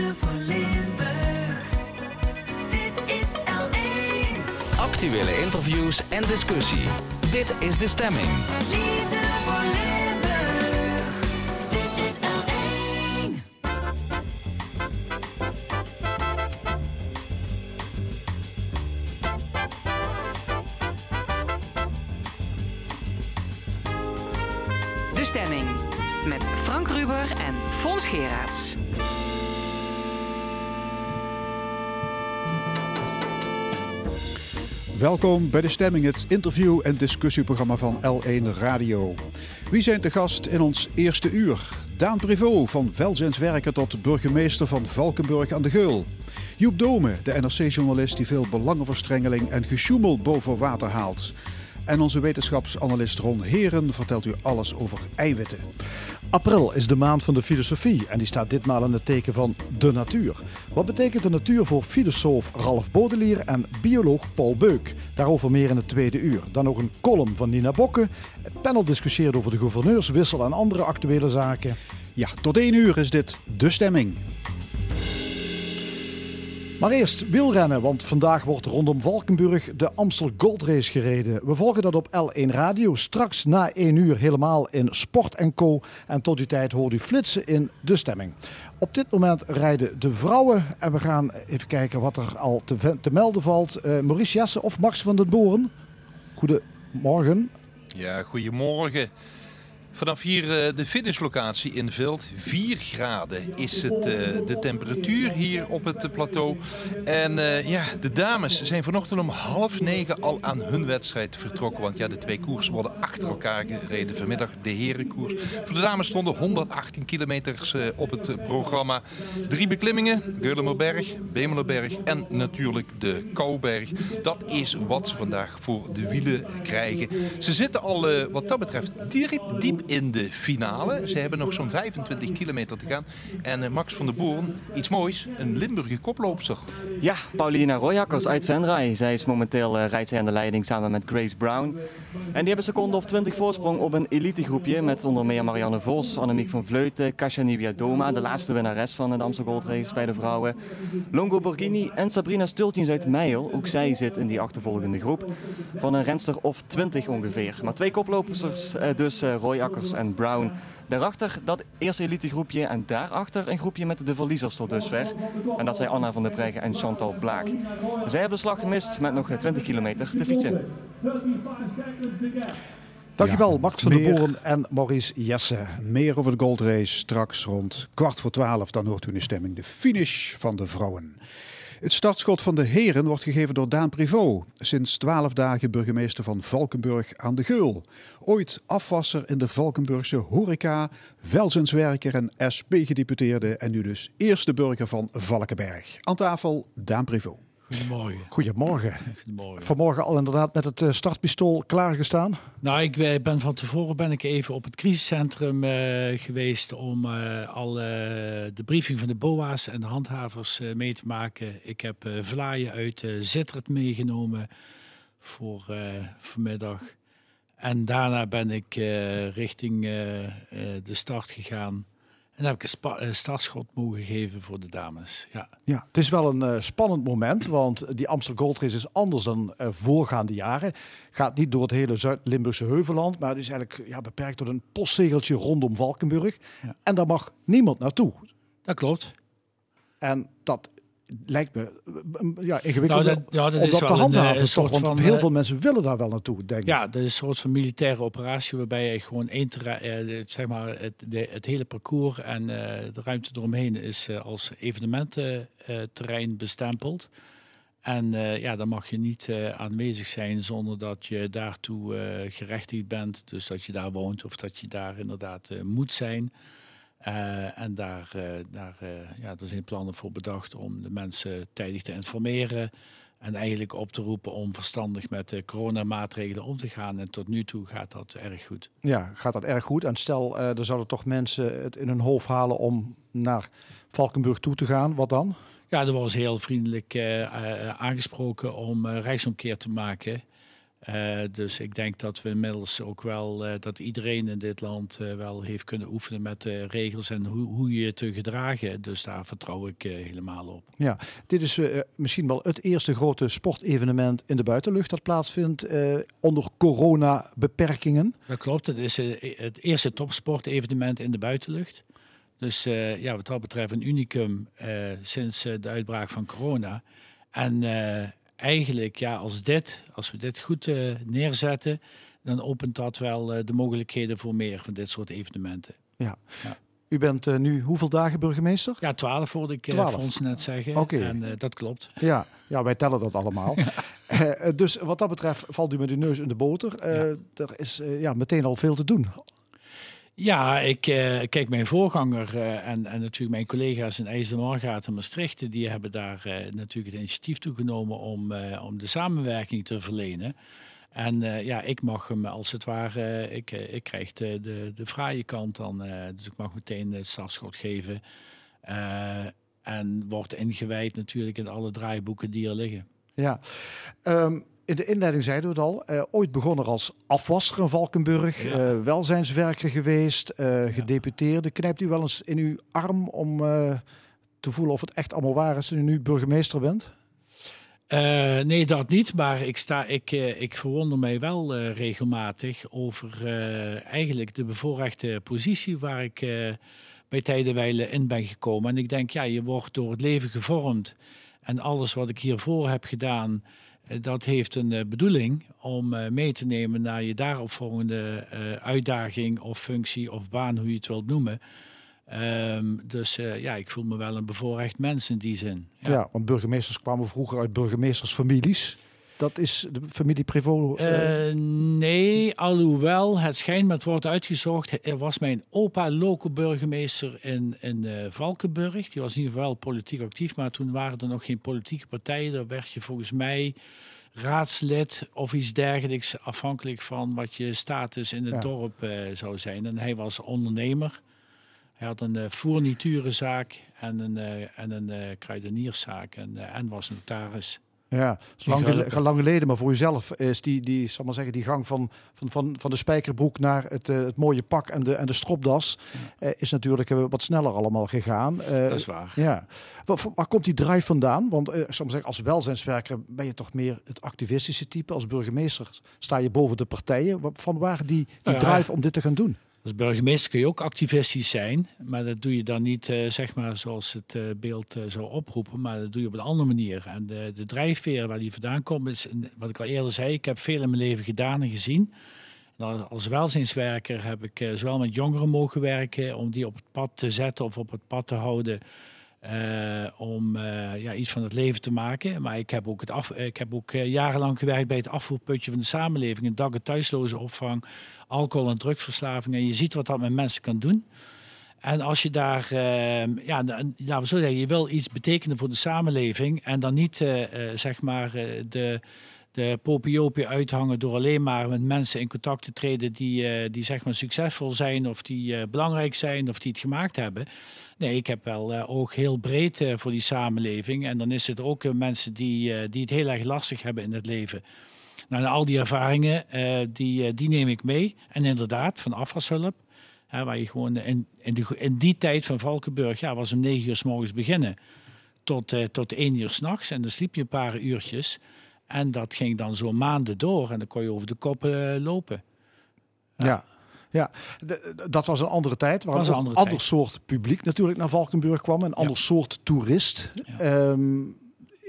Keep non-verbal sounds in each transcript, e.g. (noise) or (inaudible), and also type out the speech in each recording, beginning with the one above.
Liefde voor Limburg. Dit is L1. Actuele interviews en discussie. Dit is de stemming. Liefde Welkom bij De Stemming, het interview- en discussieprogramma van L1 Radio. Wie zijn te gast in ons eerste uur? Daan Privot, van welzijnswerker tot burgemeester van Valkenburg aan de Geul. Joep Dome, de NRC-journalist die veel belangenverstrengeling en gesjoemel boven water haalt. En onze wetenschapsanalist Ron Heren vertelt u alles over eiwitten. April is de maand van de filosofie en die staat ditmaal in het teken van de natuur. Wat betekent de natuur voor filosoof Ralf Baudelaire en bioloog Paul Beuk? Daarover meer in het tweede uur. Dan nog een column van Nina Bokke. Het panel discussieert over de gouverneurswissel en andere actuele zaken. Ja, tot één uur is dit De Stemming. Maar eerst wielrennen, want vandaag wordt rondom Valkenburg de Amstel Gold Race gereden. We volgen dat op L1 Radio, straks na 1 uur helemaal in Sport Co. En tot die tijd hoort u flitsen in De Stemming. Op dit moment rijden de vrouwen en we gaan even kijken wat er al te, te melden valt. Eh, Maurice Jesse of Max van den Boren. Goedemorgen. Ja, goedemorgen. Vanaf hier eh, de finishlocatie in Veld. 4 graden is het, eh, de temperatuur hier op het plateau. En eh, ja, de dames zijn vanochtend om half negen al aan hun wedstrijd vertrokken. Want ja, de twee koersen worden achter elkaar gereden. Vanmiddag de herenkoers. Voor de dames stonden 118 kilometers op het programma. Drie beklimmingen. Geulemerberg, Bemelerberg en natuurlijk de Kouberg. Dat is wat ze vandaag voor de wielen krijgen. Ze zitten al wat dat betreft diep, diep in de finale. Ze hebben nog zo'n 25 kilometer te gaan. En eh, Max van der Boorn, iets moois, een Limburger koploopster. Ja, Paulina Royakkers uit Venray. Zij is momenteel eh, rijdt zij aan de leiding samen met Grace Brown. En die hebben seconde of 20 voorsprong op een elitegroepje. Met onder meer Marianne Vos, Annemiek van Vleuten, Kasia Doma. De laatste winnares van de Amstel Gold Race bij de vrouwen. Longo Borghini en Sabrina Stultjens uit Meijel. Ook zij zit in die achtervolgende groep. Van een renster of 20 ongeveer. Maar twee koplopers eh, dus, eh, En Brown. Daarachter dat eerste elitegroepje en daarachter een groepje met de verliezers tot dusver. En dat zijn Anna van der Breggen en Chantal Blaak. Zij hebben de slag gemist met nog 20 kilometer te fietsen. Dankjewel Ja, Max van den meer- Boren en Maurice Jesse. Meer over de Gold Race straks rond kwart voor twaalf. Dan hoort u in de stemming de finish van de vrouwen. Het startschot van de heren wordt gegeven door Daan Privot. Sinds twaalf dagen burgemeester van Valkenburg aan de Geul. Ooit afwasser in de Valkenburgse horeca, welzijnswerker en SP-gedeputeerde. En nu dus eerste burger van Valkenberg. Aan tafel Daan Privot. Goedemorgen. Goedemorgen. Goedemorgen. Vanmorgen al inderdaad met het eh, startpistool klaargestaan. Nou, ik eh, ben van tevoren ben ik even op het crisiscentrum eh, geweest om al de briefing van de BOA's en de handhavers mee te maken. Ik heb vlaaien uit Zittert meegenomen voor vanmiddag. En daarna ben ik richting de start gegaan. En heb ik een startschot mogen geven voor de dames. Ja. Ja, het is wel een eh, spannend moment, want die Amstel Gold Race is anders dan eh, voorgaande jaren. Gaat niet door het hele Zuid-Limburgse heuvelland, maar het is eigenlijk ja, beperkt tot een postzegeltje rondom Valkenburg. Ja. En daar mag niemand naartoe. Dat klopt. En dat lijkt me eh, ja, ingewikkeld Nou, dat- ja, dat om is dat te een, handhaven. eh, toch? want van, heel eh, veel mensen willen daar wel naartoe, denk ik. Ja, dat is een soort van militaire operatie waarbij je gewoon één eh, zeg maar, het, de, het hele parcours en eh, de ruimte eromheen is eh, als evenemententerrein bestempeld. En eh, ja, dan mag je niet eh, aanwezig zijn zonder dat je daartoe eh gerechtigd bent. Dus dat je daar woont of dat je daar inderdaad eh, moet zijn. Eh, en daar, eh, daar eh, ja, er zijn plannen voor bedacht om de mensen tijdig te informeren. En eigenlijk op te roepen om verstandig met de coronamaatregelen om te gaan. En tot nu toe gaat dat erg goed. Ja, gaat dat erg goed. En stel, er zouden toch mensen het in hun hoofd halen om naar Valkenburg toe te gaan. Wat dan? Ja, er was heel vriendelijk aangesproken om rechtsomkeer te maken. Eh, dus ik denk dat we inmiddels ook wel, eh, dat iedereen in dit land eh, wel heeft kunnen oefenen met de regels en hoe, hoe je je te gedragen. Dus daar vertrouw ik helemaal op. Ja, dit is misschien wel het eerste grote sportevenement in de buitenlucht dat plaatsvindt onder corona-beperkingen. Dat klopt, het is het eerste topsportevenement in de buitenlucht. Dus ja, wat dat betreft een unicum sinds de uitbraak van corona. En eigenlijk, ja, als, dit, als we dit goed eh, neerzetten, dan opent dat wel eh, de mogelijkheden voor meer van dit soort evenementen. U bent eh, nu hoeveel dagen burgemeester? Ja, twaalf hoorde ik Twaalf. Fons net zeggen. Oké. En dat klopt. Ja, (laughs) ja, wij tellen dat allemaal. (laughs) Dus wat dat betreft valt u met uw neus in de boter. Er is ja, meteen al veel te doen. Ja, ik eh, kijk, mijn voorganger eh, en, en natuurlijk mijn collega's in IJsselmargaat en Maastricht, die hebben daar eh, natuurlijk het initiatief toegenomen om, om de samenwerking te verlenen. En ja, ik mag hem als het ware, ik, ik krijg de, de, de fraaie kant dan, dus ik mag meteen het startschot geven. En wordt ingewijd natuurlijk in alle draaiboeken die er liggen. Ja. Ehm, in de inleiding zeiden we het al. eh, ooit begonnen als afwasser in Valkenburg. Ja. eh, welzijnswerker geweest. eh, gedeputeerde. Knijpt u wel eens in uw arm om te voelen of het echt allemaal waar is... dat u nu burgemeester bent? Nee, dat niet. Maar ik, sta, ik, ik verwonder mij wel regelmatig over eigenlijk de bevoorrechte positie waar ik bij tijdenwijlen in ben gekomen. En ik denk, ja, je wordt door het leven gevormd. En alles wat ik hiervoor heb gedaan, dat heeft een eh, bedoeling om eh, mee te nemen naar je daaropvolgende eh, uitdaging of functie of baan, hoe je het wilt noemen. Ehm, dus ja, ik voel me wel een bevoorrecht mens in die zin. Ja. want burgemeesters kwamen vroeger uit burgemeestersfamilies. Dat is de familie Prévost. eh, Eh, nee, alhoewel het schijnt, maar het wordt uitgezocht. Er was mijn opa local burgemeester in, in eh, Valkenburg. Die was in ieder geval politiek actief, maar toen waren er nog geen politieke partijen. Daar werd je volgens mij raadslid of iets dergelijks, afhankelijk van wat je status in het Ja. dorp zou zijn. En hij was ondernemer. Hij had een uh, fourniturenzaak en een, en een kruidenierszaak en, en was notaris. Ja, lang, lang geleden, maar voor uzelf is die, die, zal maar zeggen, die gang van, van, van, van de spijkerbroek naar het, eh, het mooie pak en de, en de stropdas eh, is natuurlijk eh, wat sneller allemaal gegaan. Dat is waar. Ja. Waar, waar komt die drive vandaan? Want zal maar zeggen, als welzijnswerker ben je toch meer het activistische type. Als burgemeester sta je boven de partijen. Van waar die, die drive om dit te gaan doen? Als burgemeester kun je ook activistisch zijn, maar dat doe je dan niet eh, zeg maar zoals het eh, beeld eh, zou oproepen, maar dat doe je op een andere manier. En de, de drijfveer waar die vandaan komt is, wat ik al eerder zei, ik heb veel in mijn leven gedaan en gezien. En als- welzijnswerker heb ik zowel met jongeren mogen werken om die op het pad te zetten of op het pad te houden. om ja, iets van het leven te maken. Maar ik heb ook, het af, ik heb ook jarenlang gewerkt bij het afvoerputje van de samenleving. Een dak- en thuisloze opvang, alcohol- en drugsverslaving. En je ziet wat dat met mensen kan doen. En als je daar, eh, ja, laten we zo zeggen, je wil iets betekenen voor de samenleving. En dan niet, eh, eh, zeg maar, eh, de, de popiopie uithangen door alleen maar met mensen in contact te treden die, die zeg maar succesvol zijn of die belangrijk zijn of die het gemaakt hebben. Nee, ik heb wel eh, oog heel breed voor die samenleving. En dan is het ook mensen die, die het heel erg lastig hebben in het leven. Nou, en al die ervaringen, eh, die, eh, die neem ik mee. En inderdaad, van afwashulp. Hè, waar je gewoon in, in, de, in die tijd van Valkenburg, ja, was om negen uur s morgens beginnen. Tot, eh, tot één uur s'nachts. En dan sliep je een paar uurtjes. En dat ging dan zo maanden door. En dan kon je over de kop lopen. Ja. Ja, dat was een andere tijd. Waar Was een andere ander tijd. soort publiek natuurlijk naar Valkenburg kwam. Een ander soort toerist. Ehm,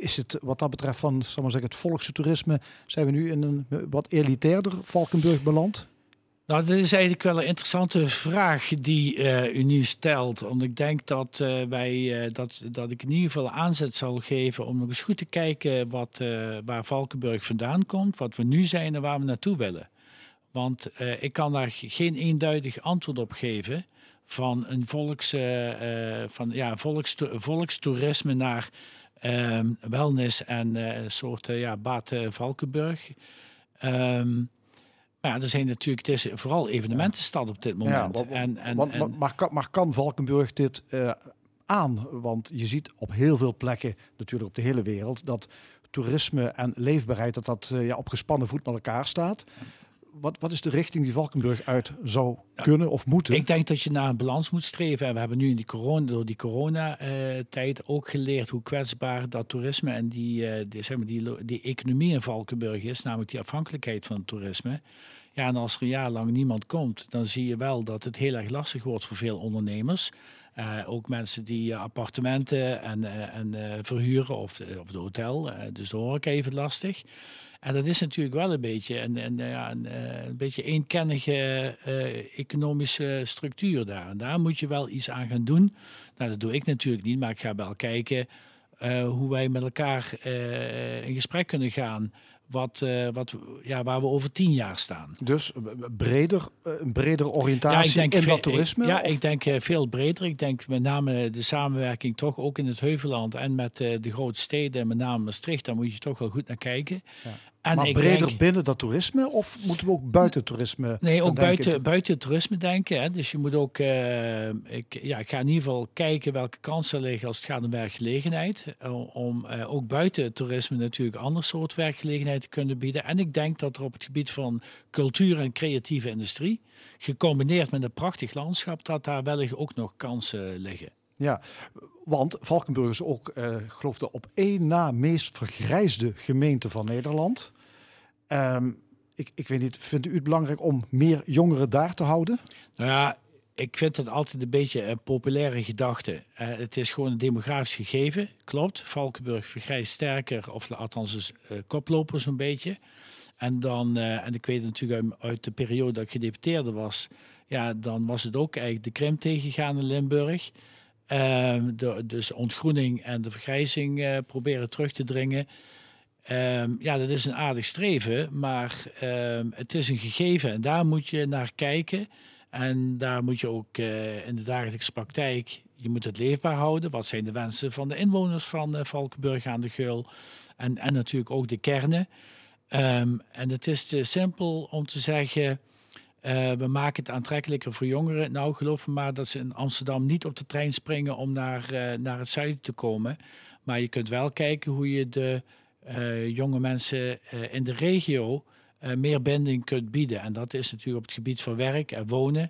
is het wat dat betreft van zal maar het volkse toerisme... zijn we nu in een wat elitairder Valkenburg beland? Nou, dat is eigenlijk wel een interessante vraag die eh, u nu stelt. Want ik denk dat, eh, wij, eh, dat, dat ik in ieder geval aanzet zal geven om nog eens goed te kijken wat, waar Valkenburg vandaan komt, wat we nu zijn en waar we naartoe willen. Want ik kan daar geen eenduidig antwoord op geven van een volks, van, ja, volksto- volkstoerisme naar ehm, wellness en eh, een soort eh, ja, Bad eh, Valkenburg. Ehm, maar ja, er zijn natuurlijk, het is vooral evenementenstad op dit moment. want- en, en, Want, en- maar- maar, kan, maar kan Valkenburg dit eh, aan? Want je ziet op heel veel plekken, natuurlijk op de hele wereld, dat toerisme en leefbaarheid, dat dat eh, ja, op gespannen voet met elkaar staat. Wat, wat is de richting die Valkenburg uit zou kunnen of moeten? Ik denk dat je naar een balans moet streven. En we hebben nu in die corona, door die coronatijd ook geleerd hoe kwetsbaar dat toerisme en die, eh, die, zeg maar, die, die economie in Valkenburg is, namelijk die afhankelijkheid van het toerisme. Ja, en als er een jaar lang niemand komt, dan zie je wel dat het heel erg lastig wordt voor veel ondernemers. Eh, ook mensen die eh, appartementen en, en verhuren of, de- of de hotel, dus de horeca even lastig. En dat is natuurlijk wel een beetje een, een, ja, een, eh, een beetje eenkennige eh, economische structuur daar. En daar moet je wel iets aan gaan doen. Nou, dat doe ik natuurlijk niet, maar ik ga wel kijken eh, hoe wij met elkaar eh, in gesprek kunnen gaan. Wat, eh, wat, ja, waar we over tien jaar staan. Dus eh, breder, eh, een bredere oriëntatie in veel- dat toerisme? Ik, ja, of- ik denk eh, veel breder. Ik denk met name de samenwerking toch ook in het Heuvelland en met eh, de grote steden, met name Maastricht, daar moet je toch wel goed naar kijken. En maar ik breder denk- binnen dat toerisme of moeten we ook buiten toerisme? Nee, ook buiten, buiten toerisme denken. Hè. Dus je moet ook, eh, ik, ja, ik ga in ieder geval kijken welke kansen er liggen als het gaat om werkgelegenheid. Eh, Om eh, ook buiten toerisme natuurlijk ander soort werkgelegenheid te kunnen bieden. En ik denk dat er op het gebied van cultuur en creatieve industrie, gecombineerd met een prachtig landschap, dat daar wellicht ook nog kansen liggen. Ja, want Valkenburg is ook, eh geloof de op één na meest vergrijsde gemeente van Nederland. Ehm, ik, ik weet niet, vindt u het belangrijk om meer jongeren daar te houden? Nou ja, ik vind het altijd een beetje een populaire gedachte. Eh, het is gewoon een demografisch gegeven, klopt. Valkenburg vergrijst sterker, of althans is eh, koploper zo'n beetje. En dan, en ik weet natuurlijk uit, de periode dat ik gedeputeerde was, ja, dan was het ook eigenlijk de krimp tegengegaan in Limburg. Ehm, de, dus ontgroening en de vergrijzing eh, proberen terug te dringen. Ehm, ja, dat is een aardig streven, maar ehm, het is een gegeven en daar moet je naar kijken. En daar moet je ook eh, in de dagelijkse praktijk, je moet het leefbaar houden. Wat zijn de wensen van de inwoners van eh, Valkenburg aan de Geul? En, en natuurlijk ook de kernen. En het is te simpel om te zeggen, eh, we maken het aantrekkelijker voor jongeren. Nou, geloof me maar dat ze in Amsterdam niet op de trein springen om naar, eh, naar het zuiden te komen. Maar je kunt wel kijken hoe je de eh, jonge mensen in de regio meer binding kunt bieden. En dat is natuurlijk op het gebied van werk en wonen,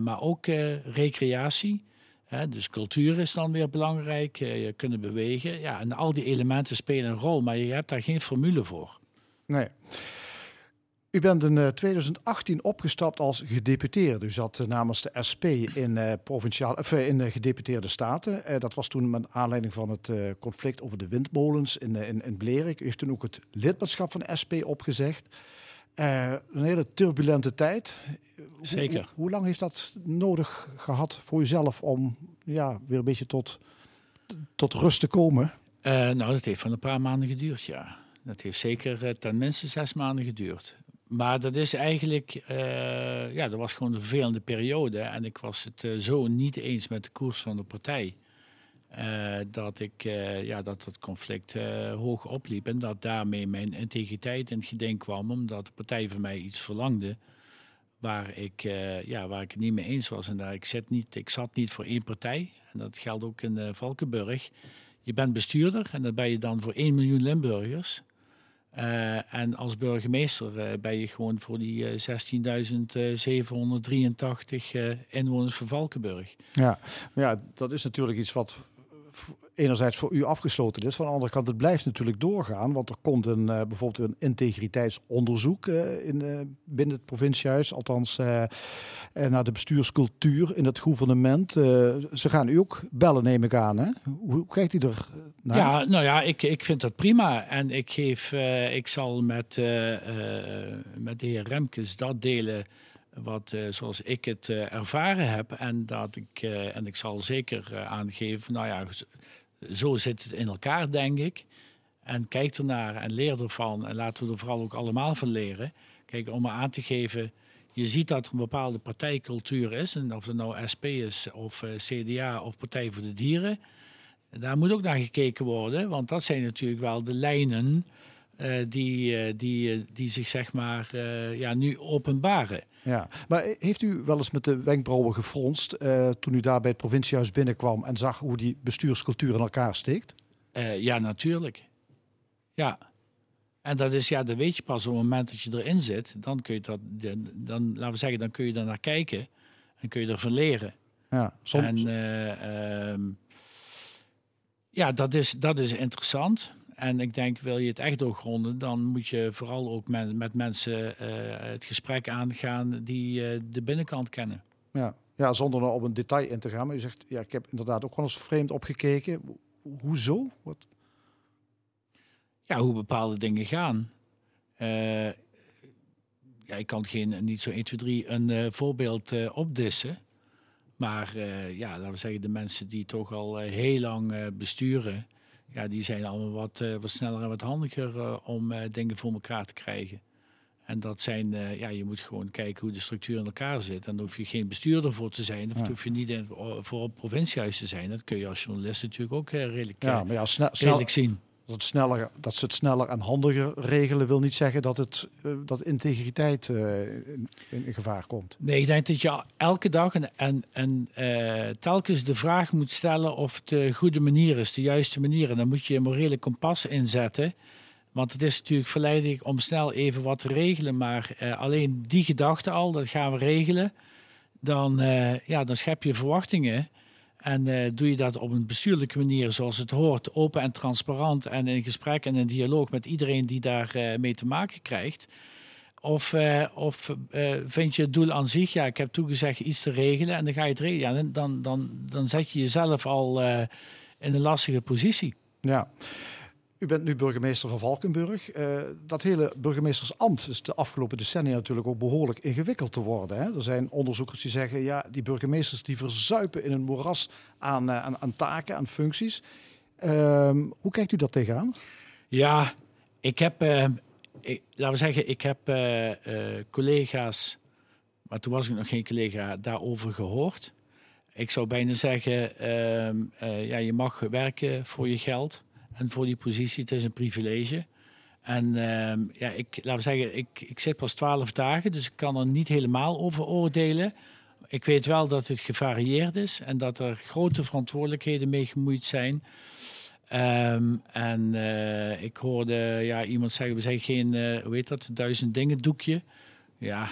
maar ook recreatie. Dus cultuur is dan weer belangrijk, je kunnen bewegen. Ja, en al die elementen spelen een rol, maar je hebt daar geen formule voor. Nee. U bent in eh, 2018 opgestapt als gedeputeerde. U zat eh, namens de SP in, eh, provinciaal, of, eh, in de gedeputeerde staten. Eh, dat was toen met aanleiding van het eh, conflict over de windmolens in, eh, in, in Blerik. U heeft toen ook het lidmaatschap van de SP opgezegd. Eh, een hele turbulente tijd. Zeker. Hoe, hoe lang heeft dat nodig gehad voor uzelf om ja, weer een beetje tot, tot rust te komen? Eh, nou, dat heeft van een paar maanden geduurd, ja. Dat heeft zeker eh, ten minste zes maanden geduurd. Maar dat is eigenlijk, eh, ja, dat was gewoon een vervelende periode. En ik was het eh, zo niet eens met de koers van de partij. eh, dat ik, ja, dat het conflict hoog opliep. En dat daarmee mijn integriteit in het geding kwam. Omdat de partij van mij iets verlangde. Waar ik, ja, waar ik het niet mee eens was. En daar, ik, zit niet, ik zat niet voor één partij. En dat geldt ook in Valkenburg. Je bent bestuurder en dat ben je dan voor 1 miljoen Limburgers. Eh, en als burgemeester eh, ben je gewoon voor die eh, 16.783 eh, inwoners van Valkenburg. Ja, ja, dat is natuurlijk iets wat enerzijds voor u afgesloten is. Van de andere kant, het blijft natuurlijk doorgaan. Want er komt een, eh, bijvoorbeeld een integriteitsonderzoek eh, in, eh, binnen het provinciehuis. Althans, naar de bestuurscultuur in het gouvernement. Ze gaan u ook bellen, neem ik aan. Hè? Hoe, kijkt u er naar? Ja, nou ja, ik, ik vind dat prima. En ik, geef, ik zal met, met de heer Remkes dat delen wat, zoals ik het ervaren heb. En, dat ik, en ik zal zeker aangeven, nou ja, zo- zit het in elkaar, denk ik. En kijk ernaar en leer ervan. En laten we er vooral ook allemaal van leren. Kijk, om maar aan te geven, je ziet dat er een bepaalde partijcultuur is. En of het nou SP is, of eh, CDA, of Partij voor de Dieren. Daar moet ook naar gekeken worden, want dat zijn natuurlijk wel de lijnen eh, die, eh, die, die zich zeg maar ja, nu openbaren. Ja, maar heeft u wel eens met de wenkbrauwen gefronst eh, toen u daar bij het provinciehuis binnenkwam en zag hoe die bestuurscultuur in elkaar steekt? Eh, ja, natuurlijk. Ja. En dat is, ja, dat weet je pas op het moment dat je erin zit. Dan kun je dat, dan, laten we zeggen, dan kun je er naar kijken. En kun je ervan leren. Ja, soms, En eh, ehm, ja, dat is, dat is interessant. En ik denk, wil je het echt doorgronden, dan moet je vooral ook met, met mensen eh, het gesprek aangaan die eh, de binnenkant kennen. ja. ja, zonder er op een detail in te gaan. Maar u zegt, ja, ik heb inderdaad ook wel eens vreemd opgekeken. Ho- Hoezo? Wat? Ja, hoe bepaalde dingen gaan. Eh, ja, ik kan geen, niet zo 1, 2, 3 een voorbeeld opdissen. Maar ja, laten we zeggen, de mensen die toch al heel lang besturen, ja, die zijn allemaal wat, eh, wat sneller en wat handiger eh, om eh, dingen voor elkaar te krijgen. En dat zijn, ja, je moet gewoon kijken hoe de structuur in elkaar zit. En daar hoef je geen bestuurder voor te zijn, of Ja. hoef je niet in, voor het provinciehuis te zijn. Dat kun je als journalist natuurlijk ook redelijk, Ja, maar ja, snel, snel, redelijk zien. Dat, sneller, dat ze het sneller en handiger regelen, wil niet zeggen dat, het, eh, dat integriteit eh, in, gevaar komt. Nee, ik denk dat je elke dag en, en, eh, telkens de vraag moet stellen of het de goede manier is, de juiste manier. En dan moet je je morele kompas inzetten. Want het is natuurlijk verleidelijk om snel even wat te regelen. Maar alleen die gedachte al, dat gaan we regelen. Dan, ja, dan schep je verwachtingen. En eh, doe je dat op een bestuurlijke manier zoals het hoort. Open en transparant. En in gesprek en in dialoog met iedereen die daar eh, mee te maken krijgt. Of, eh, of vind je het doel aan zich, ja, ik heb toegezegd iets te regelen en dan ga je het regelen. Ja, dan, dan, dan zet je jezelf al in een lastige positie. Ja. U bent nu burgemeester van Valkenburg. Eh, dat hele burgemeestersambt is de afgelopen decennia natuurlijk ook behoorlijk ingewikkeld te worden. Hè? Er zijn onderzoekers die zeggen, ja, die burgemeesters die verzuipen in een moeras aan, eh, aan, taken, aan functies. Ehm, hoe kijkt u dat tegenaan? Ja, ik heb, eh, laten we zeggen, ik heb collega's, maar toen was ik nog geen collega, daarover gehoord. Ik zou bijna zeggen, ehm, eh, ja, je mag werken voor je geld en voor die positie. Het is een privilege. En ehm, ja, ik, laten we zeggen, ik, ik zit pas twaalf dagen, dus ik kan er niet helemaal over oordelen. Ik weet wel dat het gevarieerd is en dat er grote verantwoordelijkheden mee gemoeid zijn. Ehm, en eh, ik hoorde ja, iemand zeggen, we zijn geen, heet dat, duizend dingen doekje. Ja,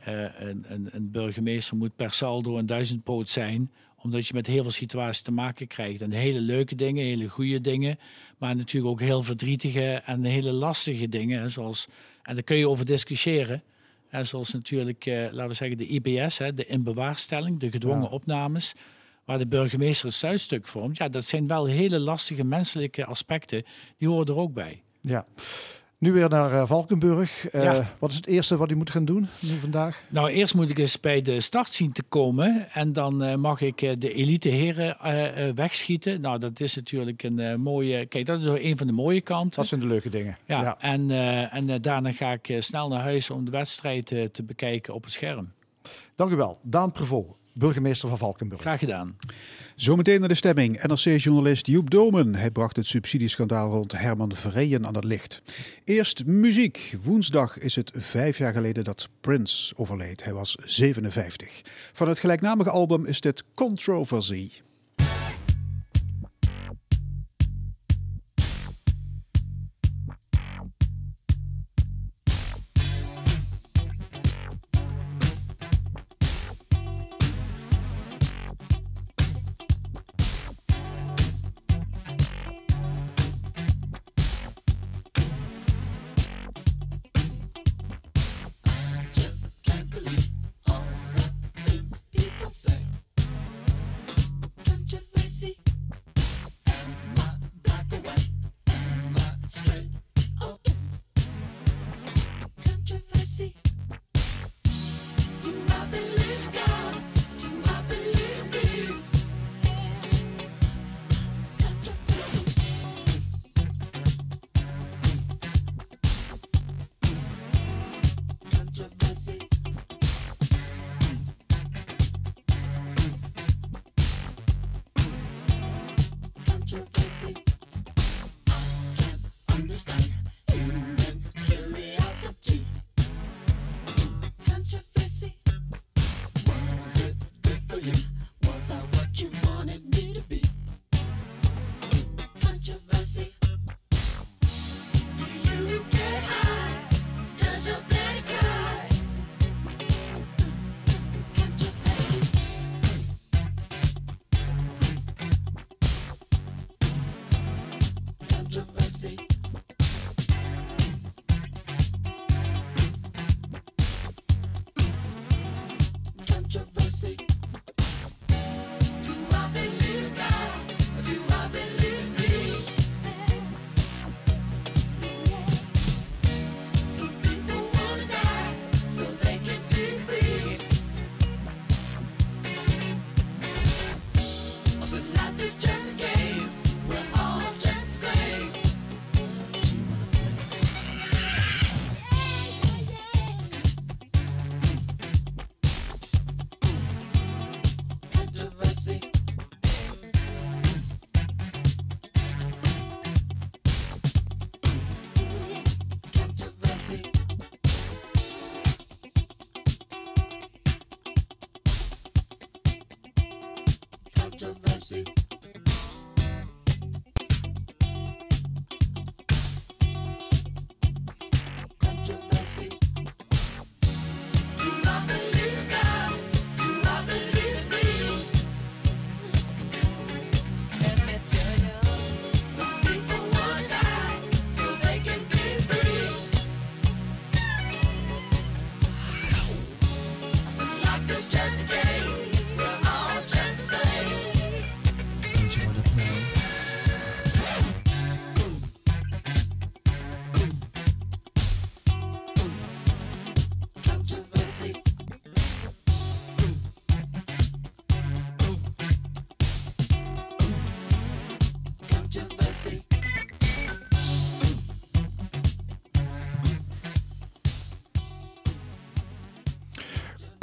eh, een, een, een burgemeester moet per saldo een duizendpoot zijn, omdat je met heel veel situaties te maken krijgt. En hele leuke dingen, hele goede dingen, maar natuurlijk ook heel verdrietige en hele lastige dingen. Zoals, en daar kun je over discussiëren. Hè, zoals natuurlijk, eh, laten we zeggen, de IBS, hè, de inbewaarstelling, de gedwongen Ja. opnames waar de burgemeester het sluitstuk vormt. Ja, dat zijn wel hele lastige menselijke aspecten. Die horen er ook bij. Ja. Nu weer naar eh, Valkenburg. Eh. Wat is het eerste wat u moet gaan doen nu vandaag? Nou, eerst moet ik eens bij de start zien te komen. En dan eh, mag ik de elite heren wegschieten. Nou, dat is natuurlijk een mooie... Kijk, dat is een van de mooie kanten. Dat zijn de leuke dingen. ja, En, en daarna ga ik snel naar huis om de wedstrijd te bekijken op het scherm. Dank u wel. Daan Prevot, burgemeester van Valkenburg. Graag gedaan. Zometeen naar de stemming. NRC-journalist Joep Domen. Hij bracht het subsidieschandaal rond Herman Verrijen aan het licht. Eerst muziek. Woensdag is het vijf jaar geleden dat Prince overleed. Hij was 57. Van het gelijknamige album is dit Controversy.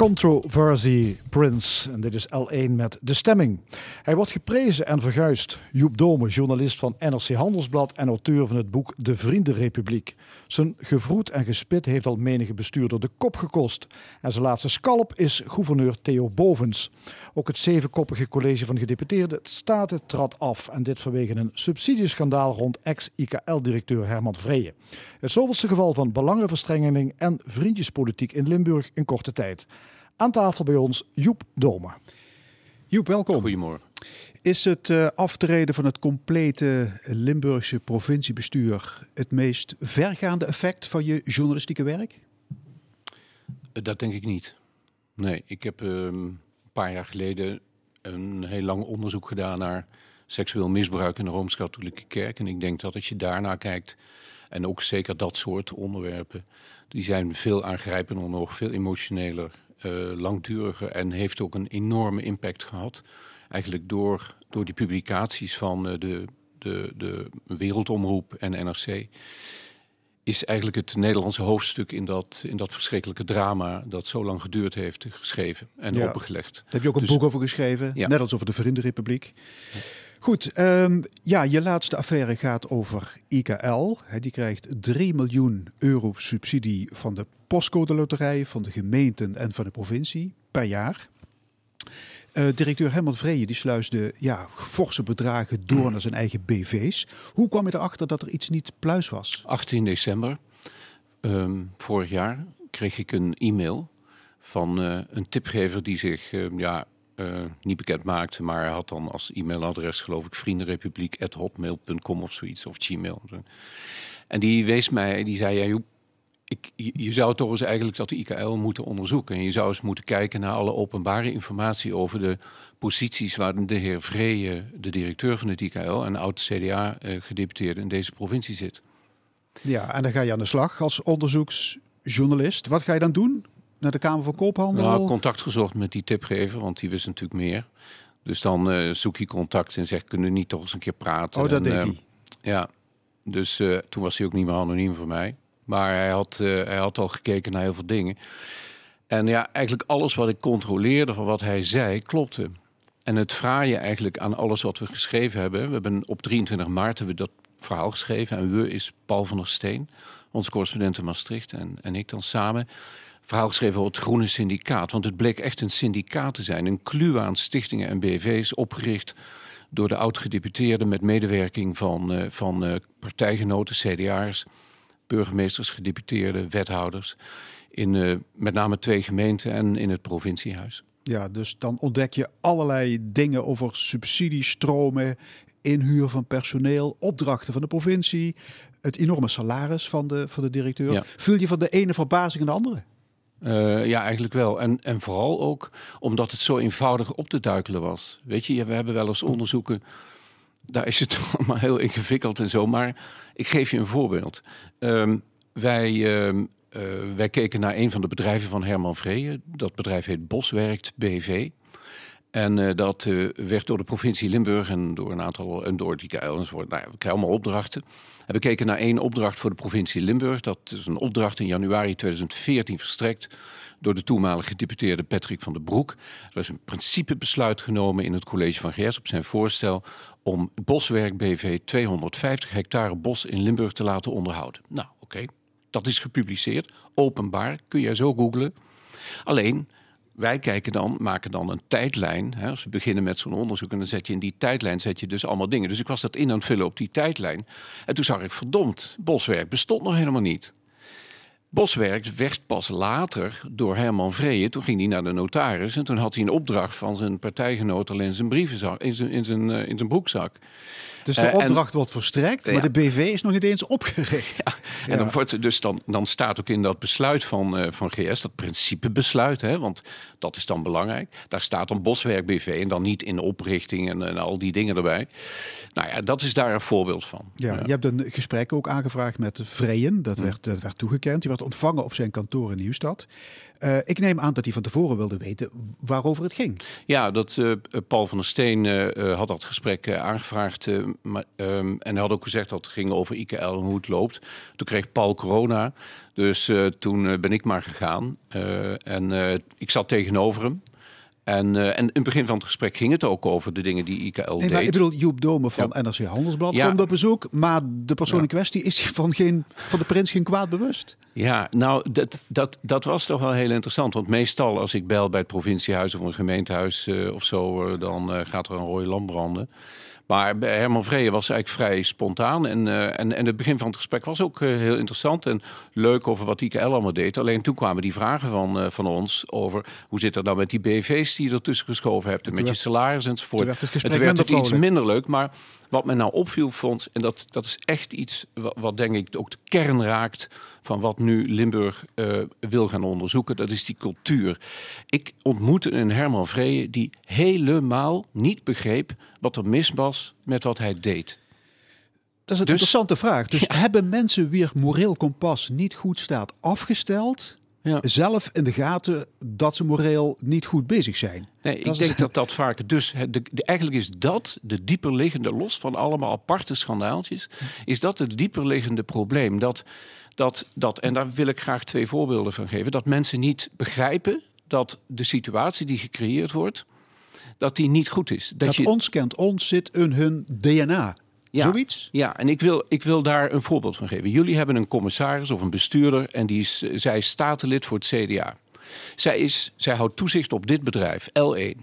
Controversy Prince. En dit is L1 met De Stemming. Hij wordt geprezen en verguisd. Joep Dome, journalist van NRC Handelsblad en auteur van het boek De Vriendenrepubliek. Zijn gevroed en gespit heeft al menige bestuurder de kop gekost. En zijn laatste scalp is gouverneur Theo Bovens. Ook het zevenkoppige college van gedeputeerde Staten trad af. En dit vanwege een subsidieschandaal rond ex-IKL-directeur Herman Vreeën. Het zoveelste geval van belangenverstrengeling en vriendjespolitiek in Limburg in korte tijd. Aan tafel bij ons Joep Dome. Joep, welkom. Goedemorgen. Is het eh, aftreden van het complete Limburgse provinciebestuur het meest vergaande effect van je journalistieke werk? Eh, Dat denk ik niet. Nee, ik heb ehm, een paar jaar geleden een heel lang onderzoek gedaan naar seksueel misbruik in de Rooms-Katholieke Kerk. En ik denk dat als je daarnaar kijkt, en ook zeker dat soort onderwerpen, die zijn veel aangrijpender nog, veel emotioneler, langduriger en heeft ook een enorme impact gehad. Eigenlijk door, door die publicaties van eh, de, de, de Wereldomroep en NRC is eigenlijk het Nederlandse hoofdstuk in dat, in dat verschrikkelijke drama dat zo lang geduurd heeft geschreven en Ja. opengelegd. Daar heb je ook een Dus- boek over geschreven, Ja. net als over de Vriendenrepubliek. Goed, ehm, ja, je laatste affaire gaat over IKL. Hè, Die krijgt 3 miljoen euro subsidie van de postcode loterij, van de gemeenten en van de provincie per jaar. Eh, directeur Herman Vreeje die sluisde ja, forse bedragen door naar zijn eigen BV's. Hoe kwam je erachter dat er iets niet pluis was? 18 december ehm, vorig jaar kreeg ik een e-mail van eh, een tipgever die zich ehm, ja, eh, niet bekend maakte, maar hij had dan als e-mailadres geloof ik vriendenrepubliek.hotmail.com of zoiets, of Gmail. En die wees mij, die zei, ja, Joep, ik, je, je zou toch eens eigenlijk dat de IKL moeten onderzoeken. En je zou eens moeten kijken naar alle openbare informatie over de posities waar de heer Vreeje, de directeur van het IKL en oud-CDA-gedeputeerde in deze provincie zit. Ja, en dan ga je aan de slag als onderzoeksjournalist. Wat ga je dan doen? Naar de Kamer van Koophandel? Nou, contact gezocht met die tipgever, want die wist natuurlijk meer. Dus dan eh, zoek je contact en zegt, kunnen we niet toch eens een keer praten? oh, dat En, deed eh, hij. Ja, dus eh, toen was hij ook niet meer anoniem voor mij. Maar hij had, eh, hij had al gekeken naar heel veel dingen. En ja, eigenlijk alles wat ik controleerde van wat hij zei, klopte. En het fraaie eigenlijk aan alles wat we geschreven hebben... we hebben op 23 maart hebben we dat verhaal geschreven... en we is Paul van der Steen, onze correspondent in Maastricht... en, en ik dan samen verhaal geschreven over het Groene Syndicaat. Want het bleek echt een syndicaat te zijn. Een kluw aan stichtingen en BV's opgericht door de oud-gedeputeerden... met medewerking van, eh, van eh, partijgenoten, CDA'ers, burgemeesters, gedeputeerden, wethouders... in eh, met name twee gemeenten en in het provinciehuis. Ja, dus dan ontdek je allerlei dingen over subsidiestromen, inhuur van personeel, opdrachten van de provincie, het enorme salaris van de, van de directeur. Ja. Vul je van de ene verbazing in de andere? Eh, ja, eigenlijk wel. En, en vooral ook omdat het zo eenvoudig op te duikelen was. Weet je, we hebben wel eens onderzoeken. Daar is het (laughs) allemaal heel ingewikkeld en zo. Maar ik geef je een voorbeeld. Ehm, wij, ehm, eh, wij keken naar een van de bedrijven van Herman Vreeën. Dat bedrijf heet Boswerkt BV. En eh, dat eh, werd door de provincie Limburg en door een aantal en door die enzovoort. Nou, ja, we krijgen allemaal opdrachten. En we keken naar één opdracht voor de provincie Limburg. Dat is een opdracht in januari 2014 verstrekt door de toenmalige gedeputeerde Patrick van den Broek. Er was een principebesluit genomen in het college van GS op zijn voorstel om Boswerk BV 250 hectare bos in Limburg te laten onderhouden. Nou, oké, dat is gepubliceerd, openbaar, kun jij zo googlen. Alleen, wij kijken dan, maken dan een tijdlijn. Hè, als we beginnen met zo'n onderzoek en dan zet je in die tijdlijn zet je dus allemaal dingen. Dus ik was dat in aan het vullen op die tijdlijn. En toen zag ik, verdomd, boswerk bestond nog helemaal niet. Boswerk werd pas later door Herman Vreeën. Toen ging hij naar de notaris en toen had hij een opdracht van zijn partijgenoot al zijn brievenzak, in zijn, in zijn, eh, in zijn broekzak. Dus de Eh, en- opdracht wordt verstrekt, Ja. maar de BV is nog niet eens opgericht. En dan, wordt, dus dan, dan staat ook in dat besluit van, eh, van GS, dat principebesluit, hè, want dat is dan belangrijk. Daar staat dan Boswerk BV en dan niet in oprichting en, en al die dingen erbij. Nou ja, dat is daar een voorbeeld van. Ja, je hebt een gesprek ook aangevraagd met Vreyen. Dat, werd, dat werd toegekend. Die werd ontvangen op zijn kantoor in Nieuwstad. Eh, ik neem aan dat hij van tevoren wilde weten waarover het ging. Ja, dat eh, Paul van der Steen eh, had dat gesprek aangevraagd. eh, ehm, en hij had ook gezegd dat het ging over IKL en hoe het loopt. Toen kreeg Paul corona. Dus toen ben ik maar gegaan. En ik zat tegenover hem. En, eh, en in het begin van het gesprek ging het ook over de dingen die IKL Nee, deed. maar ik bedoel, Joep Dome van NRC Handelsblad Ja. komt op bezoek. Maar de persoon Ja. in kwestie is zich van, geen, van de prins geen kwaad bewust. Ja, nou, dat, dat, dat was toch wel heel interessant. Want meestal als ik bel bij het provinciehuis of een gemeentehuis eh, of zo, eh, dan gaat er een rode lamp branden. Maar Herman Vreeën was eigenlijk vrij spontaan. En, eh, en, en het begin van het gesprek was ook eh, heel interessant en leuk over wat IKL allemaal deed. Alleen toen kwamen die vragen van, eh, van ons over hoe zit het nou met die BV's die je ertussen geschoven hebt. En met je salaris enzovoort. werd het gesprek werd het iets minder leuk. Maar wat me nou opviel, vond, en dat, dat is echt iets wat, wat denk ik ook de kern raakt van wat nu Limburg eh, wil gaan onderzoeken. Dat is die cultuur. Ik ontmoette een Herman Vreeën die helemaal niet begreep wat er mis was met wat hij deed. Dat is een Dus- interessante vraag. Dus hebben mensen wie moreel kompas niet goed staat afgesteld... Ja. zelf in de gaten dat ze moreel niet goed bezig zijn? Nee, Dat ik denk dat dat vaak. Dus de- eigenlijk is dat de dieperliggende, los van allemaal aparte schandaaltjes, is dat het dieperliggende probleem. Dat, dat, dat, en daar wil ik graag twee voorbeelden van geven. Dat mensen niet begrijpen dat de situatie die gecreëerd wordt, dat die niet goed is. Dat, je, ons kent ons zit in hun DNA. Ja. Zoiets? Ja, en ik wil, ik wil daar een voorbeeld van geven. Jullie hebben een commissaris of een bestuurder en die is, zij is statenlid voor het CDA. Zij, is, zij houdt toezicht op dit bedrijf, L1.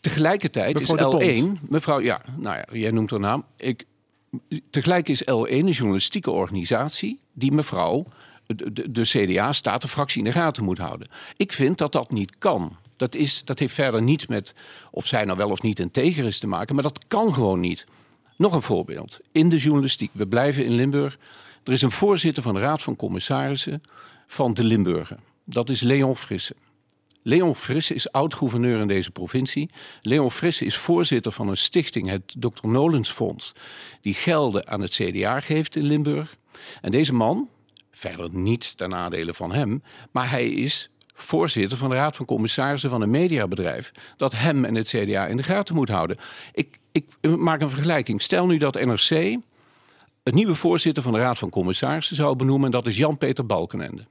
Tegelijkertijd Mevrouw is Pont. L1, mevrouw, ja, nou ja, jij noemt haar naam. Ik, tegelijk is L1 een journalistieke organisatie die mevrouw, de, de, de CDA-statenfractie in de gaten moet houden. Ik vind dat dat niet kan. Dat, is, dat heeft verder niets met of zij nou wel of niet integer is te maken, maar dat kan gewoon niet. Nog een voorbeeld. In de journalistiek. We blijven in Limburg. Er is een voorzitter van de Raad van Commissarissen van de Limburger. Dat is Leon Frisse. Leon Frisse is oud-gouverneur in deze provincie. Leon Frisse is voorzitter van een stichting, het Dr. Nolens Fonds, die gelden aan het CDA geeft in Limburg. En deze man, verder niets ten nadele van hem, maar hij is voorzitter van de Raad van Commissarissen van een mediabedrijf dat hem en het CDA in de gaten moet houden. Ik, ik maak een vergelijking. Stel nu dat NRC een nieuwe voorzitter van de Raad van Commissarissen zou benoemen en dat is Jan-Peter Balkenende.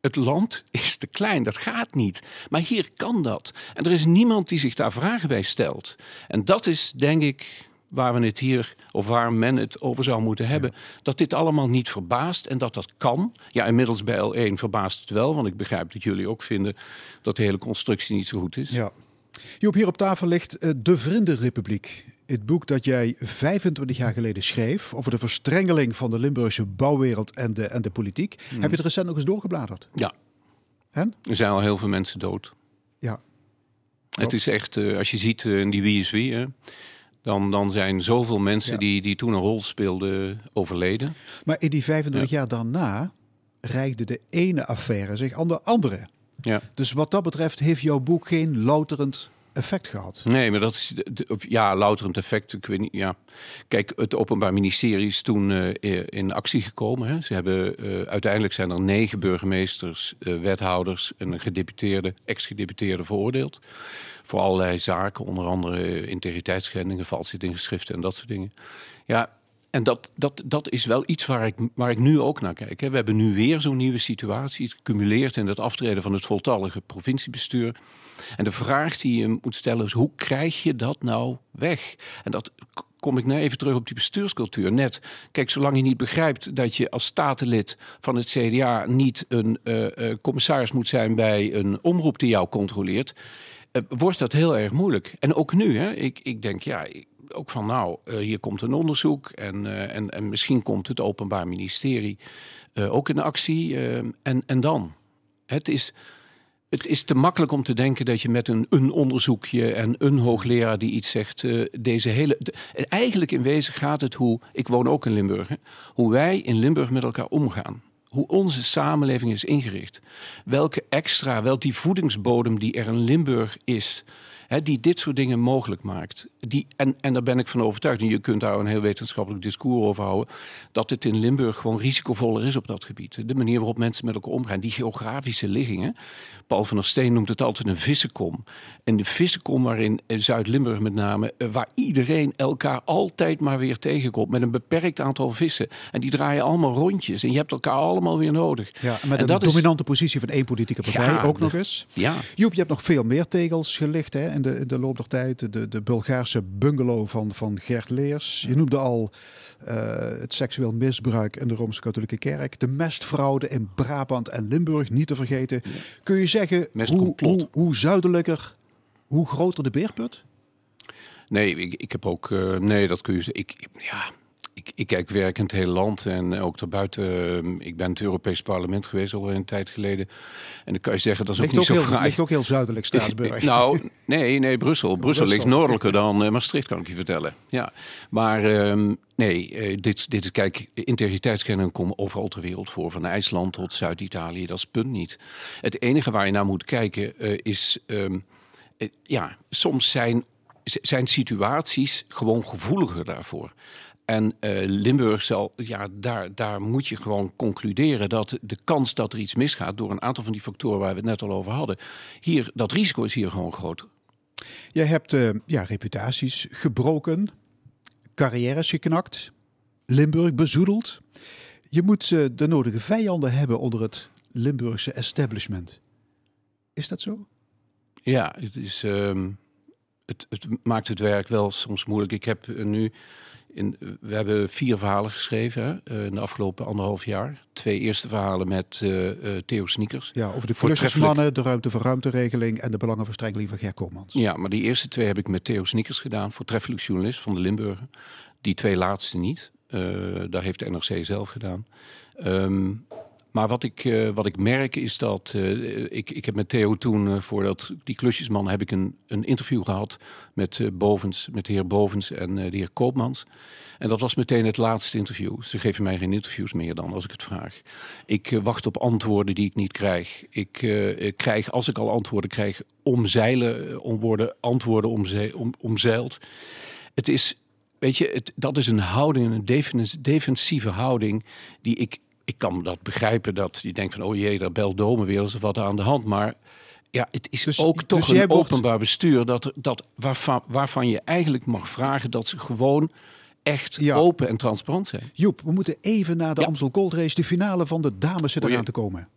Het land is te klein, dat gaat niet. Maar hier kan dat. En er is niemand die zich daar vragen bij stelt. En dat is, denk ik, waar we het hier, of waar men het over zou moeten hebben. Dat dit allemaal niet verbaast en dat dat kan. Ja, inmiddels bij L1 verbaast het wel, want ik begrijp dat jullie ook vinden dat de hele constructie niet zo goed is. Ja. Joep, hier op tafel ligt eh, De Vriendenrepubliek. Het boek dat jij 25 jaar geleden schreef over de verstrengeling van de Limburgse bouwwereld en de, en de politiek. Heb je het recent nog eens doorgebladerd? Ja, En? er zijn al heel veel mensen dood. Ja. Het is echt, eh, als je ziet eh, in die Wie is Wie, hè, dan, dan zijn zoveel mensen Ja. die, die toen een rol speelden overleden. Maar in die 25 jaar daarna reikte de ene affaire zich aan de andere. Ja. Dus wat dat betreft heeft jouw boek geen louterend effect gehad. Nee, maar dat is ja, louterend effect. Ik weet niet. Ja. Kijk, het Openbaar Ministerie is toen eh, in actie gekomen. Hè. Ze hebben eh, uiteindelijk zijn er negen burgemeesters, eh, wethouders en een gedeputeerde, ex-gedeputeerde veroordeeld. Voor allerlei zaken, onder andere integriteitsschendingen, valsheid in geschriften en dat soort dingen. Ja, en dat, dat, dat is wel iets waar ik, waar ik nu ook naar kijk. We hebben nu weer zo'n nieuwe situatie. Het cumuleert in het aftreden van het voltallige provinciebestuur. En de vraag die je moet stellen is: hoe krijg je dat nou weg? En dat kom ik nou even terug op die bestuurscultuur. Net, kijk, zolang je niet begrijpt dat je als statenlid van het CDA niet een eh, eh, commissaris moet zijn bij een omroep die jou controleert, eh, wordt dat heel erg moeilijk. En ook nu, hè, ik, ik denk, ja, ook van nou, eh, hier komt een onderzoek en, eh, en, en misschien komt het Openbaar Ministerie eh, ook in actie. en, en dan? Het is, het is te makkelijk om te denken dat je met een, een onderzoekje en een hoogleraar die iets zegt, eh, deze hele. eigenlijk in wezen gaat het hoe, ik woon ook in Limburg, hè, hoe wij in Limburg met elkaar omgaan. Hoe onze samenleving is ingericht. Welke extra, wel die voedingsbodem die er in Limburg is. Hè, die dit soort dingen mogelijk maakt. Die, en, en daar ben ik van overtuigd, en je kunt daar een heel wetenschappelijk discours over houden, dat het in Limburg gewoon risicovoller is op dat gebied. De manier waarop mensen met elkaar omgaan, die geografische liggingen. Paul van der Steen noemt het altijd een vissenkom. En de vissenkom waarin in Zuid-Limburg met name, eh, waar iedereen elkaar altijd maar weer tegenkomt met een beperkt aantal vissen. En die draaien allemaal rondjes en je hebt elkaar allemaal weer nodig. Ja, met En een dat is- dominante positie van één politieke partij Ja, ook nog eens. Ja, Joep, je hebt nog veel meer tegels gelicht hè, in, de, in de loop der tijd. De, de Bulgaarse bungalow van, van Gert Leers. Je noemde al eh, het seksueel misbruik in de Rooms-Katholieke Kerk. De mestfraude in Brabant en Limburg, niet te vergeten. Kun je zeggen hoe, hoe, hoe zuidelijker, hoe groter de beerput? Nee, ik, ik heb ook. eh, nee, dat kun je. Ik, ik- ja, ik, ik kijk werk in het hele land en ook daarbuiten. eh, ik ben het Europees Parlement geweest al een tijd geleden. En dan kan je zeggen dat is ook Ligt niet ook, zo heel, fraai. ligt ook heel zuidelijk, Straatsburg. (laughs) Nou, nee, nee, Brussel. Brussel ligt noordelijker dan eh, Maastricht, kan ik je vertellen. Ja, maar ehm, nee, eh, dit, dit is, kijk, integriteitskenningen komen overal ter wereld voor. Van IJsland tot Zuid-Italië, dat is punt niet. Het enige waar je naar moet kijken eh, is, ehm, eh, ja, soms zijn, zijn situaties gewoon gevoeliger daarvoor. En eh, Limburg zal, ja, daar, daar moet je gewoon concluderen dat de kans dat er iets misgaat door een aantal van die factoren waar we het net al over hadden, hier, dat risico is hier gewoon groot. Jij hebt eh, ja, reputaties gebroken, carrières geknakt, Limburg bezoedeld. Je moet eh, de nodige vijanden hebben onder het Limburgse establishment. Is dat zo? Ja, het, is, ehm, het, het maakt het werk wel soms moeilijk. Ik heb nu, in, we hebben vier verhalen geschreven hè, eh, in de afgelopen anderhalf jaar. Twee eerste verhalen met eh, eh, Theo Sneakers. Ja, over de klusjesmannen, de ruimte voor ruimteregeling en de belangenverstrengeling van Ger Koolmans. Ja, maar die eerste twee heb ik met Theo Sneakers gedaan, voortreffelijk journalist van de Limburger. Die twee laatste niet. Eh, daar heeft de NRC zelf gedaan. Ehm, maar wat ik, eh, wat ik merk is dat eh, ik, ik heb met Theo toen, eh, voordat die klusjesman, heb ik een, een interview gehad met, Bovens, met de heer Bovens en de heer Koopmans. En dat was meteen het laatste interview. Ze geven mij geen interviews meer dan als ik het vraag. Ik wacht op antwoorden die ik niet krijg. Ik krijg, als ik al antwoorden krijg, omzeilen, om worden antwoorden omze, om, omzeild. Het is, weet je, het, dat is een houding, een defens- defensieve houding die ik, ik kan dat begrijpen dat je denkt van, oh jee, daar belt Dome weer, er wat aan de hand. Maar ja, het is Dus- ook toch dus jij een openbaar bestuur dat, dat waarvan, waarvan je eigenlijk mag vragen dat ze gewoon echt Ja. open en transparant zijn. Joep, we moeten even naar de Ja. Amstel Gold Race. De finale van de dames zit eraan te komen.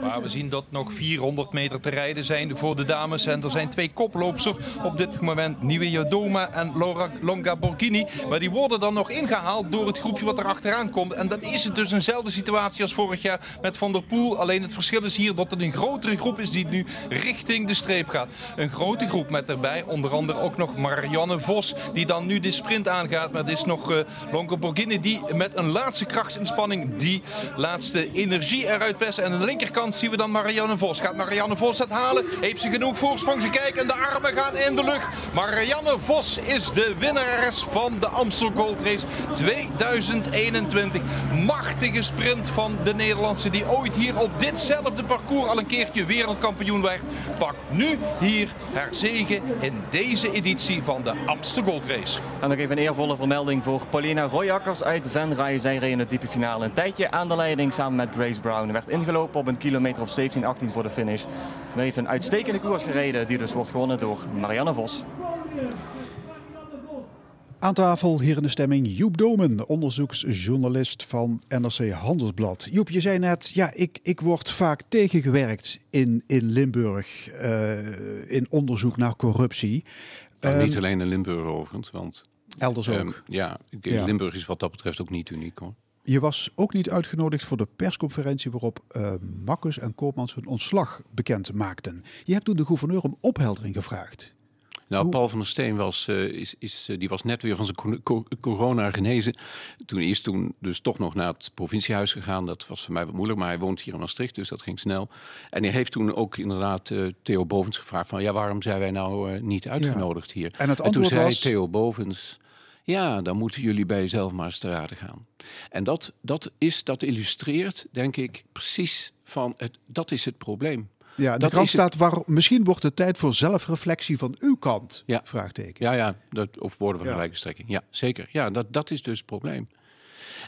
Waar we zien dat nog 400 meter te rijden zijn voor de dames. En er zijn twee koploopsters op dit moment. Nieuwe Jodoma en Laura Longa Borghini. Maar die worden dan nog ingehaald door het groepje wat er achteraan komt. En dan is het dus eenzelfde situatie als vorig jaar met Van der Poel. Alleen het verschil is hier dat het een grotere groep is die nu richting de streep gaat. Een grote groep met daarbij onder andere ook nog Marianne Vos. Die dan nu de sprint aangaat. Maar het is nog eh Longa Borghini die met een laatste krachtsinspanning die laatste energie eruit persen. En de linkerkant zien we dan Marianne Vos. Gaat Marianne Vos het halen? Heeft ze genoeg voorsprong? Ze kijken en de armen gaan in de lucht. Marianne Vos is de winnares van de Amstel Gold Race 2021. Machtige sprint van de Nederlandse die ooit hier op ditzelfde parcours al een keertje wereldkampioen werd. Pakt nu hier haar zege in deze editie van de Amstel Gold Race. En nog even een eervolle vermelding voor Paulina Royakkers uit Venray. Zij reed in de type finale een tijdje aan de leiding samen met Grace Brown. Werd ingelopen op een kilometer of 17, 18 voor de finish. We heeft een uitstekende koers gereden die dus wordt gewonnen door Marianne Vos. Aan tafel hier in de stemming Joep Domen, onderzoeksjournalist van NRC Handelsblad. Joep, je zei net, ja, ik, ik word vaak tegengewerkt in, in Limburg eh, in onderzoek naar corruptie. Nou, Ehm, niet alleen in Limburg overigens, want Elders ook. ehm, ja, Ja. Limburg is wat dat betreft ook niet uniek hoor. Je was ook niet uitgenodigd voor de persconferentie waarop Makkus en Koopmans hun ontslag bekend maakten. Je hebt toen de gouverneur om opheldering gevraagd. Nou, Hoe- Paul van der Steen was, eh, is, is, eh, die was net weer van zijn co- co- corona genezen. Toen is toen dus toch nog naar het provinciehuis gegaan. Dat was voor mij wat moeilijk, maar hij woont hier in Maastricht, dus dat ging snel. En hij heeft toen ook inderdaad Theo Bovens gevraagd van... ja, waarom zijn wij nou niet uitgenodigd hier? En het toen zei was- Theo Bovens... Ja, dan moeten jullie bij jezelf maar eens te raden gaan. En dat, dat, is, dat illustreert, denk ik, precies van... Het, dat is het probleem. Ja, de Dat krant staat waar misschien wordt het tijd voor zelfreflectie van uw kant. Ja. Vraagteken. Ja, ja, dat, of woorden van Ja. gelijke strekking. Ja, zeker. Ja, dat, dat is dus het probleem.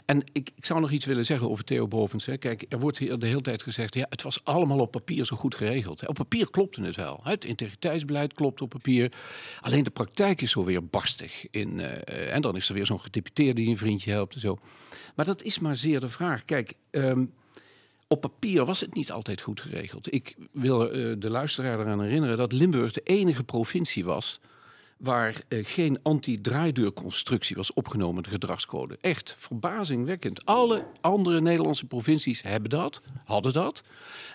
En ik, ik zou nog iets willen zeggen over Theo Bovens. Hè. Kijk, er wordt hier de hele tijd gezegd... ja, het was allemaal op papier zo goed geregeld. Op papier klopte het wel. Het integriteitsbeleid klopt op papier. Alleen de praktijk is zo weer barstig. In, eh, en dan is er weer zo'n gedeputeerde die een vriendje helpt en zo. Maar dat is maar zeer de vraag. Kijk, ehm, op papier was het niet altijd goed geregeld. Ik wil eh, de luisteraar eraan herinneren dat Limburg de enige provincie was waar eh, geen anti-draaideurconstructie was opgenomen in de gedragscode. Echt verbazingwekkend. Alle andere Nederlandse provincies hebben dat, hadden dat,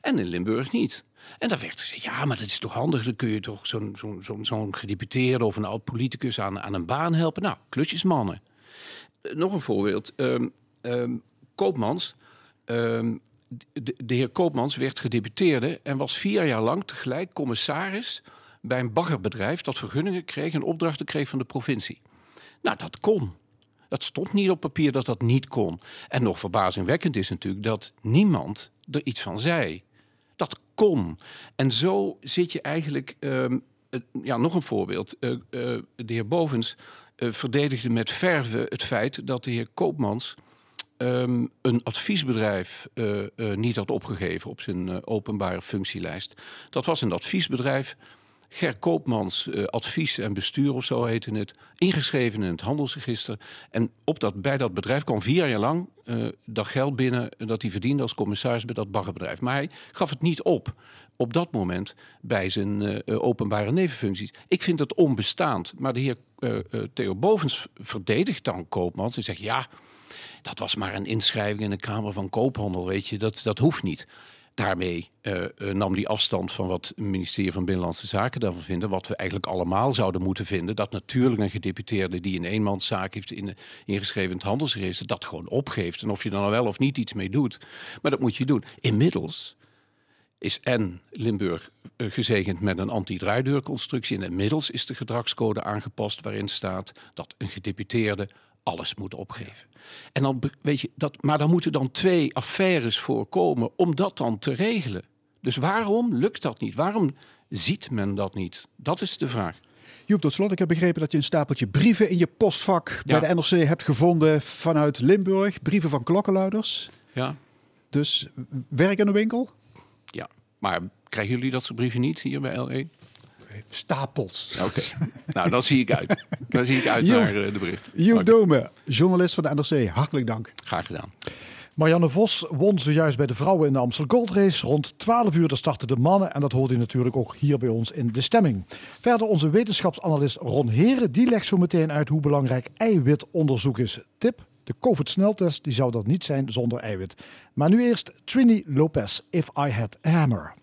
en in Limburg niet. En dan werd gezegd, ja, maar dat is toch handig, dan kun je toch zo'n zo'n gedeputeerde of een oud politicus aan, aan een baan helpen. Nou, klusjesmannen. Eh, nog een voorbeeld. Ehm, ehm, Koopmans, ehm, de, de heer Koopmans werd gedeputeerde en was vier jaar lang tegelijk commissaris bij een baggerbedrijf dat vergunningen kreeg en opdrachten kreeg van de provincie. Nou, dat kon. Dat stond niet op papier dat dat niet kon. En nog verbazingwekkend is natuurlijk dat niemand er iets van zei. Dat kon. En zo zit je eigenlijk. ehm, eh, ja, nog een voorbeeld. Eh, eh, de heer Bovens eh, verdedigde met verve het feit dat de heer Koopmans ehm, een adviesbedrijf niet had opgegeven op zijn openbare functielijst. Dat was een adviesbedrijf. Ger Koopmans eh, advies en bestuur of zo heette het, ingeschreven in het handelsregister. En op dat, bij dat bedrijf kwam vier jaar lang eh, dat geld binnen dat hij verdiende als commissaris bij dat baggerbedrijf. Maar hij gaf het niet op op dat moment bij zijn eh, openbare nevenfuncties. Ik vind het onbestaand. Maar de heer Theo Bovens verdedigt dan Koopmans en zegt ja, dat was maar een inschrijving in de Kamer van Koophandel, weet je, dat, dat hoeft niet. Daarmee eh, eh, nam hij afstand van wat het ministerie van Binnenlandse Zaken daarvan vinden. Wat we eigenlijk allemaal zouden moeten vinden. Dat natuurlijk een gedeputeerde die een eenmanszaak heeft in, ingeschreven in het handelsregister. dat gewoon opgeeft. En of je dan wel of niet iets mee doet. Maar dat moet je doen. Inmiddels is en Limburg eh, gezegend met een anti-draaideurconstructie. En inmiddels is de gedragscode aangepast waarin staat dat een gedeputeerde alles moet opgeven. En dan, weet je, dat, maar dan moeten dan twee affaires voorkomen om dat dan te regelen. Dus waarom lukt dat niet? Waarom ziet men dat niet? Dat is de vraag. Joep, tot slot, ik heb begrepen dat je een stapeltje brieven in je postvak Ja. bij de NRC hebt gevonden vanuit Limburg. Brieven van klokkenluiders. Ja, Dus werk in de winkel? ja. Maar krijgen jullie dat soort brieven niet hier bij L1? Stapels. Oké. nou, dan zie ik uit. Dan zie ik uit naar eh, de bericht. Joep Oké. Dome, journalist van de NRC. Hartelijk dank. Graag gedaan. Marianne Vos won zojuist bij de vrouwen in de Amstel Gold Race. Rond 12 uur starten de mannen en dat hoort u natuurlijk ook hier bij ons in de stemming. Verder onze wetenschapsanalist Ron Heren, die legt zo meteen uit hoe belangrijk eiwitonderzoek is. Tip, de COVID-sneltest die zou dat niet zijn zonder eiwit. Maar nu eerst Trini Lopez, If I Had a Hammer.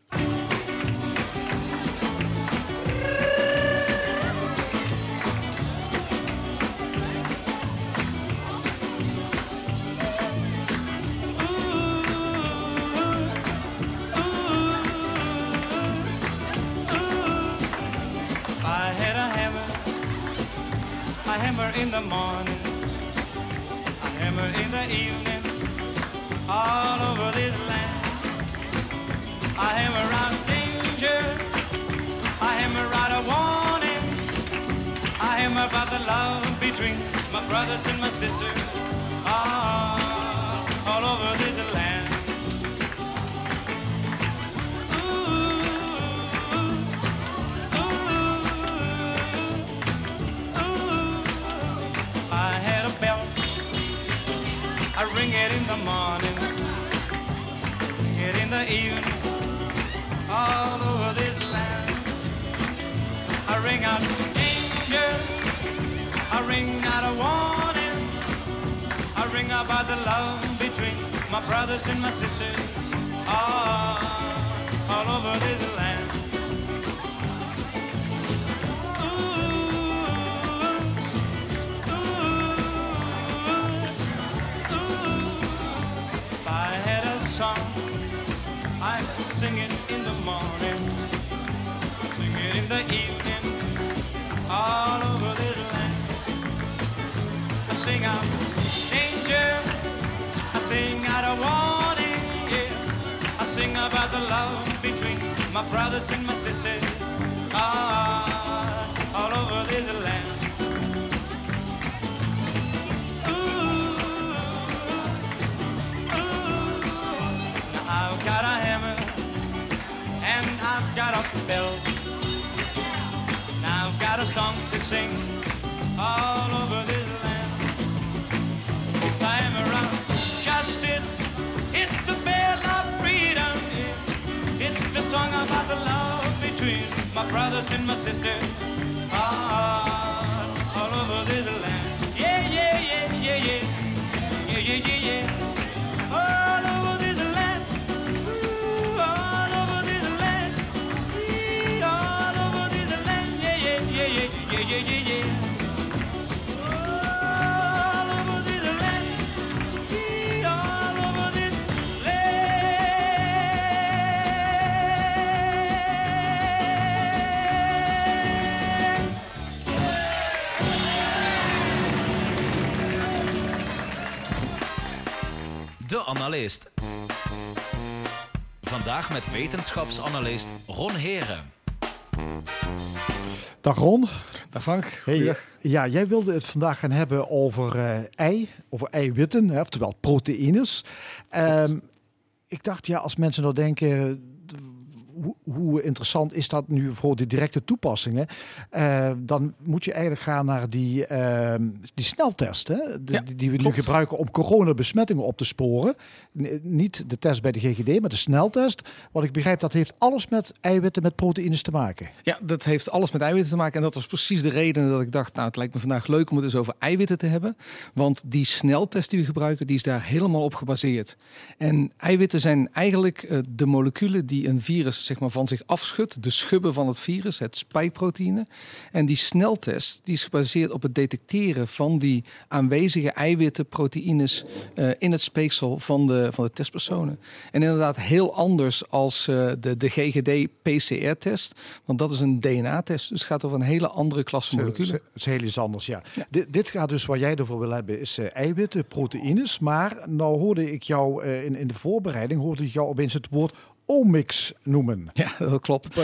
The morning, a hammer in the evening, all over this land. A hammer out danger, a hammer out a warning, a hammer about the love between my brothers and my sisters, evening, all over this land. I ring out danger, I ring out a warning, I ring out about the love between my brothers and my sisters, all, all over this land. The love between my brothers and my sisters, ah, all over this land. Ooh, ooh. Now I've got a hammer and I've got a bell. Now I've got a song to sing all over this land. It's a hammer of justice. It's the freedom. The song about the love between my brothers and my sisters. Ah, all over this land. Yeah, yeah, yeah, yeah, yeah. Yeah, yeah, yeah, yeah. All over this land. Ooh, all over this land. Ee, All over this land. Yeah, yeah, yeah, yeah, yeah, yeah, yeah, De Analist. Vandaag met wetenschapsanalist Ron Heren. Dag Ron. Dag Frank. Hey, ja, jij wilde het vandaag gaan hebben over eh, ei, over eiwitten, hè, oftewel proteïnes. Ehm, ik dacht, ja, als mensen nou denken, hoe, hoe interessant is dat nu voor de directe toepassingen? Eh, dan moet je eigenlijk gaan naar die, ehm, die sneltest, hè? De- Ja, die, die we nu gebruiken om coronabesmettingen op te sporen. N- niet de test bij de GGD, maar de sneltest. Wat ik begrijp, dat heeft alles met eiwitten, met proteïnes te maken. Ja, dat heeft alles met eiwitten te maken. En dat was precies de reden dat ik dacht, nou, het lijkt me vandaag leuk om het eens over eiwitten te hebben. Want die sneltest die we gebruiken, die is daar helemaal op gebaseerd. En eiwitten zijn eigenlijk eh, de moleculen die een virus zeg maar, van zich afschudt. De schubben van het virus, het spijkproteïne. En die sneltest die is gebaseerd op het detecteren van die aanwezige eiwitten, proteïnes eh, in het speeksel van de, van de testpersonen. En inderdaad heel anders als eh, de, de GGD-PCR-test. Want dat is een DNA-test. Dus het gaat over een hele andere klasse moleculen. Dat is heel iets anders, ja. Dit, dit gaat dus, waar jij ervoor wil hebben, is eh, eiwitten, proteïnes. Maar nou hoorde ik jou in, in de voorbereiding, hoorde ik jou opeens het woord omics noemen. Ja, dat klopt.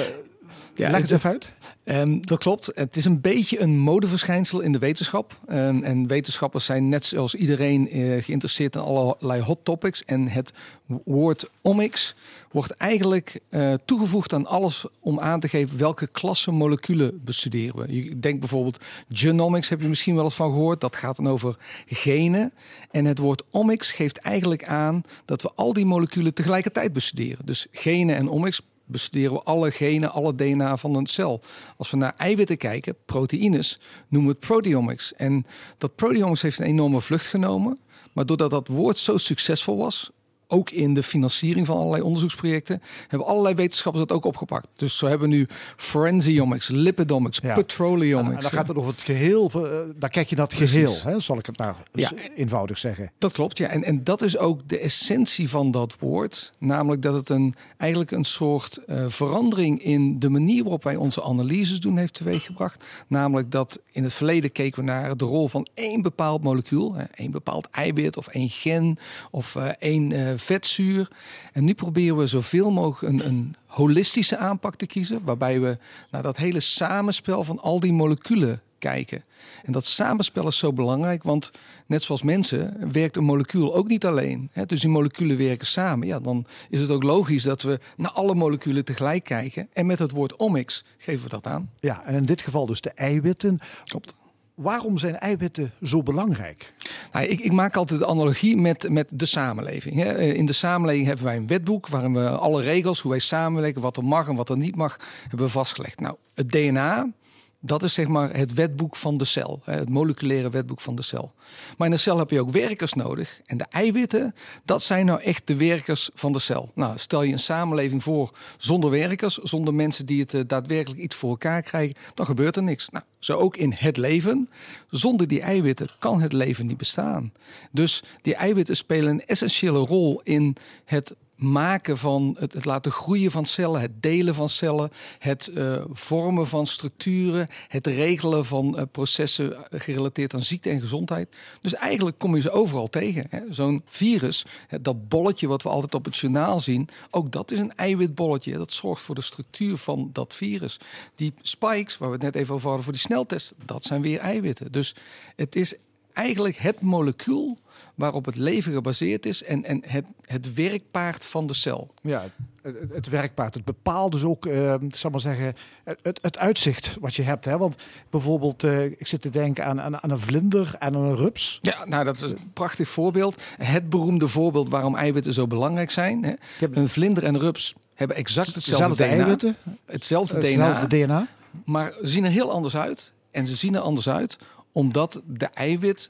Ja, Leg het even uit. Ehm, dat klopt. Het is een beetje een modeverschijnsel in de wetenschap. Ehm, en wetenschappers zijn net zoals iedereen eh, geïnteresseerd in allerlei hot topics. En het woord omics wordt eigenlijk eh, toegevoegd aan alles om aan te geven welke klasse moleculen bestuderen we. Je denkt bijvoorbeeld genomics, heb je misschien wel eens van gehoord. Dat gaat dan over genen. En het woord omics geeft eigenlijk aan dat we al die moleculen tegelijkertijd bestuderen. Dus genen en omics bestuderen we alle genen, alle DNA van een cel. Als we naar eiwitten kijken, proteïnes, noemen we het proteomics. En dat proteomics heeft een enorme vlucht genomen. Maar doordat dat woord zo succesvol was, ook in de financiering van allerlei onderzoeksprojecten, hebben allerlei wetenschappers dat ook opgepakt. Dus zo hebben we nu forensiomics, lipidomics, Ja. petroleomics. En dan gaat het over het geheel, eh, dan kijk je naar het geheel, hè, zal ik het nou Ja. eenvoudig zeggen. Dat klopt, ja. En, en dat is ook de essentie van dat woord. Namelijk dat het een, eigenlijk een soort eh, verandering in de manier waarop wij onze analyses doen heeft teweeggebracht. Namelijk dat in het verleden keken we naar de rol van één bepaald molecuul. Één bepaald eiwit of één gen of eh, één eh, vetzuur. En nu proberen we zoveel mogelijk een, een holistische aanpak te kiezen. Waarbij we naar dat hele samenspel van al die moleculen kijken. En dat samenspel is zo belangrijk, want net zoals mensen werkt een molecuul ook niet alleen. Hè? Dus die moleculen werken samen. Ja, dan is het ook logisch dat we naar alle moleculen tegelijk kijken. En met het woord omics geven we dat aan. Ja, en in dit geval dus de eiwitten. Klopt. Waarom zijn eiwitten zo belangrijk? Nou, ik, ik maak altijd de analogie met, met de samenleving. Hè. Eh, In de samenleving hebben wij een wetboek waarin we alle regels, hoe wij samenwerken, wat er mag en wat er niet mag, hebben vastgelegd. Nou, het DNA, dat is zeg maar het wetboek van de cel, het moleculaire wetboek van de cel. Maar in de cel heb je ook werkers nodig. En de eiwitten, dat zijn nou echt de werkers van de cel. Nou, stel je een samenleving voor zonder werkers, zonder mensen die het eh, daadwerkelijk iets voor elkaar krijgen, dan gebeurt er niks. Nou, zo ook in het leven. Zonder die eiwitten kan het leven niet bestaan. Dus die eiwitten spelen een essentiële rol in het maken van het, het laten groeien van cellen, het delen van cellen, het eh, vormen van structuren, het regelen van eh, processen gerelateerd aan ziekte en gezondheid. Dus eigenlijk kom je ze overal tegen. Zo'n virus, hè, dat bolletje wat we altijd op het journaal zien, ook dat is een eiwitbolletje. Dat zorgt voor de structuur van dat virus. Die spikes, waar we het net even over hadden voor die sneltest, dat zijn weer eiwitten. Dus het is eigenlijk het molecuul waarop het leven gebaseerd is en, en het, het werkpaard van de cel. Ja, het, het- werkpaard. Het bepaalt dus ook, eh, zal maar zeggen, het, het uitzicht wat je hebt. Hè? Want bijvoorbeeld, eh, ik zit te denken aan, aan, aan een vlinder en aan een rups. Ja, nou dat is een prachtig voorbeeld. Het beroemde voorbeeld waarom eiwitten zo belangrijk zijn. Hè. Een vlinder en rups hebben exact hetzelfde DNA. eiwitten. Hetzelfde, Hetzelfde DNA, DNA. maar zien er heel anders uit. En ze zien er anders uit omdat de eiwit,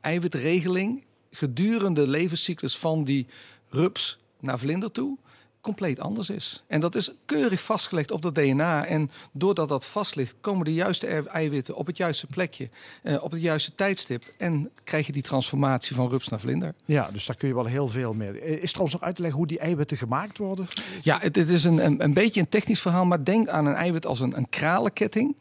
eiwitregeling gedurende de levenscyclus van die rups naar vlinder toe compleet anders is. En dat is keurig vastgelegd op dat DNA. En doordat dat vast ligt, komen de juiste eiwitten op het juiste plekje, eh, op het juiste tijdstip. En krijg je die transformatie van rups naar vlinder. Ja, dus daar kun je wel heel veel mee. Eh, Is trouwens nog uit te leggen hoe die eiwitten gemaakt worden? Ja, het, het is een, een, een beetje een technisch verhaal, maar denk aan een eiwit als een, een kralenketting.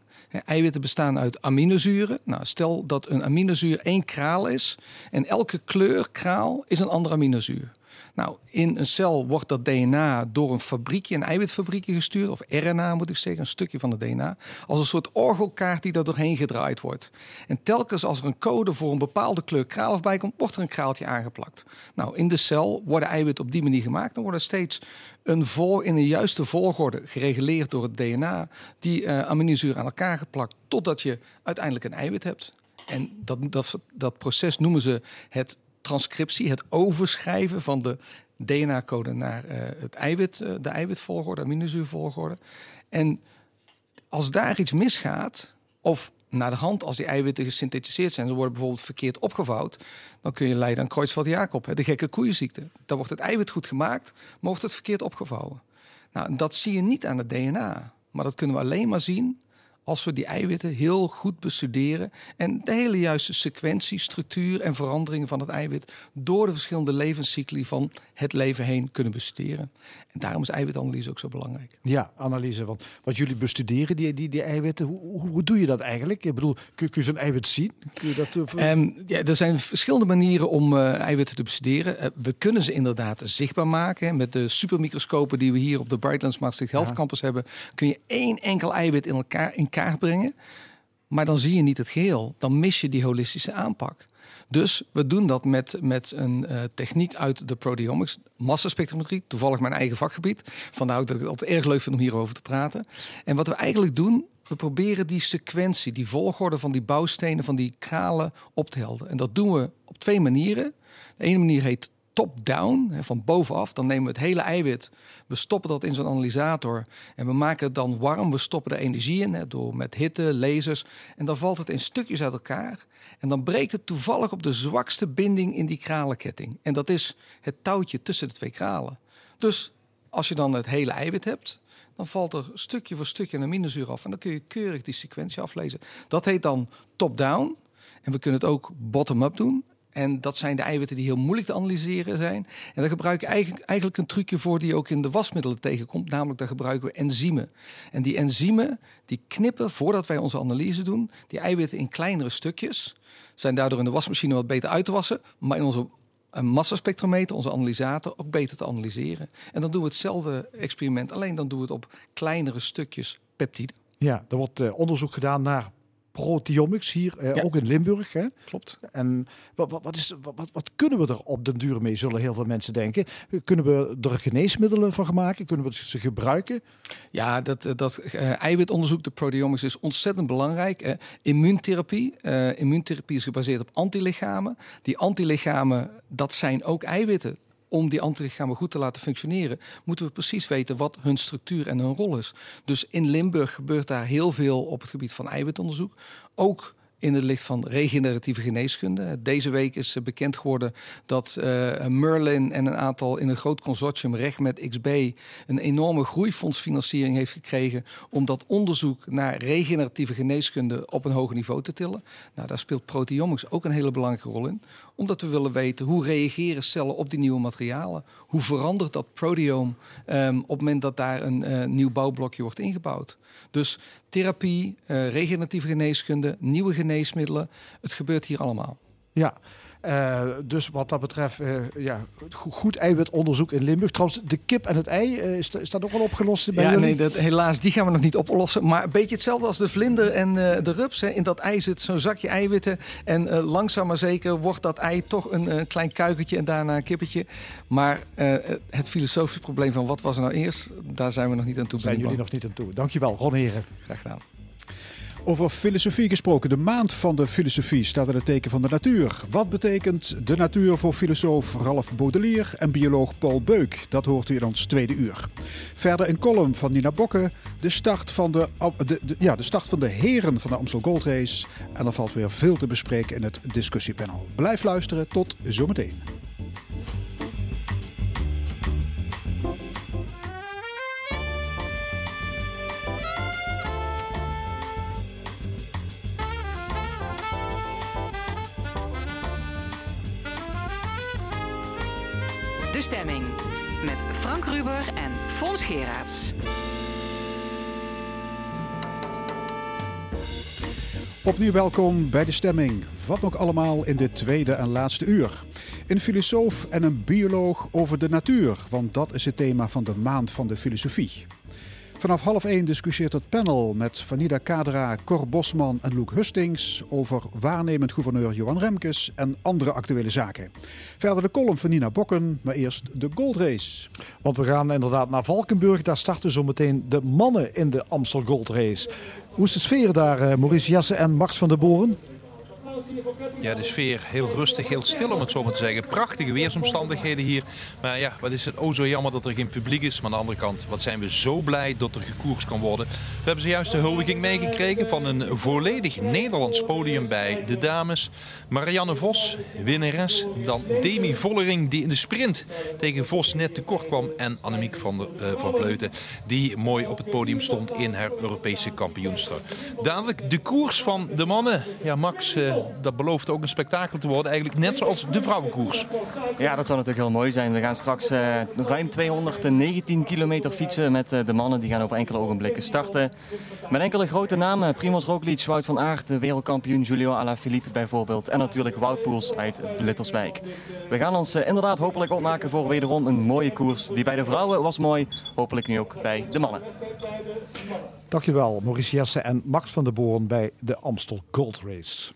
Eiwitten bestaan uit aminozuren. Nou, stel dat een aminozuur één kraal is en elke kleur kraal is een andere aminozuur. Nou, in een cel wordt dat DNA door een fabriekje, een eiwitfabriekje gestuurd, of RNA moet ik zeggen, een stukje van het DNA, als een soort orgelkaart die daar doorheen gedraaid wordt. En telkens als er een code voor een bepaalde kleur kraal bij komt, wordt er een kraaltje aangeplakt. Nou, in de cel worden eiwitten op die manier gemaakt. Dan worden steeds een vol, in de juiste volgorde, gereguleerd door het DNA, die eh aminozuren aan elkaar geplakt, totdat je uiteindelijk een eiwit hebt. En dat, dat, dat proces noemen ze het transcriptie, het overschrijven van de DNA-code naar eh, het eiwit, eh, de eiwitvolgorde, aminozuurvolgorde. En als daar iets misgaat, of naar de hand als die eiwitten gesynthetiseerd zijn, ze worden bijvoorbeeld verkeerd opgevouwd, dan kun je leiden aan Creutzfeldt-Jakob, hè, de gekke koeienziekte. Dan wordt het eiwit goed gemaakt, maar wordt het verkeerd opgevouwen. Nou, dat zie je niet aan het DNA, maar dat kunnen we alleen maar zien als we die eiwitten heel goed bestuderen en de hele juiste sequentie, structuur en veranderingen van het eiwit door de verschillende levenscycli van het leven heen kunnen bestuderen. En daarom is eiwitanalyse ook zo belangrijk. Ja, analyse. Want wat jullie bestuderen, die, die, die eiwitten, hoe, hoe, doe je dat eigenlijk? Ik bedoel, kun, kun je zo'n eiwit zien? Kun je dat, eh, Ehm, ja, er zijn verschillende manieren om eh, eiwitten te bestuderen. Eh, we kunnen ze inderdaad zichtbaar maken. hè. Met de supermicroscopen die we hier op de Brightlands Maastricht Health Ja. Campus hebben, kun je één enkel eiwit in, elkaar, in brengen. Maar dan zie je niet het geheel. Dan mis je die holistische aanpak. Dus we doen dat met, met een eh, techniek uit de proteomics, massaspectrometrie, toevallig mijn eigen vakgebied. Vandaar ook dat ik het altijd erg leuk vind om hierover te praten. En wat we eigenlijk doen, we proberen die sequentie, die volgorde van die bouwstenen, van die kralen op te helden. En dat doen we op twee manieren. De ene manier heet top-down, van bovenaf. Dan nemen we het hele eiwit, we stoppen dat in zo'n analysator en we maken het dan warm. We stoppen er energie in hè, door met hitte, lasers. En dan valt het in stukjes uit elkaar. En dan breekt het toevallig op de zwakste binding in die kralenketting. En dat is het touwtje tussen de twee kralen. Dus als je dan het hele eiwit hebt, dan valt er stukje voor stukje een aminozuur af. En dan kun je keurig die sequentie aflezen. Dat heet dan top-down. En we kunnen het ook bottom-up doen. En dat zijn de eiwitten die heel moeilijk te analyseren zijn. En daar gebruik ik eigenlijk, eigenlijk een trucje voor die ook in de wasmiddelen tegenkomt. Namelijk, daar gebruiken we enzymen. En die enzymen die knippen, voordat wij onze analyse doen, die eiwitten in kleinere stukjes. Zijn daardoor in de wasmachine wat beter uit te wassen. Maar in onze een massaspectrometer, onze analysator, ook beter te analyseren. En dan doen we hetzelfde experiment, alleen dan doen we het op kleinere stukjes peptide. Ja, er wordt eh, onderzoek gedaan naar proteomics hier, eh, Ja. ook in Limburg. Hè? Klopt. En wat, wat, wat, is, wat, wat- kunnen we er op den duur mee, zullen heel veel mensen denken. Kunnen we er geneesmiddelen van maken? Kunnen we ze gebruiken? Ja, dat, dat eh, eiwitonderzoek, de proteomics, is ontzettend belangrijk. Eh, immuuntherapie. eh, immuuntherapie is gebaseerd op antilichamen. Die antilichamen, dat zijn ook eiwitten. Om die antilichamen goed te laten functioneren, moeten we precies weten wat hun structuur en hun rol is. Dus in Limburg gebeurt daar heel veel op het gebied van eiwitonderzoek. Ook in het licht van regeneratieve geneeskunde. Deze week is eh, bekend geworden dat eh, Merlin en een aantal in een groot consortium recht met XB een enorme groeifondsfinanciering heeft gekregen om dat onderzoek naar regeneratieve geneeskunde op een hoger niveau te tillen. Nou, daar speelt proteomics ook een hele belangrijke rol in, omdat we willen weten hoe reageren cellen op die nieuwe materialen, hoe verandert dat proteoom ehm, op het moment dat daar een eh, nieuw bouwblokje wordt ingebouwd. Dus therapie, regeneratieve geneeskunde, nieuwe geneesmiddelen, het gebeurt hier allemaal. Ja, eh, dus wat dat betreft, eh, ja, go- goed eiwitonderzoek in Limburg. Trouwens, de kip en het ei, eh, is, dat- is dat ook al opgelost bij Ja, jullie? nee, dat, helaas, die gaan we nog niet oplossen. Maar een beetje hetzelfde als de vlinder en de rups. Hè. In dat ei zit zo'n zakje eiwitten. En langzaam maar zeker wordt dat ei toch een klein kuikentje en daarna een kippetje. Maar het filosofische probleem van wat was er nou eerst, daar zijn we nog niet aan toe. Zijn jullie nog niet aan toe. Dankjewel, Ron Heren. Graag gedaan. Over filosofie gesproken. De maand van de filosofie staat in het teken van de natuur. Wat betekent de natuur voor filosoof Ralph Baudelaire en bioloog Paul Beuk? Dat hoort u in ons tweede uur. Verder een column van Nina Bokke. De start van de, de, de- ja, de start van de heren van de Amstel Gold Race. En er valt weer veel te bespreken in het discussiepanel. Blijf luisteren. Tot zometeen. De stemming met Frank Ruber en Fons Geraerts. Opnieuw welkom bij de stemming. Wat nog allemaal in dit tweede en laatste uur. Een filosoof en een bioloog over de natuur, want dat is het thema van de maand van de filosofie. Vanaf half één discussieert het panel met Vanida Kadra, Cor Bosman en Loek Hustings over waarnemend gouverneur Johan Remkes en andere actuele zaken. Verder de column van Nina Bokken, maar eerst de Gold Race. Want we gaan inderdaad naar Valkenburg. Daar starten zo meteen de mannen in de Amstel Gold Race. Hoe is de sfeer daar, eh, Maurice Jassen en Max van der Boren? Ja, de sfeer heel rustig, heel stil om het zo maar te zeggen. Prachtige weersomstandigheden hier. Maar ja, wat is het oh zo jammer dat er geen publiek is. Maar aan de andere kant, wat zijn we zo blij dat er gekoerst kan worden. We hebben zojuist de huldiging meegekregen van een volledig Nederlands podium bij de dames. Marianne Vos, winnares. Dan Demi Vollering, die in de sprint tegen Vos net tekort kwam. En Annemiek van, der, eh, van Vleuten, die mooi op het podium stond in haar Europese kampioenstrui. Dadelijk de koers van de mannen. Ja, Max, eh, dat belooft ook een spektakel te worden. Eigenlijk net zoals de vrouwenkoers. Ja, dat zou natuurlijk heel mooi zijn. We gaan straks eh, ruim 219 kilometer fietsen met eh, de mannen. Die gaan over enkele ogenblikken starten. Met enkele grote namen. Primoz Roglic, Wout van Aert, de wereldkampioen Julio Alaphilippe bijvoorbeeld. En natuurlijk Wout Poels uit Litterswijk. We gaan ons eh, inderdaad hopelijk opmaken voor wederom een mooie koers. Die bij de vrouwen was mooi. Hopelijk nu ook bij de mannen. Dankjewel, Maurice Jassen en Max van der Boren bij de Amstel Gold Race.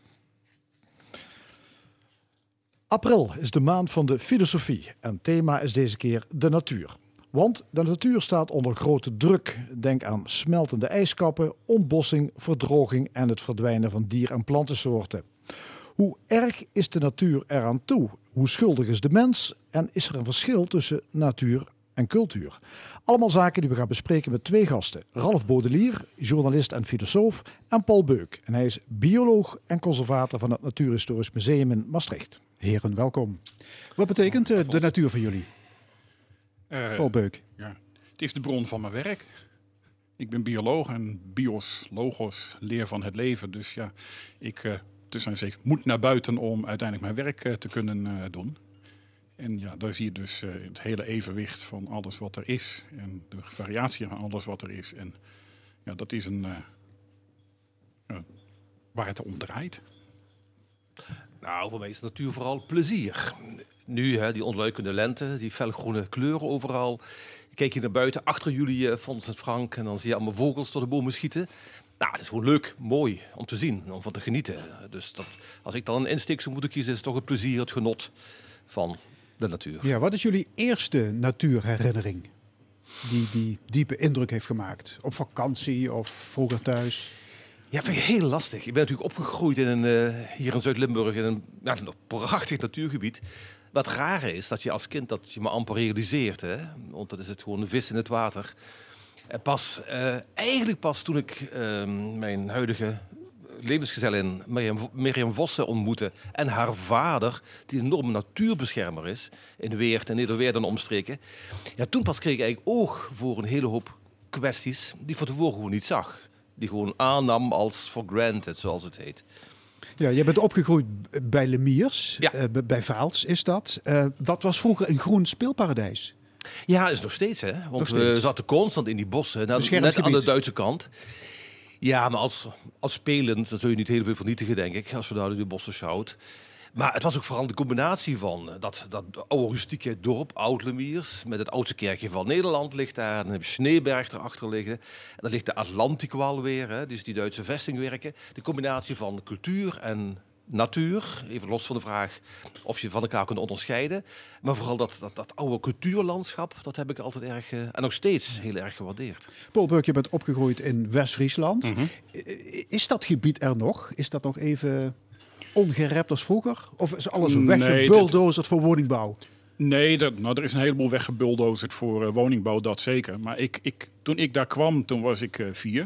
April is de maand van de filosofie en thema is deze keer de natuur. Want de natuur staat onder grote druk. Denk aan smeltende ijskappen, ontbossing, verdroging en het verdwijnen van dier- en plantensoorten. Hoe erg is de natuur eraan toe? Hoe schuldig is de mens? En is er een verschil tussen natuur en cultuur? Allemaal zaken die we gaan bespreken met twee gasten. Ralph Baudelaire, journalist en filosoof, en Paul Beuk. En hij is bioloog en conservator van het Natuurhistorisch Museum in Maastricht. Heren, welkom. Wat betekent eh, de natuur voor jullie? Eh, Paul Beuk. Ja, het is de bron van mijn werk. Ik ben bioloog en bios, logos, leer van het leven. Dus ja, ik eh tussen aanstekens moet naar buiten om uiteindelijk mijn werk te kunnen eh, doen. En ja, daar zie je dus eh, het hele evenwicht van alles wat er is. En de variatie van alles wat er is. En ja, dat is een, eh, waar het om draait. Nou, voor mij is de natuur vooral plezier. Nu, hè, die ontluikende lente, die felgroene kleuren overal. Kijk je naar buiten, achter jullie, eh, Fons en Frank, en dan zie je allemaal vogels door de bomen schieten. Nou, dat is gewoon leuk, mooi om te zien, om van te genieten. Dus dat, als ik dan een insteek zou moeten kiezen, is het toch het plezier, het genot van de natuur. Ja, wat is jullie eerste natuurherinnering? Die, die diepe indruk heeft gemaakt. Op vakantie of vroeger thuis? Ja, vind ik heel lastig. Ik ben natuurlijk opgegroeid in een, eh, hier in Zuid-Limburg in een, ja, een prachtig natuurgebied. Wat rare is dat je als kind dat je me amper realiseert. Hè? Want dat is het gewoon een vis in het water. En pas, eh, eigenlijk pas toen ik eh, mijn huidige levensgezellin Mirjam, Mirjam Vossen ontmoette. En haar vader, die een enorme natuurbeschermer is. In Weert en Nederweert en omstreken. Ja, toen pas kreeg ik eigenlijk oog voor een hele hoop kwesties die ik van tevoren gewoon niet zag. Die gewoon aannam als for granted, zoals het heet. Ja, je bent opgegroeid bij Lemiers, eh, bij Vaals is dat. Eh, dat was vroeger een groen speelparadijs. Ja, is nog steeds hè. Want Nog we zaten constant in die bossen. Nou, net aan de. Duitse kant. Ja, maar als, als spelend, dan zul je niet heel veel vernietigen, denk ik. Als we daar door die bossen schouwt. Maar het was ook vooral de combinatie van eh, dat, dat oude rustieke dorp, Oud-Lemiers, met het oudste kerkje van Nederland ligt daar. Dan heb je Sneeberg erachter liggen. En dan ligt de Atlantikwal weer, hè, dus die Duitse vestingwerken. De combinatie van cultuur en natuur, even los van de vraag of je van elkaar kunt onderscheiden. Maar vooral dat, dat, dat oude cultuurlandschap, dat heb ik altijd erg, eh, en nog steeds heel erg gewaardeerd. Paul Burk, je bent opgegroeid in West-Friesland. Mhm. Is dat gebied er nog? Is dat nog even ongerept als vroeger? Of is alles Nee, weggebulldozerd voor woningbouw? Nee, dat, nou, er is een heleboel weggebulldozerd voor eh, woningbouw, dat zeker. Maar ik, ik, toen ik daar kwam, toen was ik eh, vier.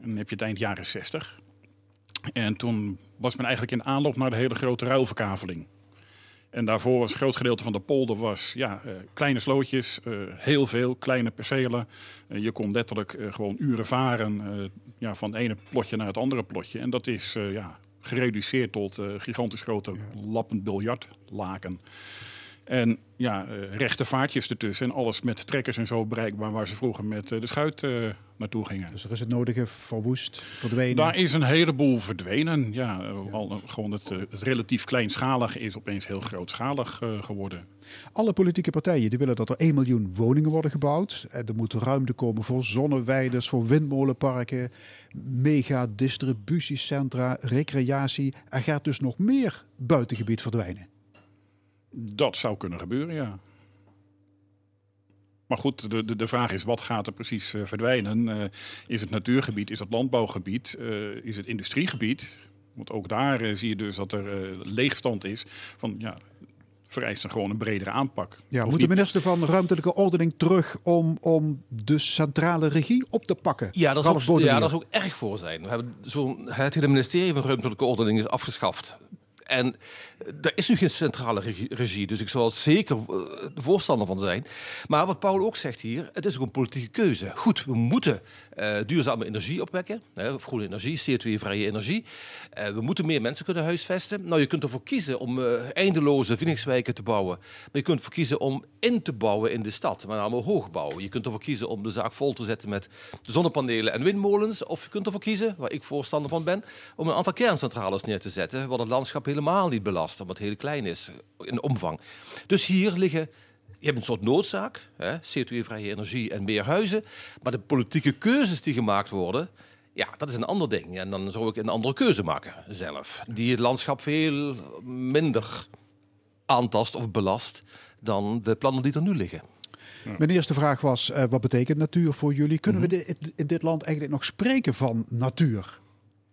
En dan heb je het eind jaren zestig. En toen was men eigenlijk in aanloop naar de hele grote ruilverkaveling. En daarvoor was een groot gedeelte van de polder was, ja, eh, kleine slootjes, eh, heel veel kleine percelen. Eh, je kon letterlijk gewoon uren varen ja, van het ene plotje naar het andere plotje. En dat is ja, gereduceerd tot gigantisch grote lappend biljartlaken. En ja, eh, rechte vaartjes ertussen en alles met trekkers en zo bereikbaar waar ze vroeger met eh, de schuit eh, naartoe gingen. Dus er is het nodige verwoest, verdwenen. Daar is een heleboel verdwenen. Ja, al, gewoon het, het relatief kleinschalige is opeens heel grootschalig geworden. Alle politieke partijen die willen dat er 1 miljoen woningen worden gebouwd. En er moet ruimte komen voor zonneweiders, voor windmolenparken, mega distributiecentra, recreatie. Er gaat dus nog meer buitengebied verdwijnen. Dat zou kunnen gebeuren, ja. Maar goed, de, de, de vraag is, wat gaat er precies eh, verdwijnen? Eh, is het natuurgebied, is het landbouwgebied, eh, is het industriegebied? Want ook daar zie je dus dat er eh, leegstand is. Van, ja, vereist een gewoon een bredere aanpak. Ja, Hoeft moet de minister van Ruimtelijke Ordening terug om, om de centrale regie op te pakken? Ja, dat, is ook, ja, Bodemir. dat is ook erg voor zijn. We hebben zo'n, het hele ministerie van Ruimtelijke Ordening is afgeschaft. En er is nu geen centrale regie, dus ik zal er zeker eh, voorstander van zijn. Maar wat Paul ook zegt hier, het is ook een politieke keuze. Goed, we moeten eh, duurzame energie opwekken, hè, groene energie, CO2-vrije energie. Eh, we moeten meer mensen kunnen huisvesten. Nou, je kunt ervoor kiezen om eh, eindeloze Phoenixwijken te bouwen. Maar je kunt ervoor kiezen om in te bouwen in de stad, met name hoogbouw. Je kunt ervoor kiezen om de zaak vol te zetten met zonnepanelen en windmolens. Of je kunt ervoor kiezen, waar ik voorstander van ben, om een aantal kerncentrales neer te zetten, wat het landschap helemaal niet belast, omdat het heel klein is in omvang. Dus hier liggen je hebt een soort noodzaak, hè, CO2-vrije energie en meer huizen. Maar de politieke keuzes die gemaakt worden, ja, dat is een ander ding. En dan zou ik een andere keuze maken zelf. Die het landschap veel minder aantast of belast dan de plannen die er nu liggen. Mijn eerste vraag was, eh, wat betekent natuur voor jullie? Kunnen Mhm. we dit- in dit land eigenlijk nog spreken van natuur?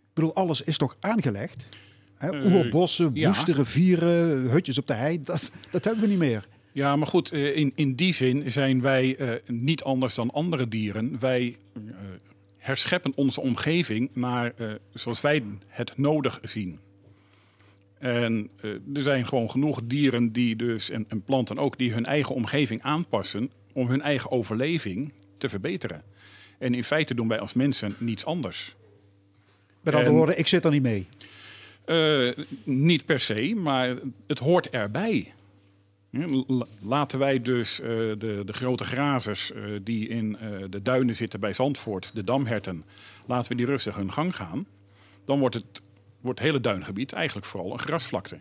Ik bedoel, alles is toch aangelegd? Hè? Eh, Oerbossen, ja. woeste rivieren, hutjes op de hei, dat, dat hebben we niet meer. Ja, maar goed, eh, in, in die zin zijn wij eh, niet anders dan andere dieren. Wij eh, herscheppen onze omgeving naar zoals wij het nodig zien. En er zijn gewoon genoeg dieren die dus, en, en planten ook, die hun eigen omgeving aanpassen om hun eigen overleving te verbeteren. En in feite doen wij als mensen niets anders. Met andere En- woorden, ik zit er niet mee. Eh, niet per se, maar het hoort erbij. Laten wij dus eh, de, de grote grazers eh, die in de duinen zitten bij Zandvoort, de damherten, laten we die rustig hun gang gaan. Dan wordt het, wordt het hele duingebied eigenlijk vooral een grasvlakte.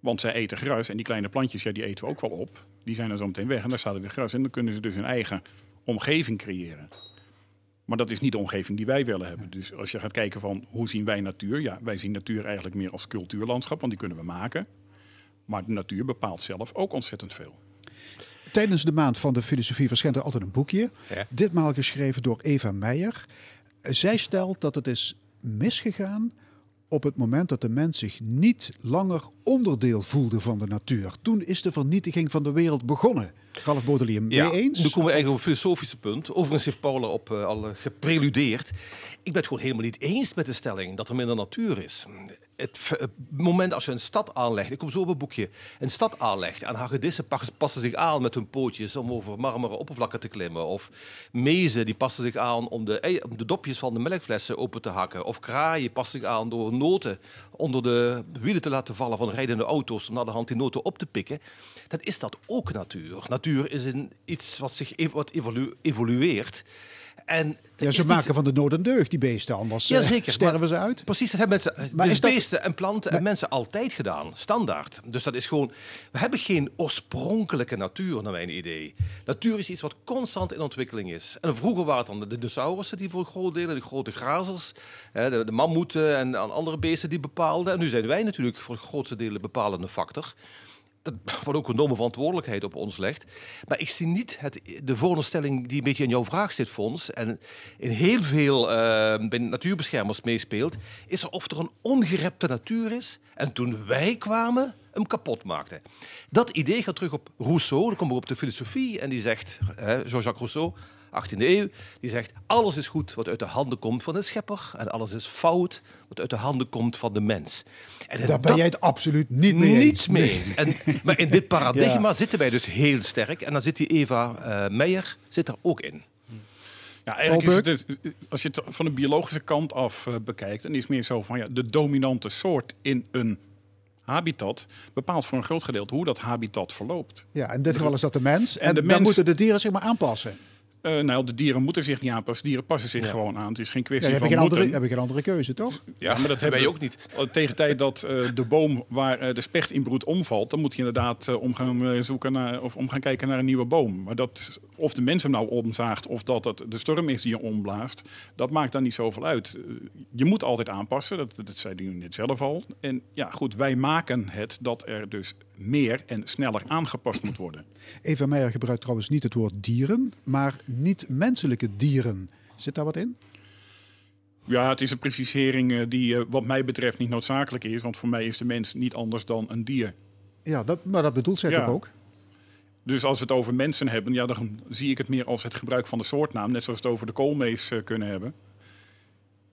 Want zij eten gras en die kleine plantjes, ja, die eten we ook wel op. Die zijn dan zo meteen weg en daar staat er weer gras. En dan kunnen ze dus hun eigen omgeving creëren. Maar dat is niet de omgeving die wij willen hebben. Dus als je gaat kijken van hoe zien wij natuur? Ja, wij zien natuur eigenlijk meer als cultuurlandschap, want die kunnen we maken. Maar de natuur bepaalt zelf ook ontzettend veel. Tijdens de maand van de filosofie verschijnt er altijd een boekje. Ja. Ditmaal geschreven door Eva Meijer. Zij stelt dat het is misgegaan op het moment dat de mens zich niet langer onderdeel voelde van de natuur. Toen is de vernietiging van de wereld begonnen. Ralf Baudelaire, mee Ja, eens? nu komen we eigenlijk op een filosofische punt. Overigens heeft Paula op eh, al eh, gepreludeerd. Ik ben het gewoon helemaal niet eens met de stelling dat er minder natuur is. Het, moment als je een stad aanlegt, ik kom zo op een boekje, een stad aanlegt en hagedissen pas- passen zich aan met hun pootjes om over marmeren oppervlakken te klimmen. Of mezen die passen zich aan om de, om de dopjes van de melkflessen open te hakken. Of kraaien passen zich aan door noten onder de wielen te laten vallen van rijdende auto's om naar de hand die noten op te pikken. Dan is dat ook natuur. Natuur is een, iets wat zich wat evolu- evolueert. En Ja, ze niet- maken van de nood een deugd, die beesten. Anders eh, sterven maar- ze uit. Precies, dat hebben mensen, Maar dus dat- beesten en planten en mensen altijd gedaan, standaard. Dus dat is gewoon, we hebben geen oorspronkelijke natuur, naar mijn idee. Natuur is iets wat constant in ontwikkeling is. En vroeger waren het dan de dinosaurussen die voor een groot deel, de grote grazers, de, mammoeten en andere beesten die bepaalden. En nu zijn wij natuurlijk voor het grootste deel de bepalende factor. Wat ook een enorme verantwoordelijkheid op ons legt. Maar ik zie niet het, de voorstelling die een beetje in jouw vraag zit, Fons. En in heel veel eh, natuurbeschermers meespeelt. Is er of er een ongerepte natuur is. En toen wij kwamen, hem kapot maakten. Dat idee gaat terug op Rousseau. Dan komen we op de filosofie. En die zegt, hè, Jean-Jacques Rousseau, 18e eeuw. Die zegt, alles is goed wat uit de handen komt van de schepper. En alles is fout wat uit de handen komt van de mens. En Daar ben dat- jij het absoluut niet mee eens. niets mee Nee. En, maar in dit (laughs) paradigma Ja. zitten wij dus heel sterk. En dan zit die Eva eh, Meijer zit er ook in. Ja, eigenlijk is het, als je het van de biologische kant af eh, bekijkt, dan is het meer zo van ja, de dominante soort in een habitat bepaalt voor een groot gedeelte hoe dat habitat verloopt. Ja, in dit geval is dat de mens. En, En de dan mens- moeten de dieren zich maar aanpassen. Eh, nou, de dieren moeten zich niet aanpassen. Dieren passen zich Ja. gewoon aan. Het is geen kwestie die van geen andere, moeten. hebben geen andere keuze, toch? Ja, maar dat (laughs) hebben wij ook niet. Tegen tijd dat eh, de boom waar eh, de specht in broedt omvalt, dan moet je inderdaad eh, om gaan eh, zoeken naar of om gaan kijken naar een nieuwe boom. Maar dat, of de mens hem nou omzaagt of dat het de storm is die je omblaast, dat maakt dan niet zoveel uit. Eh, je moet altijd aanpassen, dat, dat zei u net zelf al. En ja, goed, wij maken het dat er dus meer en sneller aangepast moet worden. Eva Meijer gebruikt trouwens niet het woord dieren, maar niet-menselijke dieren. Zit daar wat in? Ja, het is een precisering eh, die eh, wat mij betreft niet noodzakelijk is, want voor mij is de mens niet anders dan een dier. Ja, dat, maar dat bedoelt zij Ja. toch ook? Dus als we het over mensen hebben, ja, dan zie ik het meer als het gebruik van de soortnaam. Net zoals we het over de koolmees eh, kunnen hebben.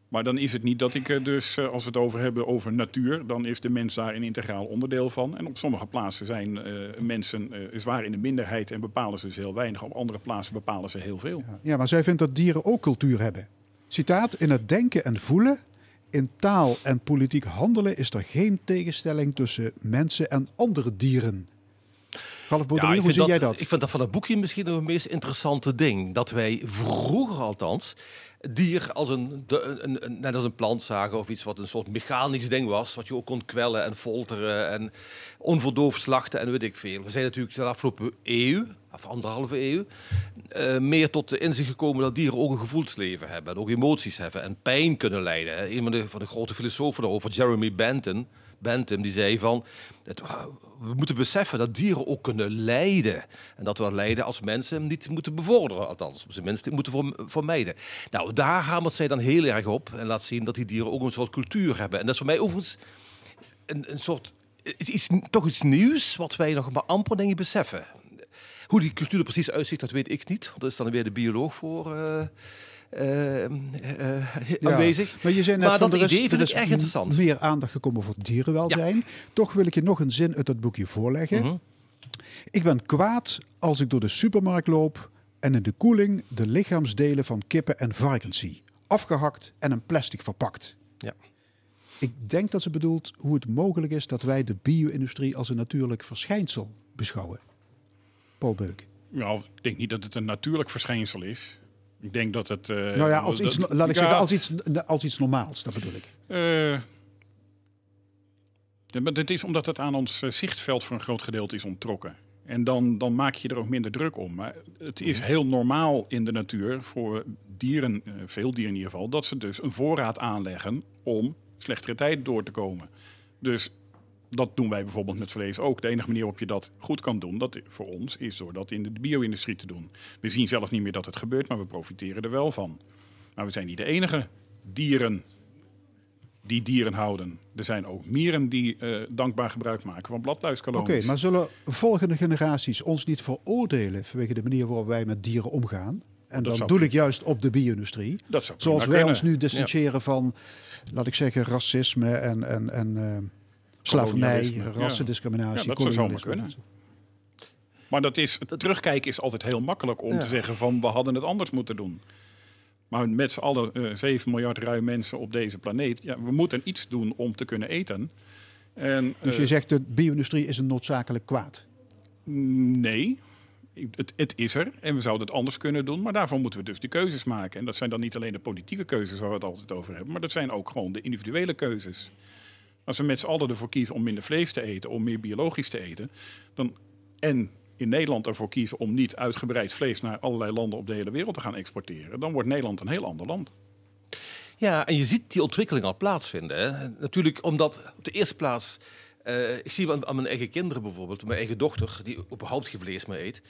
Maar dan is het niet dat ik eh, dus, eh, als we het over hebben over natuur, dan is de mens daar een integraal onderdeel van. En op sommige plaatsen zijn eh, mensen eh, zwaar in de minderheid en bepalen ze dus heel weinig. Op andere plaatsen bepalen ze heel veel. Ja, maar zij vindt dat dieren ook cultuur hebben. Citaat, in het denken en voelen, in taal en politiek handelen is er geen tegenstelling tussen mensen en andere dieren. Ralf Baudelaire, ik hoe zie jij dat? Ik vind dat van het boekje misschien nog het meest interessante ding. Dat wij vroeger althans dier als een, de, een, een- net als een plant zagen of iets wat een soort mechanisch ding was. Wat je ook kon kwellen en folteren en onverdoofd slachten en weet ik veel. We zijn natuurlijk de afgelopen eeuw, of anderhalve eeuw, eh, meer tot de inzicht gekomen dat dieren ook een gevoelsleven hebben. En ook emoties hebben en pijn kunnen lijden. hè. Een van de, van de grote filosofen daarover, Jeremy Bentham, Bentham, die zei van... Het, we moeten beseffen dat dieren ook kunnen lijden. En dat we lijden als mensen niet moeten bevorderen. Althans, op zijn minst moeten verm- vermijden. Nou, daar hamert zij dan heel erg op. En laat zien dat die dieren ook een soort cultuur hebben. En dat is voor mij overigens een, een soort... Is toch iets nieuws wat wij nog maar amper denk ik beseffen. Hoe die cultuur er precies uitziet, dat weet ik niet. Want daar is dan weer de bioloog voor eh, eh, Ja, aanwezig. Maar je zei net maar van dat er is, idee vind ik m- interessant. meer aandacht gekomen voor dierenwelzijn. Toch wil ik je nog een zin uit dat boekje voorleggen. Mhm. Ik ben kwaad als ik door de supermarkt loop en in de koeling de lichaamsdelen van kippen en varkens zie. Afgehakt en in plastic verpakt. Ja. Ik denk dat ze bedoelt hoe het mogelijk is dat wij de bio-industrie als een natuurlijk verschijnsel beschouwen. Paul Beuk. Nou, ik denk niet dat het een natuurlijk verschijnsel is. Ik denk dat het... eh, nou ja, als iets, dat- laat ik ja, zeggen, als iets, als iets normaals, dat bedoel ik. Eh, ja, maar dit is omdat het aan ons eh, zichtveld voor een groot gedeelte is onttrokken. En dan, dan maak je er ook minder druk om. Maar het is heel normaal in de natuur voor dieren, veel dieren in ieder geval, dat ze dus een voorraad aanleggen om slechtere tijd door te komen. Dus dat doen wij bijvoorbeeld met vlees ook. De enige manier waarop je dat goed kan doen, dat voor ons, is door dat in de bio-industrie te doen. We zien zelf niet meer dat het gebeurt, maar we profiteren er wel van. Maar we zijn niet de enige dieren die dieren houden. Er zijn ook mieren die eh, dankbaar gebruik maken van Oké, bladluiskolonies. maar zullen volgende generaties ons niet veroordelen vanwege de manier waarop wij met dieren omgaan? En dan zou doe ik juist op de bio-industrie. Dat Zoals wij kunnen. ons nu distancieren van, laat ik zeggen, racisme en, en, en eh, slavernij, rassendiscriminatie. Ja, dat zou zomaar kolonialisme. Maar dat is, het terugkijken is altijd heel makkelijk om Ja. te zeggen van we hadden het anders moeten doen. Maar met z'n allen eh 7 miljard ruim mensen op deze planeet, ja, we moeten iets doen om te kunnen eten. En, Dus eh, je zegt de bio-industrie is een noodzakelijk kwaad. Nee, het, het is er en we zouden het anders kunnen doen. Maar daarvoor moeten we dus die keuzes maken. En dat zijn dan niet alleen de politieke keuzes waar we het altijd over hebben. Maar dat zijn ook gewoon de individuele keuzes. Als we met z'n allen ervoor kiezen om minder vlees te eten, om meer biologisch te eten. Dan, en in Nederland ervoor kiezen om niet uitgebreid vlees naar allerlei landen op de hele wereld te gaan exporteren. Dan wordt Nederland een heel ander land. Ja, en je ziet die ontwikkeling al plaatsvinden. Hè. Natuurlijk omdat op de eerste plaats... eh, ik zie aan, aan mijn eigen kinderen bijvoorbeeld, mijn eigen dochter, die überhaupt geen vlees meer eet.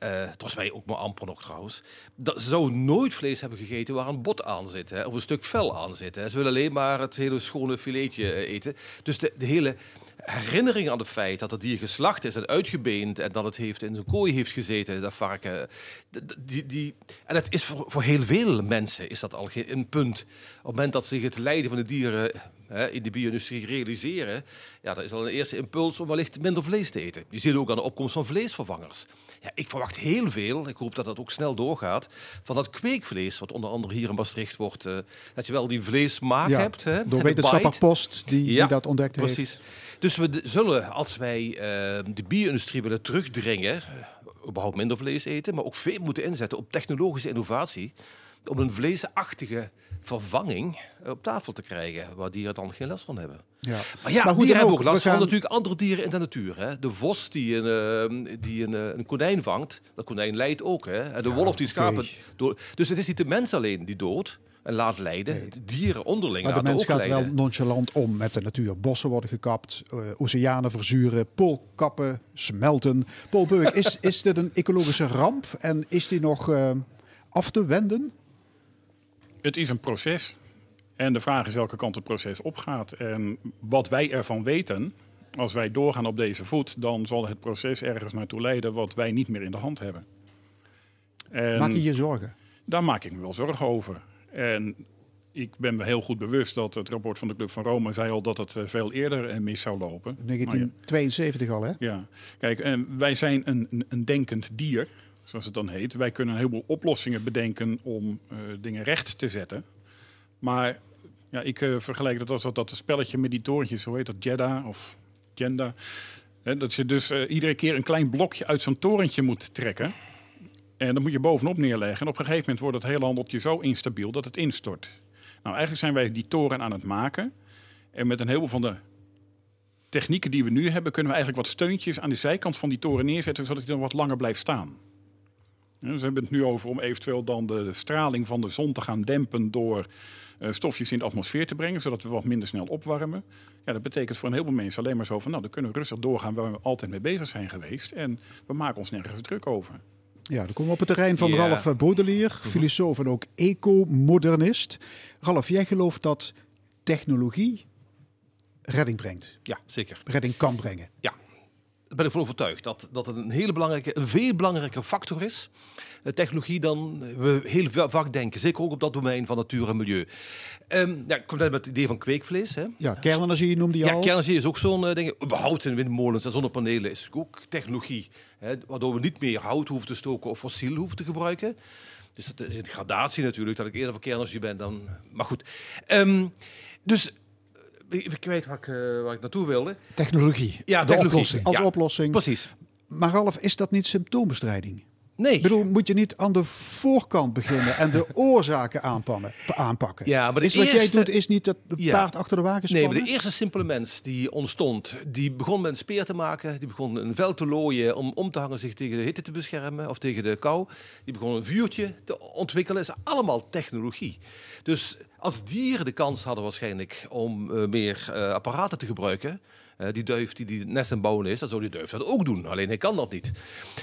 Eh het was wij ook maar amper nog trouwens. Dat, ze zou nooit vlees hebben gegeten waar een bot aan zit, hè, of een stuk vel aan zit. Hè. Ze willen alleen maar het hele schone filetje eh, eten. Dus de, hele herinnering aan het feit dat het dier geslacht is en uitgebeend en dat het heeft in zijn kooi heeft gezeten, dat varken. Die, die, en dat is voor, voor heel veel mensen is dat al geen een punt. Op het moment dat zich het lijden van de dieren hè, in de bio-industrie realiseren, ja, dat is al een eerste impuls om wellicht minder vlees te eten. Je ziet het ook aan de opkomst van vleesvervangers. Ja, ik verwacht heel veel, ik hoop dat dat ook snel doorgaat, van dat kweekvlees, wat onder andere hier in Maastricht wordt, eh, dat je wel die vleesmaak Ja, hebt. Hè, door de wetenschapper. Post, die, die dat ontdekt heeft. Precies. Dus we zullen, als wij eh, de bio-industrie willen terugdringen, eh, überhaupt minder vlees eten, maar ook veel moeten inzetten op technologische innovatie, om een vleesachtige vervanging eh, op tafel te krijgen, waar dieren dan geen last van hebben. Ja. Maar ja, Maar hoe dieren hebben ook, last van natuurlijk andere dieren in de natuur. Hè. De vos die een, eh, die een, eh, een konijn vangt, dat konijn lijdt ook. Hè. En de wolf die schapen dood. Dus het is niet de mens alleen die dood en laat lijden. De dieren onderling Maar de mens gaat wel nonchalant om met de natuur. Bossen worden gekapt, eh, oceanen verzuren, poolkappen smelten. Paul Beuk, is, is dit een ecologische ramp en is die nog af te wenden? Het is een proces. En de vraag is welke kant het proces opgaat. En wat wij ervan weten, als wij doorgaan op deze voet, dan zal het proces ergens naartoe leiden wat wij niet meer in de hand hebben. En Maak je je zorgen? Daar maak ik me wel zorgen over. En ik ben me heel goed bewust dat het rapport van de Club van Rome zei al dat het eh, veel eerder eh, mis zou lopen. Maar ja, 1972 al, hè? ja, kijk, wij zijn een, een denkend dier, zoals het dan heet. Wij kunnen een heleboel oplossingen bedenken om eh, dingen recht te zetten. Maar ja, ik eh, vergelijk dat als dat, spelletje met die torentjes, hoe heet dat, Jeddah of Genda. Hè, dat je dus eh, iedere keer een klein blokje uit zo'n torentje moet trekken. En dat moet je bovenop neerleggen. En op een gegeven moment wordt het hele handeltje zo instabiel dat het instort. Nou, eigenlijk zijn wij die toren aan het maken. En met een heleboel van de technieken die we nu hebben, kunnen we eigenlijk wat steuntjes aan de zijkant van die toren neerzetten, zodat hij dan wat langer blijft staan. Ja, we hebben het nu over om eventueel dan de straling van de zon te gaan dempen door eh, stofjes in de atmosfeer te brengen, zodat we wat minder snel opwarmen. Ja, dat betekent voor een heleboel mensen alleen maar zo van, nou, dan kunnen we rustig doorgaan waar we altijd mee bezig zijn geweest. En we maken ons nergens druk over. Ja, dan komen we op het terrein van Ja. Ralf Baudelaire, filosoof en ook ecomodernist. Ralf, jij gelooft dat technologie redding brengt? Ja, zeker. Redding kan brengen. Ja, daar ben ik van overtuigd. Dat, dat het een hele belangrijke, een veel belangrijke factor is. eh, technologie dan we heel va- vaak denken. Zeker ook op dat domein van natuur en milieu. Ehm, ja, ik kom net met het idee van kweekvlees. Hè. Ja, kernenergie noemde je Ja, al. kernenergie is ook zo'n eh, ding. Überhaupt in windmolens en zonnepanelen is ook technologie. Hè, waardoor we niet meer hout hoeven te stoken of fossiel hoeven te gebruiken. Dus dat is een gradatie natuurlijk, dat ik eerder voor kernenergie ben dan... Maar goed. Ehm, dus, eh, even kwijt waar ik, eh, waar ik naartoe wilde. Technologie. Ja, De technologie. oplossing. Als Ja, oplossing. Precies. Maar Ralf, is dat niet symptoombestrijding? Nee. Ik bedoel, moet je niet aan de voorkant beginnen en de (laughs) oorzaken aanpannen, aanpakken? Ja, maar is wat jij eerste- doet, is niet het Ja. paard achter de wagen Nee, spannen? maar de eerste simpele mens die ontstond, die begon met een speer te maken. Die begon een vel te looien om om te hangen, zich tegen de hitte te beschermen of tegen de kou. Die begon een vuurtje te ontwikkelen. Dat is allemaal technologie. Dus als dieren de kans hadden waarschijnlijk om eh, meer eh, apparaten te gebruiken. Eh, die duif die die nest aan het bouwen is, dan zou die duif dat ook doen. Alleen hij kan dat niet.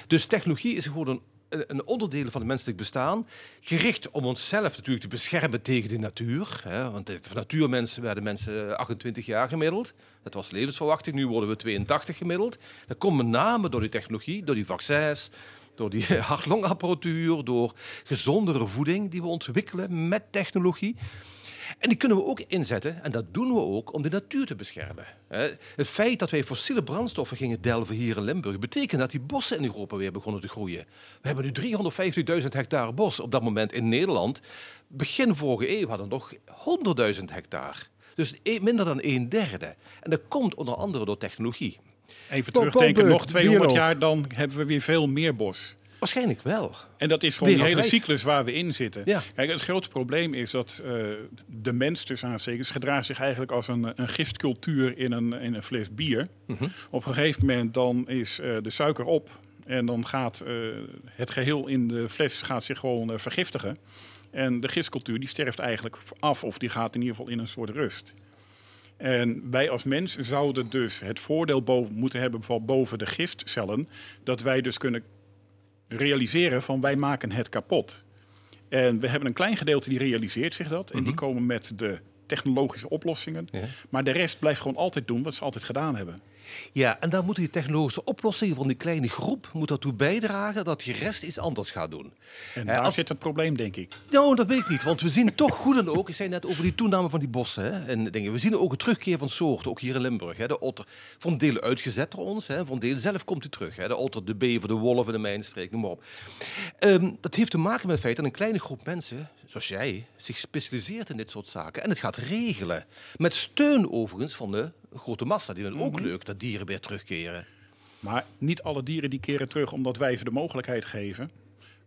Dus technologie is gewoon een een, onderdeel van het menselijk bestaan. Gericht om onszelf natuurlijk te beschermen tegen de natuur. Hè, want de natuurmensen werden mensen 28 jaar gemiddeld. Dat was levensverwachting. Nu worden we 82 gemiddeld. Dat komt met name door die technologie, door die vaccins, door die (laughs) hart-longapparatuur, door gezondere voeding die we ontwikkelen met technologie. En die kunnen we ook inzetten, en dat doen we ook, om de natuur te beschermen. Het feit dat wij fossiele brandstoffen gingen delven hier in Limburg, betekent dat die bossen in Europa weer begonnen te groeien. We hebben nu 350.000 hectare bos op dat moment in Nederland. Begin vorige eeuw hadden we nog 100.000 hectare. Dus e- minder dan een derde. En dat komt onder andere door technologie. Even terugdenken, nog 200 bioloog. jaar, dan hebben we weer veel meer bos. Waarschijnlijk wel. En dat is gewoon die hele cyclus waar we in zitten. Ja. Kijk, het grote probleem is dat eh, de mens, tussen aanstekens, gedraagt zich eigenlijk als een, een gistcultuur in een, in een fles bier. Mhm. Op een gegeven moment dan is eh, de suiker op en dan gaat eh, het geheel in de fles gaat zich gewoon vergiftigen. En de gistcultuur die sterft eigenlijk af of die gaat in ieder geval in een soort rust. En wij als mens zouden dus het voordeel boven, moeten hebben boven de gistcellen, dat wij dus kunnen realiseren van wij maken het kapot. En we hebben een klein gedeelte die realiseert zich dat. En die komen met de technologische oplossingen. Maar de rest blijft gewoon altijd doen wat ze altijd gedaan hebben. Ja, en dan moeten die technologische oplossingen van die kleine groep moet ertoe bijdragen dat die rest iets anders gaat doen. En Hè, daar als- zit het probleem, denk ik. Nou, dat weet ik niet, want we zien toch goed en ook, ik zei net over die toename van die bossen. Hè, en dingen. We zien ook een terugkeer van soorten, ook hier in Limburg. Hè. De otter, van delen uitgezet door ons, hè, van delen zelf komt hij terug. Hè. De otter, de bever, de wolf in de mijnstreek, noem maar op. Ehm, dat heeft te maken met het feit dat een kleine groep mensen, zoals jij, zich specialiseert in dit soort zaken. En het gaat regelen. Met steun overigens van de grote massa. Die vinden het ook leuk dat dieren weer terugkeren. Maar niet alle dieren die keren terug omdat wij ze de mogelijkheid geven.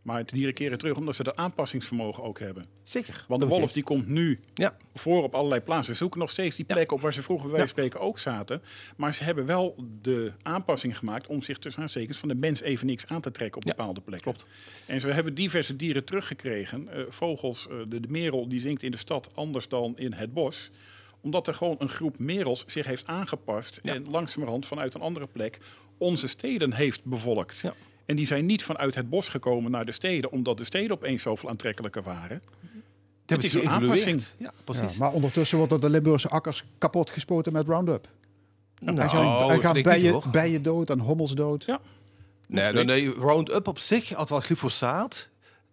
Maar de dieren keren terug omdat ze de aanpassingsvermogen ook hebben. Zeker. Want de Dat wolf die komt nu Ja. voor op allerlei plaatsen. Ze zoeken nog steeds die plekken op waar ze vroeger bij wijze van spreken ook zaten. Maar ze hebben wel de aanpassing gemaakt om zich tussen aanstekens van de mens even niks aan te trekken op bepaalde plekken. Klopt. En ze hebben diverse dieren teruggekregen. Eh, vogels, eh, de, de merel die zingt in de stad anders dan in het bos omdat er gewoon een groep merels zich heeft aangepast en langzamerhand vanuit een andere plek onze steden heeft bevolkt. En die zijn niet vanuit het bos gekomen naar de steden, omdat de steden opeens zoveel aantrekkelijker waren. Het is een aanpassing. Ja, Ja, maar ondertussen worden de Limburgse akkers kapot gespoten met Roundup. Nou, dat denk ik niet, bijen, hoor. bijen dood en hommels dood. Ja. Nee, nee, nee, Roundup op zich, had wel glyfosaat.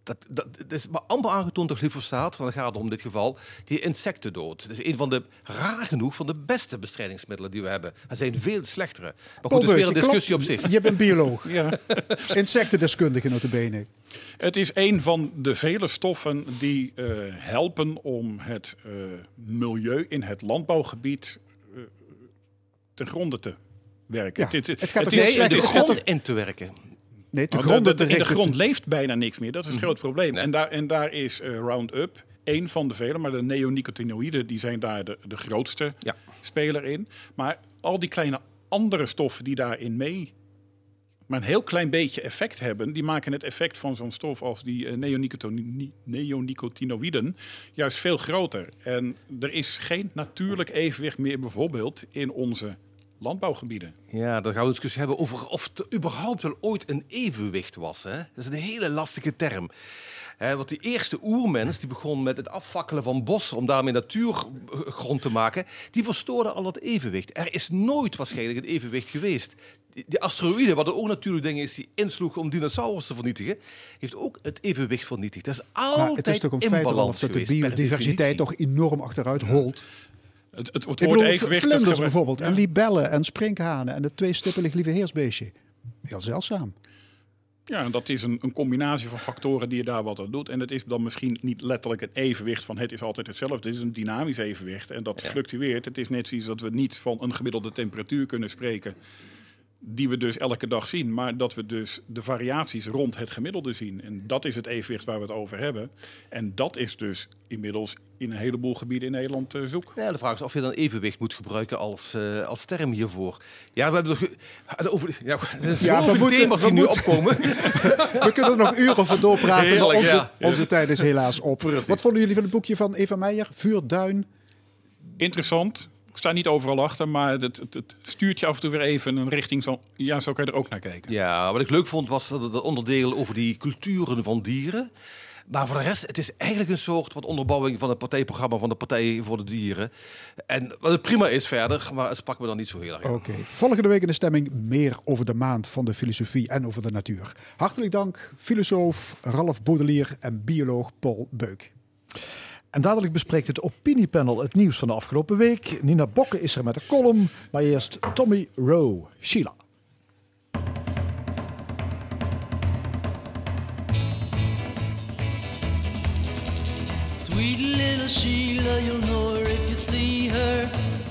Dat, dat, dat is maar amper aangetoond door glyfosaat, want het gaat om dit geval die insecten dood. Het is een van de, raar genoeg, van de beste bestrijdingsmiddelen die we hebben. Er zijn veel slechtere. Maar goed, dat is weer een discussie op klopt. zich. Je bent bioloog. Ja. (laughs) Insectendeskundige notabene. Het is een van de vele stoffen die eh, helpen om het eh, milieu in het landbouwgebied eh, ten gronde te werken. Ja, Het, het gaat toch is- het de grond in te werken. Nee, de grond de, in de grond leeft bijna niks meer. Dat is het groot probleem. En, daar, en daar is eh, Roundup één van de vele. Maar de neonicotinoïden die zijn daar de, de grootste Ja. speler in. Maar al die kleine andere stoffen die daarin mee... maar een heel klein beetje effect hebben... die maken het effect van zo'n stof als die eh, neonicotini- neonicotinoïden... juist veel groter. En er is geen natuurlijk evenwicht meer bijvoorbeeld in onze landbouwgebieden. Ja, dan gaan we een discussie hebben over of er überhaupt wel ooit een evenwicht was. Hè? Dat is een hele lastige term. Hè, want die eerste oermens die begon met het afvakkelen van bossen om daarmee natuurgrond te maken, die verstoorde al dat evenwicht. Er is nooit waarschijnlijk een evenwicht geweest. Die, die asteroïde, wat er ook natuurlijk dingen is die insloeg om dinosaurus te vernietigen, heeft ook het evenwicht vernietigd. Dat is altijd Maar het is toch een feit, in Ralf, balans dat de biodiversiteit toch enorm achteruit holt. Het, het, het woord evenwicht... vlinders bijvoorbeeld, Ja. en libellen en sprinkhanen en het tweestippelig lieve heersbeestje. Heel zeldzaam. Ja, en dat is een, een combinatie van factoren die je daar wat aan doet. En het is dan misschien niet letterlijk een evenwicht van het is altijd hetzelfde. Het is een dynamisch evenwicht en dat fluctueert. Het is net zoiets dat we niet van een gemiddelde temperatuur kunnen spreken. Die we dus elke dag zien, maar dat we dus de variaties rond het gemiddelde zien. En dat is het evenwicht waar we het over hebben. En dat is dus inmiddels in een heleboel gebieden in Nederland eh, zoek. Ja, de vraag is of je dan evenwicht moet gebruiken als, eh, als term hiervoor. Ja, we hebben toch... ah, Over, ja, (laughs) er Ja, we moeten- thema's die we nu moeten- opkomen. (laughs) (laughs) We kunnen er nog uren over doorpraten, Heerlijk, maar onze, ja. onze tijd is helaas op. Wat vonden jullie van het boekje van Eva Meijer, Vuur, Duin? Interessant. Ik sta niet overal achter, maar het, het, het stuurt je af en toe weer even in een richting. Zo, ja, zo kan je er ook naar kijken. Ja, wat ik leuk vond was dat het onderdeel over die culturen van dieren. Maar voor de rest, het is eigenlijk een soort wat onderbouwing van het partijprogramma van de Partij voor de Dieren. En wat het prima is verder, maar het sprak me dan niet zo heel erg. Oké, volgende week in de stemming meer over de maand van de filosofie en over de natuur. Hartelijk dank, filosoof Ralf Baudelier en bioloog Paul Beuk. En dadelijk bespreekt het opiniepanel het nieuws van de afgelopen week. Nina Bokke is er met een column, maar eerst Tommy Rowe, Sheila. Sweet little Sheila, you'll know her if you see her.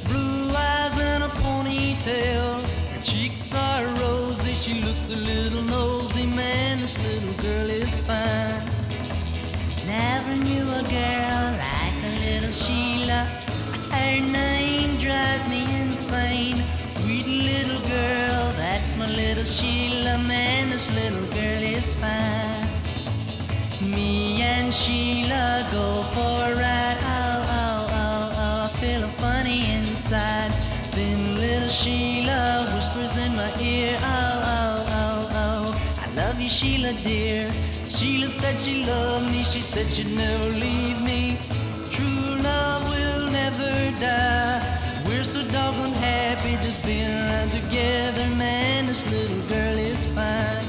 Blue eyes and a ponytail. Her cheeks are rosy, she looks a little nosy. Man, this little girl is fine. Never knew a girl like a little Sheila. Her name drives me insane. Sweet little girl, that's my little Sheila. Man, this little girl is fine. Me and Sheila go for a ride. Oh, oh, oh, oh, I feel a funny inside. Then little Sheila whispers in my ear. Oh, oh, oh, oh, I love you, Sheila, dear. Sheila said she loved me. She said she'd never leave me. True love will never die. We're so doggone happy just being around together. Man, this little girl is fine.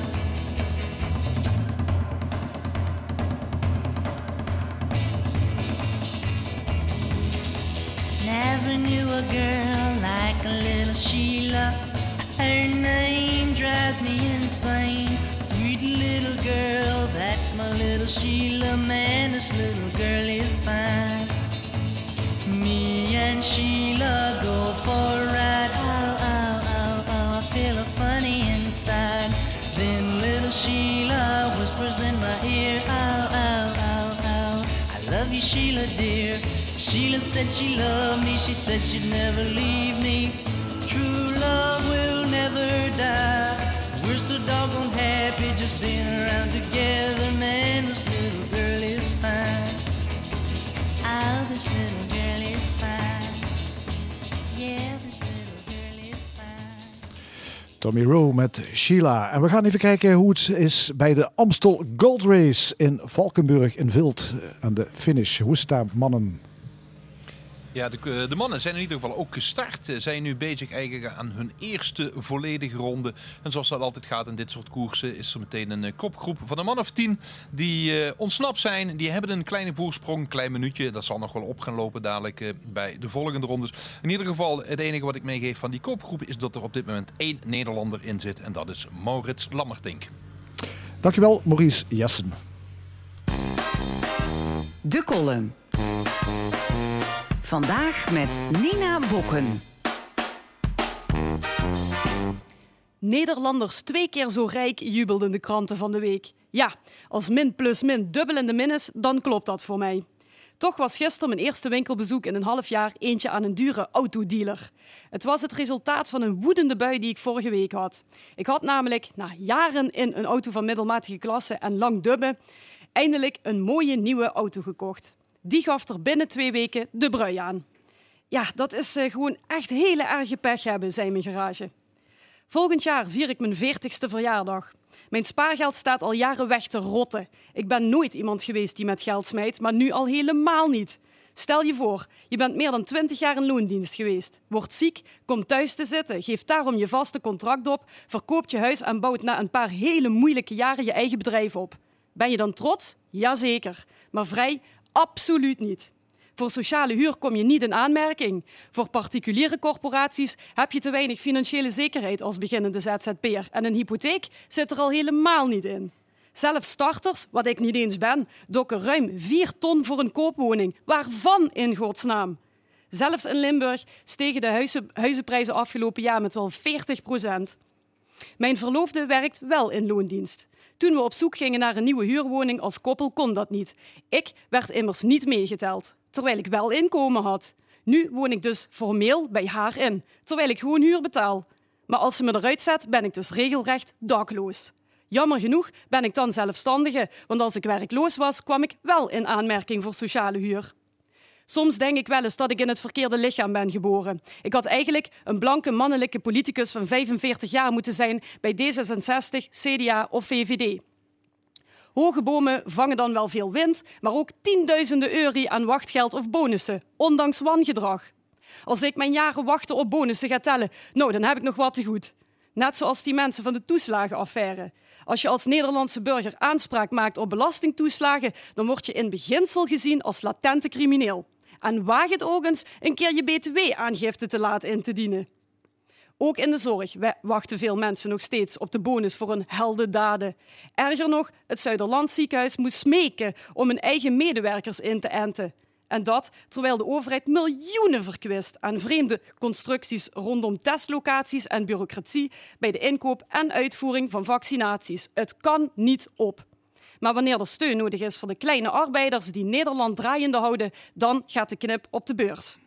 Never knew a girl like a little Sheila. Her name drives me insane. Sweet little girl, that's my little Sheila. Man, this little girl is fine. Me and Sheila go for a ride. Oh, oh, oh, oh, I feel a funny inside. Then little Sheila whispers in my ear. Oh, oh, oh, oh, I love you, Sheila, dear. Sheila said she loved me. She said she'd never leave me. True love will never die. We're so doggone happy just being around together. Man, this little girl is fine. Oh, this little girl is fine. Yeah, little girl is fine. Tommy Rowe met Sheila. En we gaan even kijken hoe het is bij de Amstel Gold Race in Valkenburg in Vilt. Aan de finish. Hoe is het daar, mannen? Ja, de, eh, de mannen zijn in ieder geval ook gestart. Ze Zijn nu bezig eigenlijk aan hun eerste volledige ronde. En zoals dat altijd gaat in dit soort koersen, is er meteen een eh, kopgroep van een man of tien die eh, ontsnapt zijn. Die hebben een kleine voorsprong, een klein minuutje. Dat zal nog wel op gaan lopen dadelijk bij de volgende rondes. In ieder geval, het enige wat ik meegeef van die kopgroep is dat er op dit moment één Nederlander in zit. En dat is Maurits Lammertink. Dankjewel, Maurice Jessen. De column. Vandaag met Nina Bokken. Nederlanders twee keer zo rijk jubelden de kranten van de week. Ja, als min plus min dubbel in de min is, dan klopt dat voor mij. Toch was gisteren mijn eerste winkelbezoek in een half jaar eentje aan een dure autodealer. Het was het resultaat van een woedende bui die ik vorige week had. Ik had namelijk na jaren in een auto van middelmatige klasse en lang dubben eindelijk een mooie nieuwe auto gekocht. Die gaf er binnen twee weken de brui aan. Ja, dat is eh, gewoon echt hele erge pech hebben, zei mijn garage. Volgend jaar vier ik mijn 40ste verjaardag. Mijn spaargeld staat al jaren weg te rotten. Ik ben nooit iemand geweest die met geld smijt, maar nu al helemaal niet. Stel je voor, je bent meer dan 20 jaar in loondienst geweest. Wordt ziek, komt thuis te zitten, geeft daarom je vaste contract op, verkoopt je huis en bouwt na een paar hele moeilijke jaren je eigen bedrijf op. Ben je dan trots? Jazeker. Maar vrij? Absoluut niet. Voor sociale huur kom je niet in aanmerking. Voor particuliere corporaties heb je te weinig financiële zekerheid als beginnende ZZP'er. En een hypotheek zit er al helemaal niet in. Zelfs starters, wat ik niet eens ben, dokken ruim 4 ton voor een koopwoning. Waarvan in godsnaam? Zelfs in Limburg stegen de huizen, huizenprijzen afgelopen jaar met wel 40 procent. Mijn verloofde werkt wel in loondienst. Toen we op zoek gingen naar een nieuwe huurwoning als koppel kon dat niet. Ik werd immers niet meegeteld, terwijl ik wel inkomen had. Nu woon ik dus formeel bij haar in, terwijl ik gewoon huur betaal. Maar als ze me eruit zet, ben ik dus regelrecht dakloos. Jammer genoeg ben ik dan zelfstandige, want als ik werkloos was, kwam ik wel in aanmerking voor sociale huur. Soms denk ik wel eens dat ik in het verkeerde lichaam ben geboren. Ik had eigenlijk een blanke mannelijke politicus van 45 jaar moeten zijn bij D66, CDA of VVD. Hoge bomen vangen dan wel veel wind, maar ook tienduizenden euro aan wachtgeld of bonussen, ondanks wangedrag. Als ik mijn jaren wachten op bonussen ga tellen, nou, dan heb ik nog wat te goed. Net zoals die mensen van de toeslagenaffaire. Als je als Nederlandse burger aanspraak maakt op belastingtoeslagen, dan word je in beginsel gezien als latente crimineel. En waag het ook eens een keer je btw-aangifte te laat in te dienen. Ook in de zorg wa- wachten veel mensen nog steeds op de bonus voor hun heldendaden. Erger nog, het Zuiderland ziekenhuis moest smeken om hun eigen medewerkers in te enten. En dat terwijl de overheid miljoenen verkwist aan vreemde constructies rondom testlocaties en bureaucratie bij de inkoop en uitvoering van vaccinaties. Het kan niet op. Maar wanneer er steun nodig is voor de kleine arbeiders die Nederland draaiende houden, dan gaat de knip op de beurs.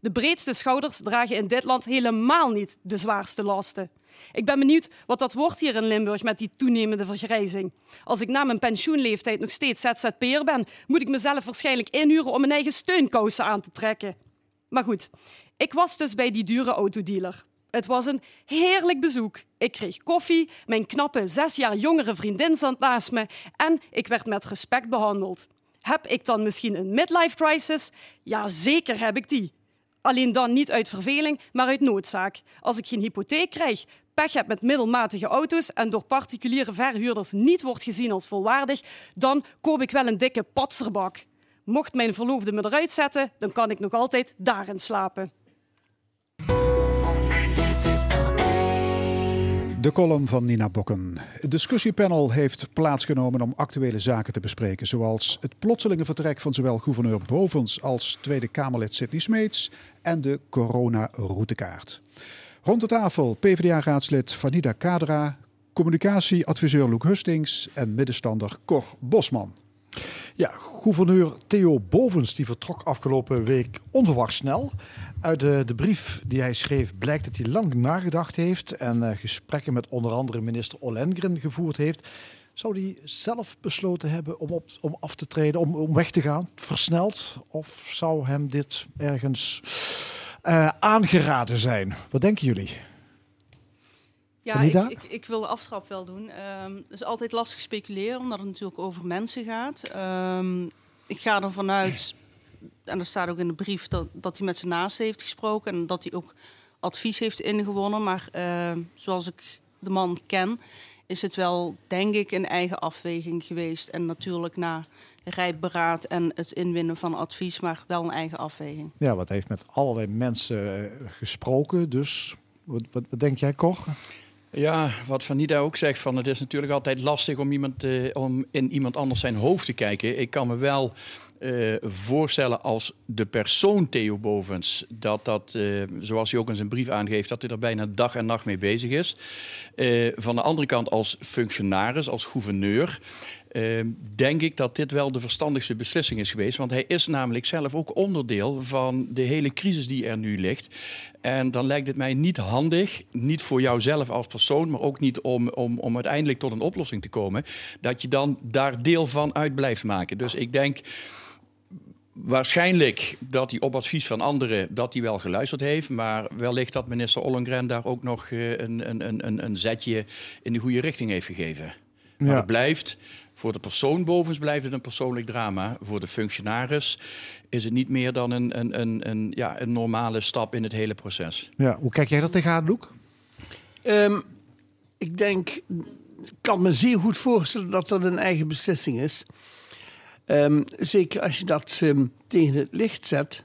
De breedste schouders dragen in dit land helemaal niet de zwaarste lasten. Ik ben benieuwd wat dat wordt hier in Limburg met die toenemende vergrijzing. Als ik na mijn pensioenleeftijd nog steeds ZZP'er ben, moet ik mezelf waarschijnlijk inhuren om mijn eigen steunkousen aan te trekken. Maar goed, ik was dus bij die dure autodealer. Het was een heerlijk bezoek. Ik kreeg koffie, mijn knappe zes jaar jongere vriendin zat naast me en ik werd met respect behandeld. Heb ik dan misschien een midlife crisis? Ja, zeker heb ik die. Alleen dan niet uit verveling, maar uit noodzaak. Als ik geen hypotheek krijg, pech heb met middelmatige auto's en door particuliere verhuurders niet wordt gezien als volwaardig, dan koop ik wel een dikke patserbak. Mocht mijn verloofde me eruit zetten, dan kan ik nog altijd daarin slapen. De column van Nina Bokken. Het discussiepanel heeft plaatsgenomen om actuele zaken te bespreken, zoals het plotselinge vertrek van zowel gouverneur Bovens als Tweede Kamerlid Sidney Smeets en de corona-routekaart. Rond de tafel PvdA-raadslid Vanida Kadra, communicatieadviseur Loek Hustings en middenstander Cor Bosman. Ja, gouverneur Theo Bovens die vertrok afgelopen week onverwacht snel. Uit de, de brief die hij schreef blijkt dat hij lang nagedacht heeft en eh, gesprekken met onder andere minister Ollengren gevoerd heeft. Zou hij zelf besloten hebben om, om af te treden, om, om weg te gaan, versneld? Of zou hem dit ergens eh, aangeraden zijn? Wat denken jullie? Ja, ik, ik, ik wil de aftrap wel doen. Ehm, het is altijd lastig speculeren, omdat het natuurlijk over mensen gaat. Ehm, ik ga ervan uit, en er staat ook in de brief, dat, dat hij met zijn naasten heeft gesproken en dat hij ook advies heeft ingewonnen. Maar ehm, zoals ik de man ken, is het wel, denk ik, een eigen afweging geweest. En natuurlijk na rijp beraad en het inwinnen van advies, maar wel een eigen afweging. Ja, wat heeft met allerlei mensen eh, gesproken. Dus wat, wat, wat denk jij, Cor? Ja, wat Vanida ook zegt, van het is natuurlijk altijd lastig om, iemand, eh, om in iemand anders zijn hoofd te kijken. Ik kan me wel eh, voorstellen als de persoon Theo Bovens, dat dat, eh, zoals hij ook in zijn brief aangeeft, dat hij er bijna dag en nacht mee bezig is. Van de andere kant als functionaris, als gouverneur, denk ik dat dit wel de verstandigste beslissing is geweest. Want hij is namelijk zelf ook onderdeel van de hele crisis die er nu ligt. En dan lijkt het mij niet handig, niet voor jouzelf als persoon, maar ook niet om, om, om uiteindelijk tot een oplossing te komen, dat je dan daar deel van uit blijft maken. Dus ik denk waarschijnlijk dat hij op advies van anderen dat hij wel geluisterd heeft, maar wellicht dat minister Ollengren daar ook nog eh, een, een, een, een- een zetje in de goede richting heeft gegeven. Maar Ja. het blijft, voor de persoon bovens blijft het een persoonlijk drama. Voor de functionaris is het niet meer dan een, een, een, een, ja, een normale stap in het hele proces. Ja, hoe kijk jij dat tegenaan, Loek? Ehm, ik denk, ik kan me zeer goed voorstellen dat dat een eigen beslissing is. Ehm, zeker als je dat ehm, tegen het licht zet,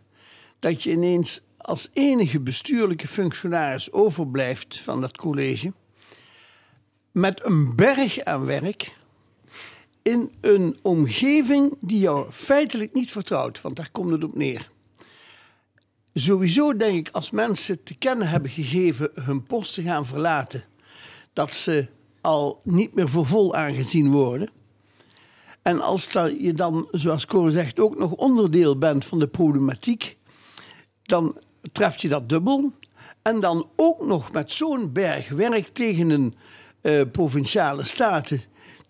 dat je ineens als enige bestuurlijke functionaris overblijft van dat college. Met een berg aan werk in een omgeving die jou feitelijk niet vertrouwt, want daar komt het op neer. Sowieso denk ik als mensen te kennen hebben gegeven hun post te gaan verlaten, dat ze al niet meer voor vol aangezien worden. En als je dan, zoals Cor zegt, ook nog onderdeel bent van de problematiek, dan treft je dat dubbel. En dan ook nog met zo'n berg werk tegen een eh, provinciale staten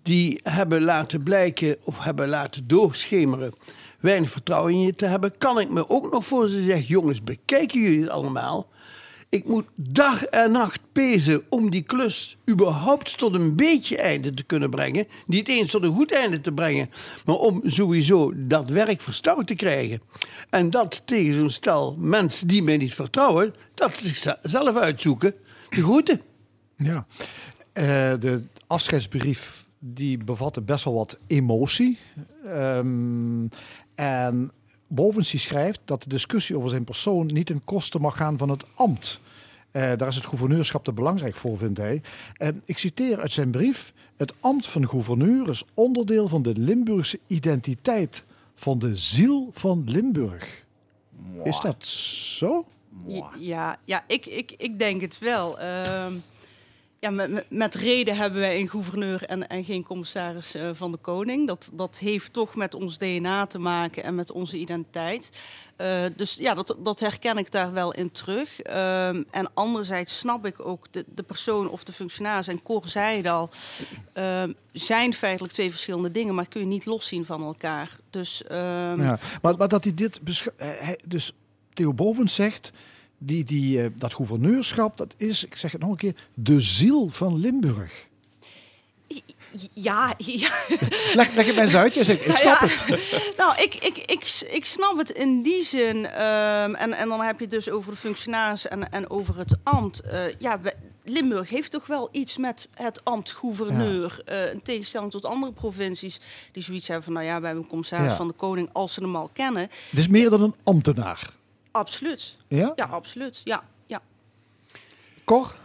die hebben laten blijken of hebben laten doorschemeren weinig vertrouwen in je te hebben, kan ik me ook nog voor ze zeggen: jongens, bekijken jullie het allemaal? Ik moet dag en nacht pezen om die klus überhaupt tot een beetje einde te kunnen brengen. Niet eens tot een goed einde te brengen, maar om sowieso dat werk verstouwd te krijgen. En dat tegen zo'n stel mensen die mij niet vertrouwen, dat ze zichzelf uitzoeken. De groeten. Ja. Eh, de afscheidsbrief die bevatte best wel wat emotie. Ehm, en Bovens die schrijft dat de discussie over zijn persoon niet ten koste mag gaan van het ambt. Eh, daar is het gouverneurschap te belangrijk voor, vindt hij. En ik citeer uit zijn brief: Het ambt van gouverneur is onderdeel van de Limburgse identiteit, van de ziel van Limburg. Is dat zo? Ja, ja ik, ik, ik denk het wel. Ehm, ja, met, met, reden hebben wij een gouverneur en, en geen commissaris eh, van de koning. Dat, dat heeft toch met ons DNA te maken en met onze identiteit. Eh, dus ja, dat, dat herken ik daar wel in terug. Ehm, en anderzijds snap ik ook de, de persoon of de functionaris. En Cor zei het al, ehm, zijn feitelijk twee verschillende dingen, maar kun je niet loszien van elkaar. Dus, ehm, Ja, maar, maar dat hij dit besch- eh, dus Theo Bovens zegt, die, die, eh, dat gouverneurschap, dat is, ik zeg het nog een keer, de ziel van Limburg. Ja, ja. Leg, leg het mij eens uit, jij zegt, ik snap Ja. het. (laughs) Nou, ik, ik, ik, ik snap het in die zin. ehm, en, en dan heb je het dus over de functionaris en, en over het ambt. Eh, ja, Limburg heeft toch wel iets met het ambt gouverneur. eh, in tegenstelling tot andere provincies die zoiets hebben van... nou ja, we hebben een commissaris Ja. van de koning als ze hem al kennen. Het is meer dan een ambtenaar. Absoluut. Ja? Ja, absoluut. Ja, ja. Cor?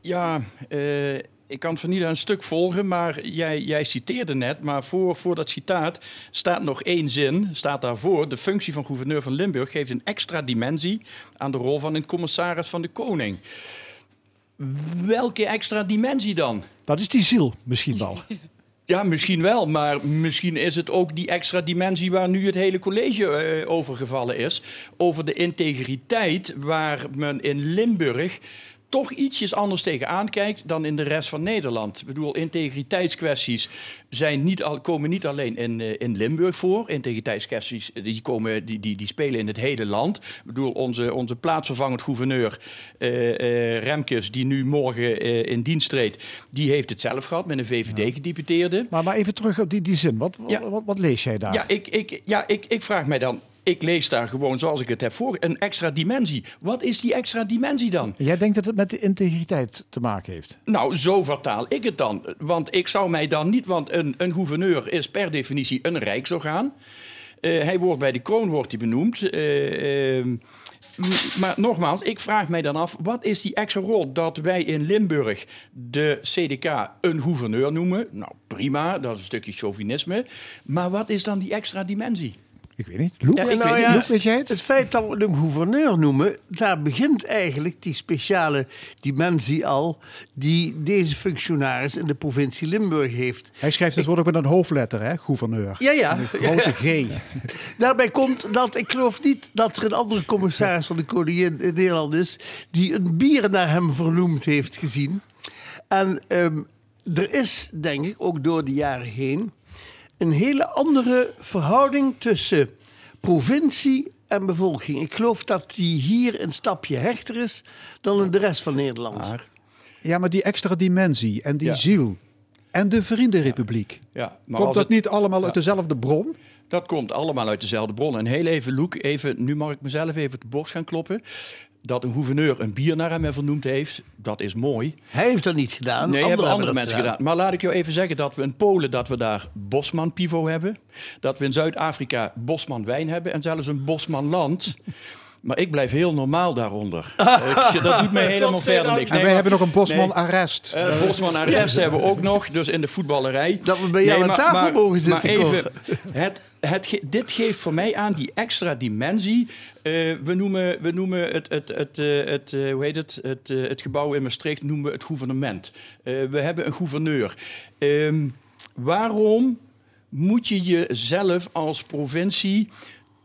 Ja, eh, ik kan van Nida een stuk volgen, maar jij, jij citeerde net. Maar voor, voor dat citaat staat nog één zin, staat daarvoor. De functie van gouverneur van Limburg geeft een extra dimensie aan de rol van een commissaris van de koning. Welke extra dimensie dan? Dat is die ziel misschien wel. (laughs) Ja, misschien wel, maar misschien is het ook die extra dimensie waar nu het hele college eh, over gevallen is. Over de integriteit waar men in Limburg toch ietsjes anders tegenaan kijkt dan in de rest van Nederland. Ik bedoel, integriteitskwesties zijn niet al, komen niet alleen in, eh, in Limburg voor. Integriteitskwesties eh, die, komen, die, die, die spelen in het hele land. Ik bedoel, onze, onze plaatsvervangend gouverneur eh, Remkes, die nu morgen in dienst treedt, die heeft het zelf gehad met een VVD-gedeputeerde. Maar, maar even terug op die, die zin. Wat, wat, wat lees jij daar? Ja, ik, ik, ja ik, ik vraag mij dan. Ik lees daar gewoon zoals ik het heb voor. Een extra dimensie. Wat is die extra dimensie dan? Jij denkt dat het met de integriteit te maken heeft? Nou, zo vertaal ik het dan. Want ik zou mij dan niet. Want een, een gouverneur is per definitie een rijksorgaan. Eh, hij wordt bij de kroon wordt hij benoemd. Eh, ehm, maar nogmaals, ik vraag mij dan af, wat is die extra rol dat wij in Limburg de CDK een gouverneur noemen? Nou, prima, dat is een stukje chauvinisme. Maar wat is dan die extra dimensie? Ik weet niet. Loek, Ja, ik nou weet ja, niet. weet jij het? Het feit dat we hem gouverneur noemen, daar begint eigenlijk die speciale dimensie al die deze functionaris in de provincie Limburg heeft. Hij schrijft het woord ook met een hoofdletter, hè? Gouverneur. Ja, ja. Een grote G. (laughs) Daarbij komt dat ik geloof niet dat er een andere commissaris van de koningin in Nederland is die een bier naar hem vernoemd heeft gezien. En ehm, er is, denk ik, ook door de jaren heen een hele andere verhouding tussen provincie en bevolking. Ik geloof dat die hier een stapje hechter is dan in de rest van Nederland. Ja, maar die extra dimensie en die Ja. ziel en de Vriendenrepubliek. Ja, maar Komt dat het- niet allemaal Ja. uit dezelfde bron? Dat komt allemaal uit dezelfde bron. En heel even, Loek, even, nu mag ik mezelf even op de borst gaan kloppen. Dat een gouverneur een bier naar hem vernoemd heeft, dat is mooi. Hij heeft dat niet gedaan. Nee, anderen hebben andere mensen gedaan. Maar laat ik jou even zeggen dat we in Polen dat we daar Bosman Pivo hebben. Dat we in Zuid-Afrika Bosman wijn hebben en zelfs een Bosman land. (laughs) Maar ik blijf heel normaal daaronder. (laughs) Dat doet mij helemaal verder niks. En wij maar- hebben nog een Bosman nee. arrest. Eh, Bosman (laughs) arrest hebben we ook nog, dus in de voetballerij. Dat we bij jou aan tafel mogen zitten, Maar even, het, dit geeft voor mij aan die extra dimensie. Eh, we, noemen, we noemen het, het, het, eh, het, eh, hoe heet het, het, het gebouw in Maastricht noemen we het gouvernement. We hebben een gouverneur. Ehm, waarom moet je jezelf als provincie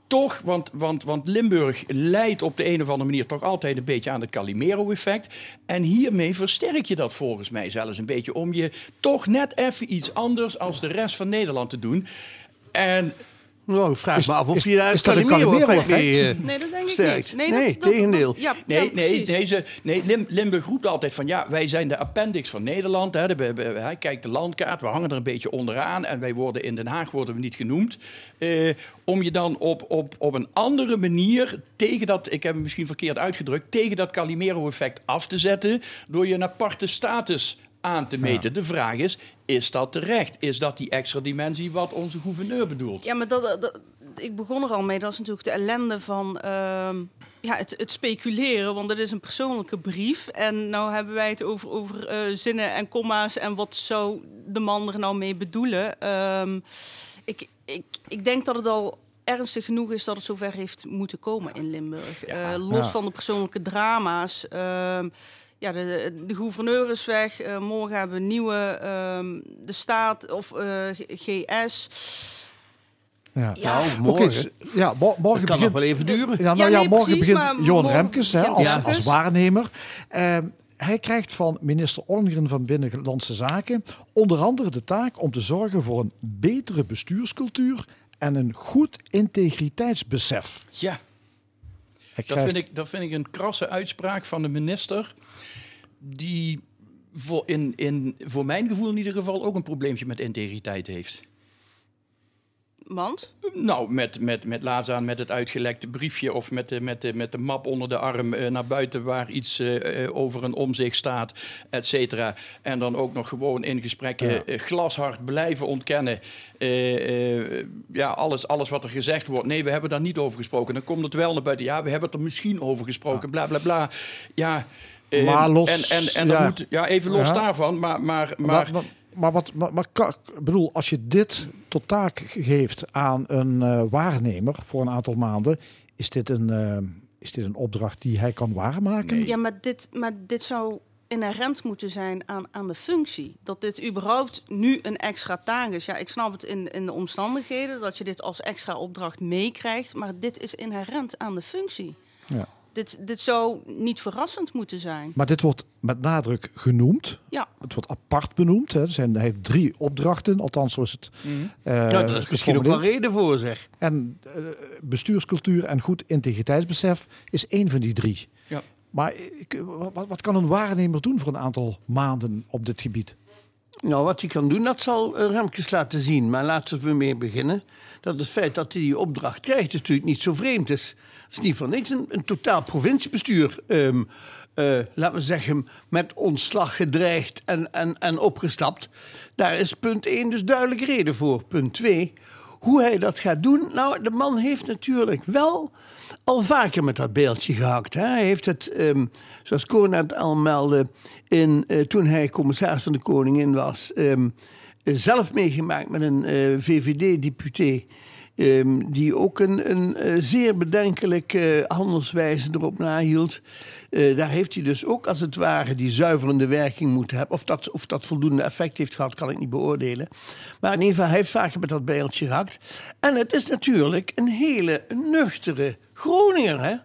toch, want, want, want Limburg leidt op de een of andere manier toch altijd een beetje aan het Calimero-effect. En hiermee versterk je dat volgens mij zelfs een beetje om je toch net even iets anders als de rest van Nederland te doen. En Nou, ik vraag Is- me af of je daar is dat eh, Nee, dat denk ik niet. Nee, Nee, dat- dat- tegendeel. Ja, Nee, ja, nee, deze, nee Lim- Limburg roept altijd van ja, wij zijn de appendix van Nederland. Hè. De, hij kijkt de landkaart, we hangen er een beetje onderaan. En wij worden in Den Haag worden we niet genoemd. Eh, om je dan op, op, op een andere manier tegen dat, ik heb het misschien verkeerd uitgedrukt, tegen dat Calimero-effect af te zetten. Door je een aparte status aan te meten. De vraag is, is dat terecht? Is dat die extra dimensie wat onze gouverneur bedoelt? Ja, maar dat, dat- ik begon er al mee. Dat is natuurlijk de ellende van ehm, ja, het, het speculeren. Want het is een persoonlijke brief. En nou hebben wij het over, over eh, zinnen en komma's. En wat zou de man er nou mee bedoelen? Ehm, ik, ik, ik denk dat het al ernstig genoeg is dat het zover heeft moeten komen in Limburg. Eh, los Ja. van de persoonlijke drama's. Ja, de, de gouverneur is weg. Eh, morgen hebben we een nieuwe, ehm, de staat of eh, GS. Ja. Ja. Nou, Oké, morgen. ja, mo- morgen Dat kan begint, nog wel even duren. Ja, nou Ja, morgen precies, begint maar Johan morgen Remkes hè, als, als waarnemer. Ehm, hij krijgt van minister Ollengren van Binnenlandse Zaken onder andere de taak om te zorgen voor een betere bestuurscultuur en een goed integriteitsbesef. Ja. Dat vind, ik, dat vind ik een krasse uitspraak van de minister. Die voor, in, in, voor mijn gevoel in ieder geval ook een probleempje met integriteit heeft. Want? Nou, met, met, met laat aan met het uitgelekte briefje of met de, met de, met de map onder de arm eh, naar buiten waar iets eh, eh, over een omzicht staat, et cetera. En dan ook nog gewoon in gesprekken Ja. glashard blijven ontkennen. Eh, eh, ja, alles, alles wat er gezegd wordt. Nee, we hebben daar niet over gesproken. Dan komt het wel naar buiten. Ja, we hebben het er misschien over gesproken. Bla bla bla. Ja. Maar los- En, en, en moet, ja, even los Ja. daarvan. Maar, maar, maar, Maar, maar, maar wat, maar, maar bedoel, als je dit tot taak geeft aan een eh, waarnemer voor een aantal maanden, is dit een, eh, is dit een opdracht die hij kan waarmaken? Ja, maar dit, maar dit zou inherent moeten zijn aan, aan de functie. Dat dit überhaupt nu een extra taak is. Ja, ik snap het in, in de omstandigheden dat je dit als extra opdracht meekrijgt, maar dit is inherent aan de functie. Ja. Dit, dit zou niet verrassend moeten zijn. Maar dit wordt met nadruk genoemd. Ja. Het wordt apart benoemd. Hè. Er zijn hij heeft drie opdrachten, althans zo is het. Mhm. eh, Ja, daar is misschien ook wel reden voor, zeg. En eh, bestuurscultuur en goed integriteitsbesef is één van die drie. Ja. Maar ik, wat, wat kan een waarnemer doen voor een aantal maanden op dit gebied? Nou, wat hij kan doen, dat zal eh, Remkes laten zien. Maar laten we mee beginnen. Dat het feit dat hij die opdracht krijgt, natuurlijk niet zo vreemd is. Het is niet voor niks een, een totaal provinciebestuur. ehm, eh, laten we zeggen, met ontslag gedreigd en, en, en opgestapt. Daar is punt 1 dus duidelijk reden voor. Punt 2, hoe hij dat gaat doen. Nou, de man heeft natuurlijk wel al vaker met dat beeldje gehakt. Hè? Hij heeft het, ehm, zoals Koen net al meldde, in, eh, toen hij commissaris van de Koningin was, ehm, eh, zelf meegemaakt met een eh, VVD-deputé. Ehm, die ook een, een eh, zeer bedenkelijke handelswijze erop nahield. Eh, daar heeft hij dus ook als het ware die zuiverende werking moeten hebben. Of dat, of dat voldoende effect heeft gehad, kan ik niet beoordelen. Maar in ieder geval, hij heeft vaker met dat beeldje gehakt. En het is natuurlijk een hele nuchtere Groninger, hè?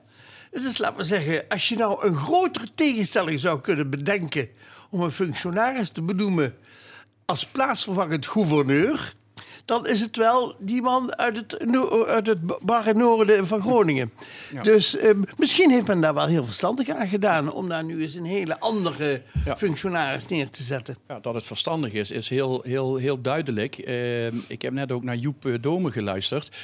Het is, laten we zeggen, als je nou een grotere tegenstelling zou kunnen bedenken om een functionaris te benoemen als plaatsvervangend gouverneur, dan is het wel die man uit het, no- uit het barre noorden van Groningen. Ja. Dus ehm, misschien heeft men daar wel heel verstandig aan gedaan om daar nu eens een hele andere functionaris neer te zetten. Ja, dat het verstandig is, is heel, heel, heel duidelijk. Ehm, ik heb net ook naar Joep eh, Dome geluisterd.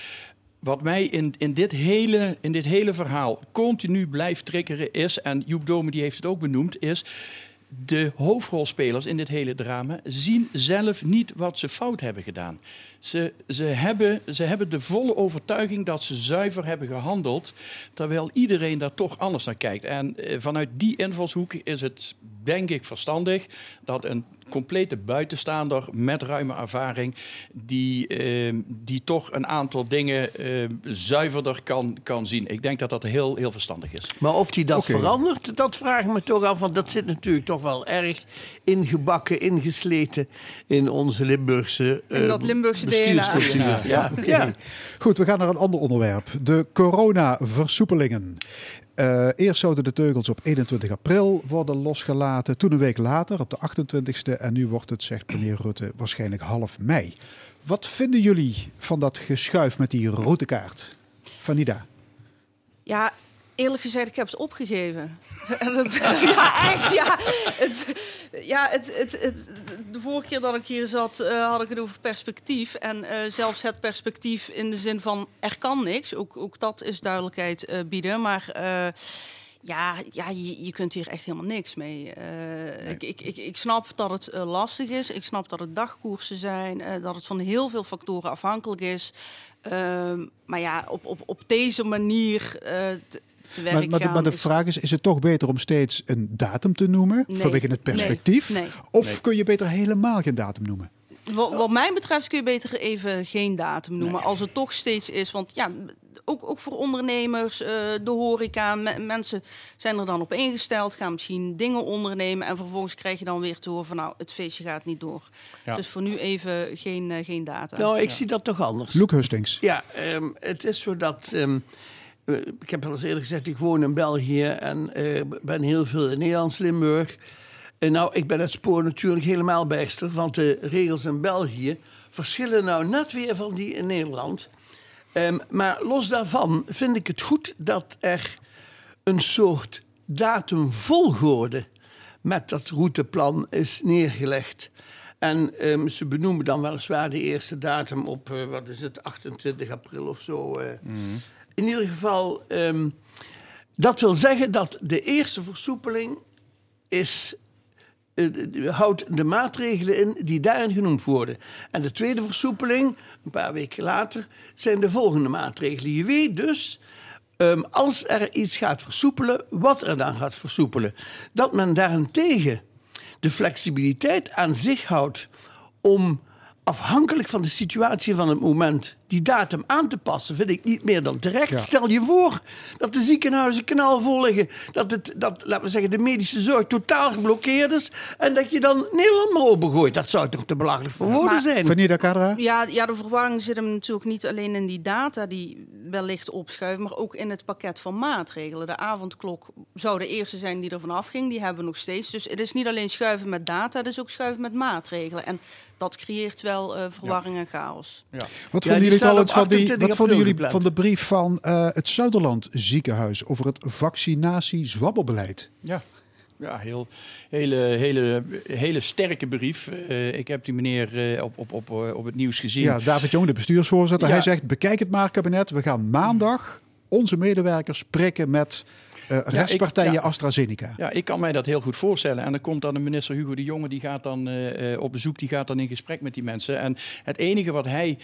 Wat mij in, in, dit hele, in dit hele verhaal continu blijft triggeren is, en Joep Dome die heeft het ook benoemd, is de hoofdrolspelers in dit hele drama zien zelf niet wat ze fout hebben gedaan. Ze, ze, hebben, ze hebben de volle overtuiging dat ze zuiver hebben gehandeld, terwijl iedereen daar toch anders naar kijkt. En eh, vanuit die invalshoek is het, denk ik, verstandig dat een complete buitenstaander met ruime ervaring, die, eh, die toch een aantal dingen eh, zuiverder kan, kan zien. Ik denk dat dat heel, heel verstandig is. Maar of die dat verandert, dat vraag ik me toch af. Want dat zit natuurlijk toch wel erg ingebakken, ingesleten in onze Limburgse In eh, dat Limburgse. DNA. Ja, Oké. ja. Goed, we gaan naar een ander onderwerp. De corona-versoepelingen. Eh, eerst zouden de teugels op 21 april worden losgelaten. Toen een week later, op de 28e geleden en nu wordt het, zegt meneer Rutte, waarschijnlijk half mei. Wat vinden jullie van dat geschuif met die routekaart? Vanida. Ja, eerlijk gezegd, ik heb het opgegeven. (laughs) Het- ja, echt, ja. Het, ja, het, het, het, de vorige keer dat ik hier zat, eh, had ik het over perspectief. En eh, zelfs het perspectief in de zin van er kan niks. Ook, ook dat is duidelijkheid eh, bieden. Maar ja, ja je, je kunt hier echt helemaal niks mee. Ik, ik, ik, ik snap dat het lastig is. Ik snap dat het dagkoersen zijn. dat het van heel veel factoren afhankelijk is. Ehm, maar ja, op, op, op deze manier te, te werk Maar, maar, de, gaan maar de is- vraag is, is het toch beter om steeds een datum te noemen? Nee. Vanwege het perspectief? Nee. Of Nee. kun je beter helemaal geen datum noemen? Wat, wat mij betreft kun je beter even geen datum noemen. Als het toch steeds is. Want ja, ook, ook voor ondernemers, eh, de horeca, me- mensen zijn er dan op ingesteld, gaan misschien dingen ondernemen. En vervolgens krijg je dan weer te horen van nou, het feestje gaat niet door. Ja. Dus voor nu even geen, eh, geen data. Nou, ik zie dat toch anders. Luke Hustings. Ja, ehm, het is zo dat. ehm, eh, ik heb al eens eerder gezegd, ik woon in België en eh, ben heel veel in Nederlands Limburg. En nou, ik ben het spoor natuurlijk helemaal bijster, want de regels in België verschillen nou net weer van die in Nederland. Ehm, maar los daarvan vind ik het goed dat er een soort datumvolgorde met dat routeplan is neergelegd. En ehm, ze benoemen dan weliswaar de eerste datum op, eh, wat is het, 28 april of zo. eh. In ieder geval, ehm, dat wil zeggen dat de eerste versoepeling is, eh, houdt de maatregelen in die daarin genoemd worden. En de tweede versoepeling, een paar weken later, zijn de volgende maatregelen. Je weet dus, ehm, als er iets gaat versoepelen, wat er dan gaat versoepelen. Dat men daarentegen de flexibiliteit aan zich houdt om afhankelijk van de situatie van het moment die datum aan te passen, vind ik niet meer dan terecht. Ja. Stel je voor dat de ziekenhuizen knalvol liggen, dat, het, dat laten we zeggen, de medische zorg totaal geblokkeerd is en dat je dan Nederland maar opengooit. Dat zou toch te belachelijk voor woorden Maar- zijn. Vanida Kadra? Ja, ja, de verwarring zit hem natuurlijk niet alleen in die data die wellicht opschuiven, maar ook in het pakket van maatregelen. De avondklok zou de eerste zijn die er vanaf ging, die hebben we nog steeds. Dus het is niet alleen schuiven met data, het is ook schuiven met maatregelen. En dat creëert wel eh, verwarring en chaos. Wat Ja, vonden die jullie trouwens van, die, 28 wat vonden jullie van de brief van eh, het Zuiderland ziekenhuis over het vaccinatie-zwabbelbeleid? Ja. Ja, heel, hele, hele, hele sterke brief. Eh, ik heb die meneer eh, op, op, op, eh, op het nieuws gezien. Ja, David Jong, de bestuursvoorzitter, Ja. hij zegt: bekijk het maar, kabinet. We gaan maandag onze medewerkers prikken met eh rechtspartijen ja. AstraZeneca. Ja, ik kan mij dat heel goed voorstellen. En dan komt dan de minister Hugo de Jonge, die gaat dan eh, eh, op bezoek, die gaat dan in gesprek met die mensen. En het enige wat hij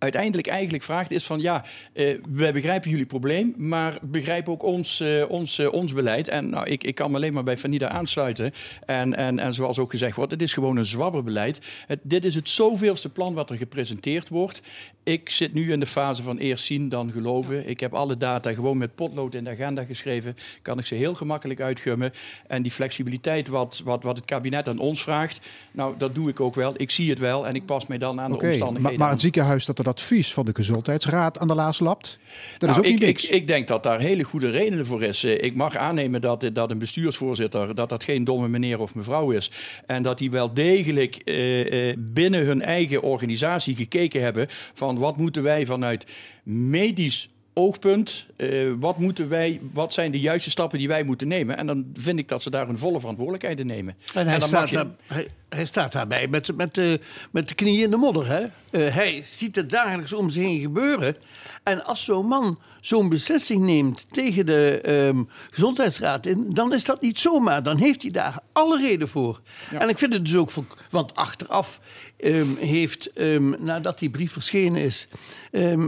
uiteindelijk eigenlijk vraagt is van ja, eh, we begrijpen jullie probleem, maar begrijp ook ons, eh, ons, eh, ons beleid. En nou, ik, ik kan me alleen maar bij Vanida aansluiten. En, en, en zoals ook gezegd wordt, het is gewoon een zwabberbeleid. Het, dit is het zoveelste plan wat er gepresenteerd wordt. Ik zit nu in de fase van eerst zien, dan geloven. Ik heb alle data gewoon met potlood in de agenda geschreven. Kan ik ze heel gemakkelijk uitgummen. En die flexibiliteit wat, wat, wat het kabinet aan ons vraagt, nou, dat doe ik ook wel. Ik zie het wel en ik pas mij dan aan de omstandigheden. maar, maar het ziekenhuis dat het advies van de Gezondheidsraad aan de laars lapt, dat Nou, is ook ik, niet niks. Ik, ik denk dat daar hele goede redenen voor is. Eh, Ik mag aannemen dat, dat een bestuursvoorzitter dat dat geen domme meneer of mevrouw is. En dat die wel degelijk eh, eh, binnen hun eigen organisatie gekeken hebben van wat moeten wij vanuit medisch oogpunt, eh, wat, moeten wij, wat zijn de juiste stappen die wij moeten nemen. En dan vind ik dat ze daar hun volle verantwoordelijkheid in nemen. En hij, dan staat, mag je- daar, hij, hij staat daarbij met, met, de, met de knieën in de modder. Hè? Eh, hij ziet het dagelijks om zich heen gebeuren. En als zo'n man zo'n beslissing neemt tegen de ehm, gezondheidsraad in, dan is dat niet zomaar. Dan heeft hij daar alle reden voor. En ik vind het dus ook, voor, want achteraf ehm, heeft, ehm, nadat die brief verschenen is,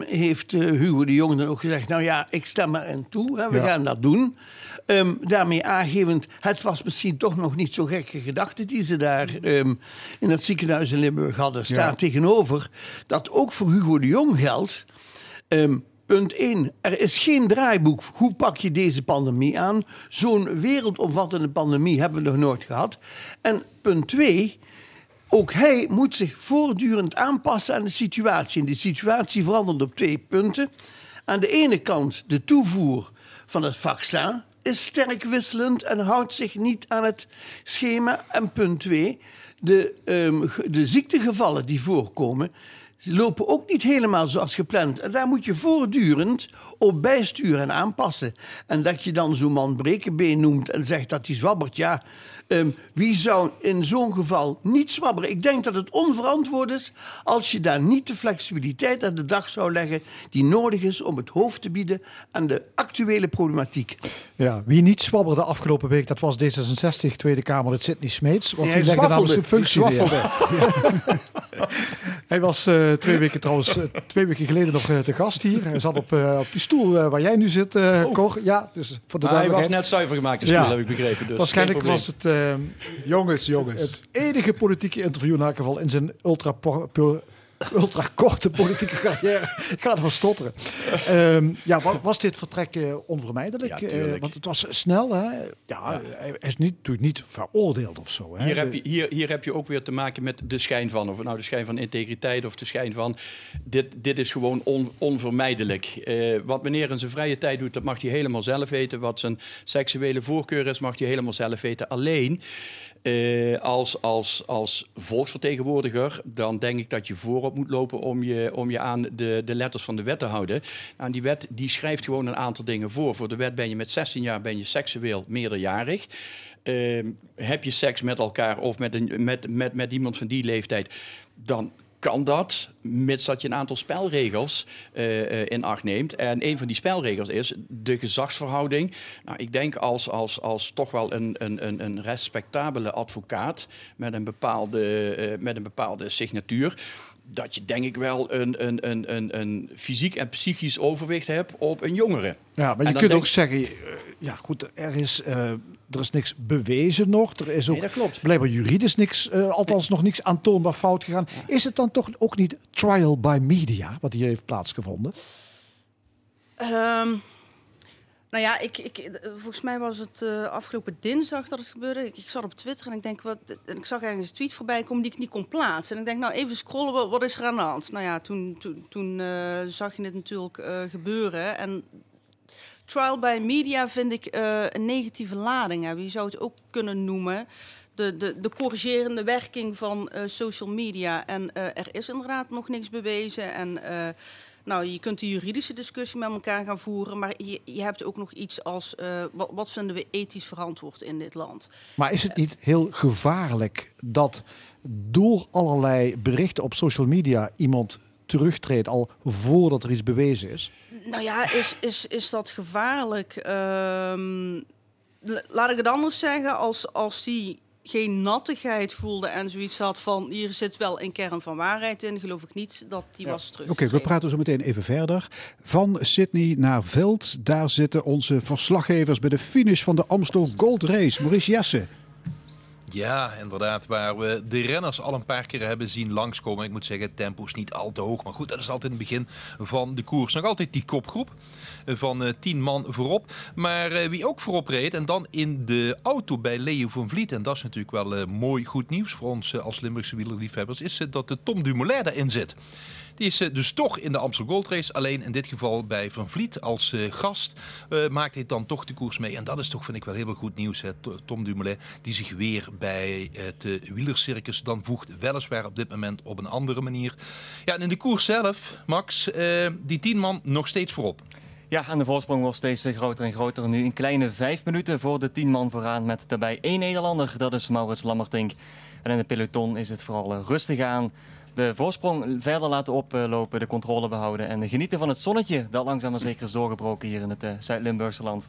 heeft eh, Hugo de Jong dan ook gezegd: Nou ja, ik stem erin toe, hè, we Ja. gaan dat doen. Daarmee aangevend, het was misschien toch nog niet zo'n gekke gedachte die ze daar ehm, in het ziekenhuis in Limburg hadden. Staat Ja. tegenover dat ook voor Hugo de Jong geldt. ehm, punt 1. Er is geen draaiboek. Hoe pak je deze pandemie aan? Zo'n wereldomvattende pandemie hebben we nog nooit gehad. En punt 2. Ook hij moet zich voortdurend aanpassen aan de situatie. En die situatie verandert op twee punten. Aan de ene kant de toevoer van het vaccin. is sterk wisselend en houdt zich niet aan het schema. En punt twee, de, ehm, de ziektegevallen die voorkomen, lopen ook niet helemaal zoals gepland. En daar moet je voortdurend op bijsturen en aanpassen. En dat je dan zo'n man brekenbeen noemt en zegt dat hij zwabbert, ja. Ehm, wie zou in zo'n geval niet zwabberen? Ik denk dat het onverantwoord is als je daar niet de flexibiliteit aan de dag zou leggen die nodig is om het hoofd te bieden aan de actuele problematiek. Ja, wie niet zwabberde afgelopen week, dat was D66 Tweede Kamerlid Sidney Smeets. Want Nee, die legde namelijk zijn functie neer. (laughs) (laughs) (laughs) Hij was eh, twee weken trouwens, eh, twee weken geleden nog eh, te gast hier. Hij zat op, eh, op die stoel waar jij nu zit, eh Cor. Ja, dus voor de hij was net zuiver gemaakt, de stoel, heb ik begrepen, dus waarschijnlijk was het, jongens, jongens. het enige politieke interview in elk geval in zijn ultra ultra korte politieke carrière. Ik ga ervan stotteren. Ehm, ja, wa- was dit vertrek eh, onvermijdelijk? Ja, Eh, want het was snel, hè? Ja, hij is niet, natuurlijk niet veroordeeld of zo. Hè? Hier heb, je, hier, hier heb je ook weer te maken met de schijn van. Of nou de schijn van integriteit of de schijn van. Dit, dit is gewoon on- onvermijdelijk. Eh, wat meneer in zijn vrije tijd doet, dat mag hij helemaal zelf weten. Wat zijn seksuele voorkeur is, mag hij helemaal zelf weten. Alleen. Eh, als, als, als volksvertegenwoordiger, dan denk ik dat je voorop moet lopen om je, om je aan de, de letters van de wet te houden. Nou, die wet die schrijft gewoon een aantal dingen voor. Voor de wet ben je met 16 jaar ben je seksueel meerderjarig. Ehm, heb je seks met elkaar of met, een, met, met, met iemand van die leeftijd, dan kan dat, mits dat je een aantal spelregels eh, eh, in acht neemt. En een van die spelregels is de gezagsverhouding. Nou, ik denk als, als, als toch wel een, een, een, respectabele advocaat met een bepaalde, eh, met een bepaalde signatuur. Dat je denk ik wel een, een, een, een, een fysiek en psychisch overwicht hebt op een jongere. Ja, maar je kunt ook zeggen, ja goed, er is, er is niks bewezen nog. Er is ook dat klopt. blijkbaar juridisch niks, eh, althans nog niks aantoonbaar fout gegaan. Is het dan toch ook niet trial by media wat hier heeft plaatsgevonden? Ehm, nou ja, ik, ik, eh, volgens mij was het eh, afgelopen dinsdag dat het gebeurde. Ik, ik zat op Twitter en ik denk wat, en ik zag ergens een tweet voorbij komen die ik niet kon plaatsen. En ik denk, nou even scrollen, wat, wat is er aan de hand? Nou ja, toen, toen, toen zag je het natuurlijk gebeuren. En trial by media vind ik eh, een negatieve lading hebben. Je zou het ook kunnen noemen. De, de, de corrigerende werking van eh, social media. En eh, er is inderdaad nog niks bewezen. En nou, je kunt een juridische discussie met elkaar gaan voeren. Maar je, je hebt ook nog iets als wat, wat vinden we ethisch verantwoord in dit land? Maar is het niet heel gevaarlijk dat door allerlei berichten op social media iemand terugtreedt al voordat er iets bewezen is? Nou ja, is, is, is dat gevaarlijk? Ehm, laat ik het anders zeggen. Als, als die geen nattigheid voelde en zoiets had van... hier zit wel een kern van waarheid in, geloof ik niet dat die was terug. Oké, we praten zo meteen even verder. Van Sydney naar Veld. Daar zitten onze verslaggevers bij de finish van de Amstel Gold Race. Maurice Jesse. Ja, inderdaad. Waar we de renners al een paar keer hebben zien langskomen. Ik moet zeggen, het tempo is niet al te hoog. Maar goed, dat is altijd in het begin van de koers. Nog altijd die kopgroep eh, van eh, tien man voorop. Maar eh, wie ook voorop reed en dan in de auto bij Leo van Vliet. En dat is natuurlijk wel eh, mooi goed nieuws voor ons eh, als Limburgse wielerliefhebbers. Is eh, dat de Tom Dumoulin daarin zit. Die is eh, dus toch in de Amstel Gold Race. Alleen in dit geval bij Van Vliet als eh, gast eh, maakt hij dan toch de koers mee. En dat is toch, vind ik wel heel goed nieuws. Hè. To- Tom Dumoulin die zich weer bij het wielercircus dan voegt. Weliswaar op dit moment op een andere manier. Ja, en in de koers zelf, Max, die tien man nog steeds voorop. Ja, en de voorsprong wordt steeds groter en groter. Nu een kleine vijf minuten voor de tien man vooraan met daarbij één Nederlander. Dat is Maurits Lammertink. En in de peloton is het vooral rustig aan. De voorsprong verder laten oplopen, de controle behouden en genieten van het zonnetje dat langzaam maar zeker is doorgebroken hier in het eh, Zuid-Limburgse land.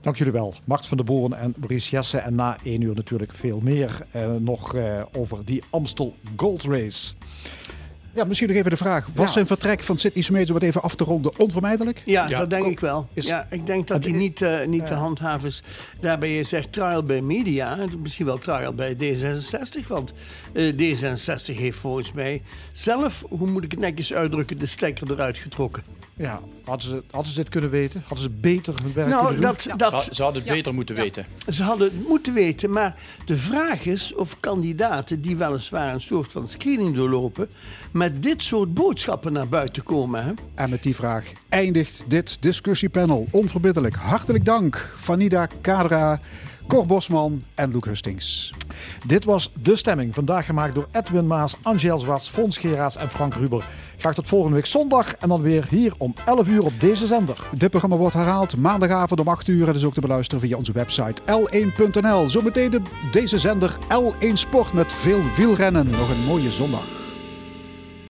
Dank jullie wel. Macht van de Boren en Maurice Jesse. En na één uur natuurlijk veel meer eh, nog eh, over die Amstel Gold Race. Ja, misschien nog even de vraag. Was Ja. zijn vertrek van Sydney Smeets, om het even af te ronden, onvermijdelijk? Ja, dat denk ik wel. Is- ja, ik denk dat hij niet, eh, niet te handhaven is. Daarbij je zegt trial bij media, misschien wel trial bij D66. Want eh, D66 heeft volgens mij zelf, hoe moet ik het netjes uitdrukken, de stekker eruit getrokken. Ja, hadden ze, hadden ze dit kunnen weten? Hadden ze beter hun werk Nou, kunnen doen? dat- dat- Ze- Ze hadden het beter moeten weten. Ze hadden het moeten weten, maar de vraag is of kandidaten die weliswaar een soort van screening doorlopen, met dit soort boodschappen naar buiten komen. Hè? En met die vraag eindigt dit discussiepanel. Onverbiddelijk. Hartelijk dank, Vanida Kadra, Cor Bosman en Loek Hustings. Dit was De Stemming. Vandaag gemaakt door Edwin Maas, Angel Zwarts, Fons Geraas en Frank Ruber. Graag tot volgende week zondag en dan weer hier om 11 uur op deze zender. Dit programma wordt herhaald maandagavond om 8 uur. En is ook te beluisteren via onze website l1.nl. Zometeen de- deze zender L1 Sport met veel wielrennen. Nog een mooie zondag.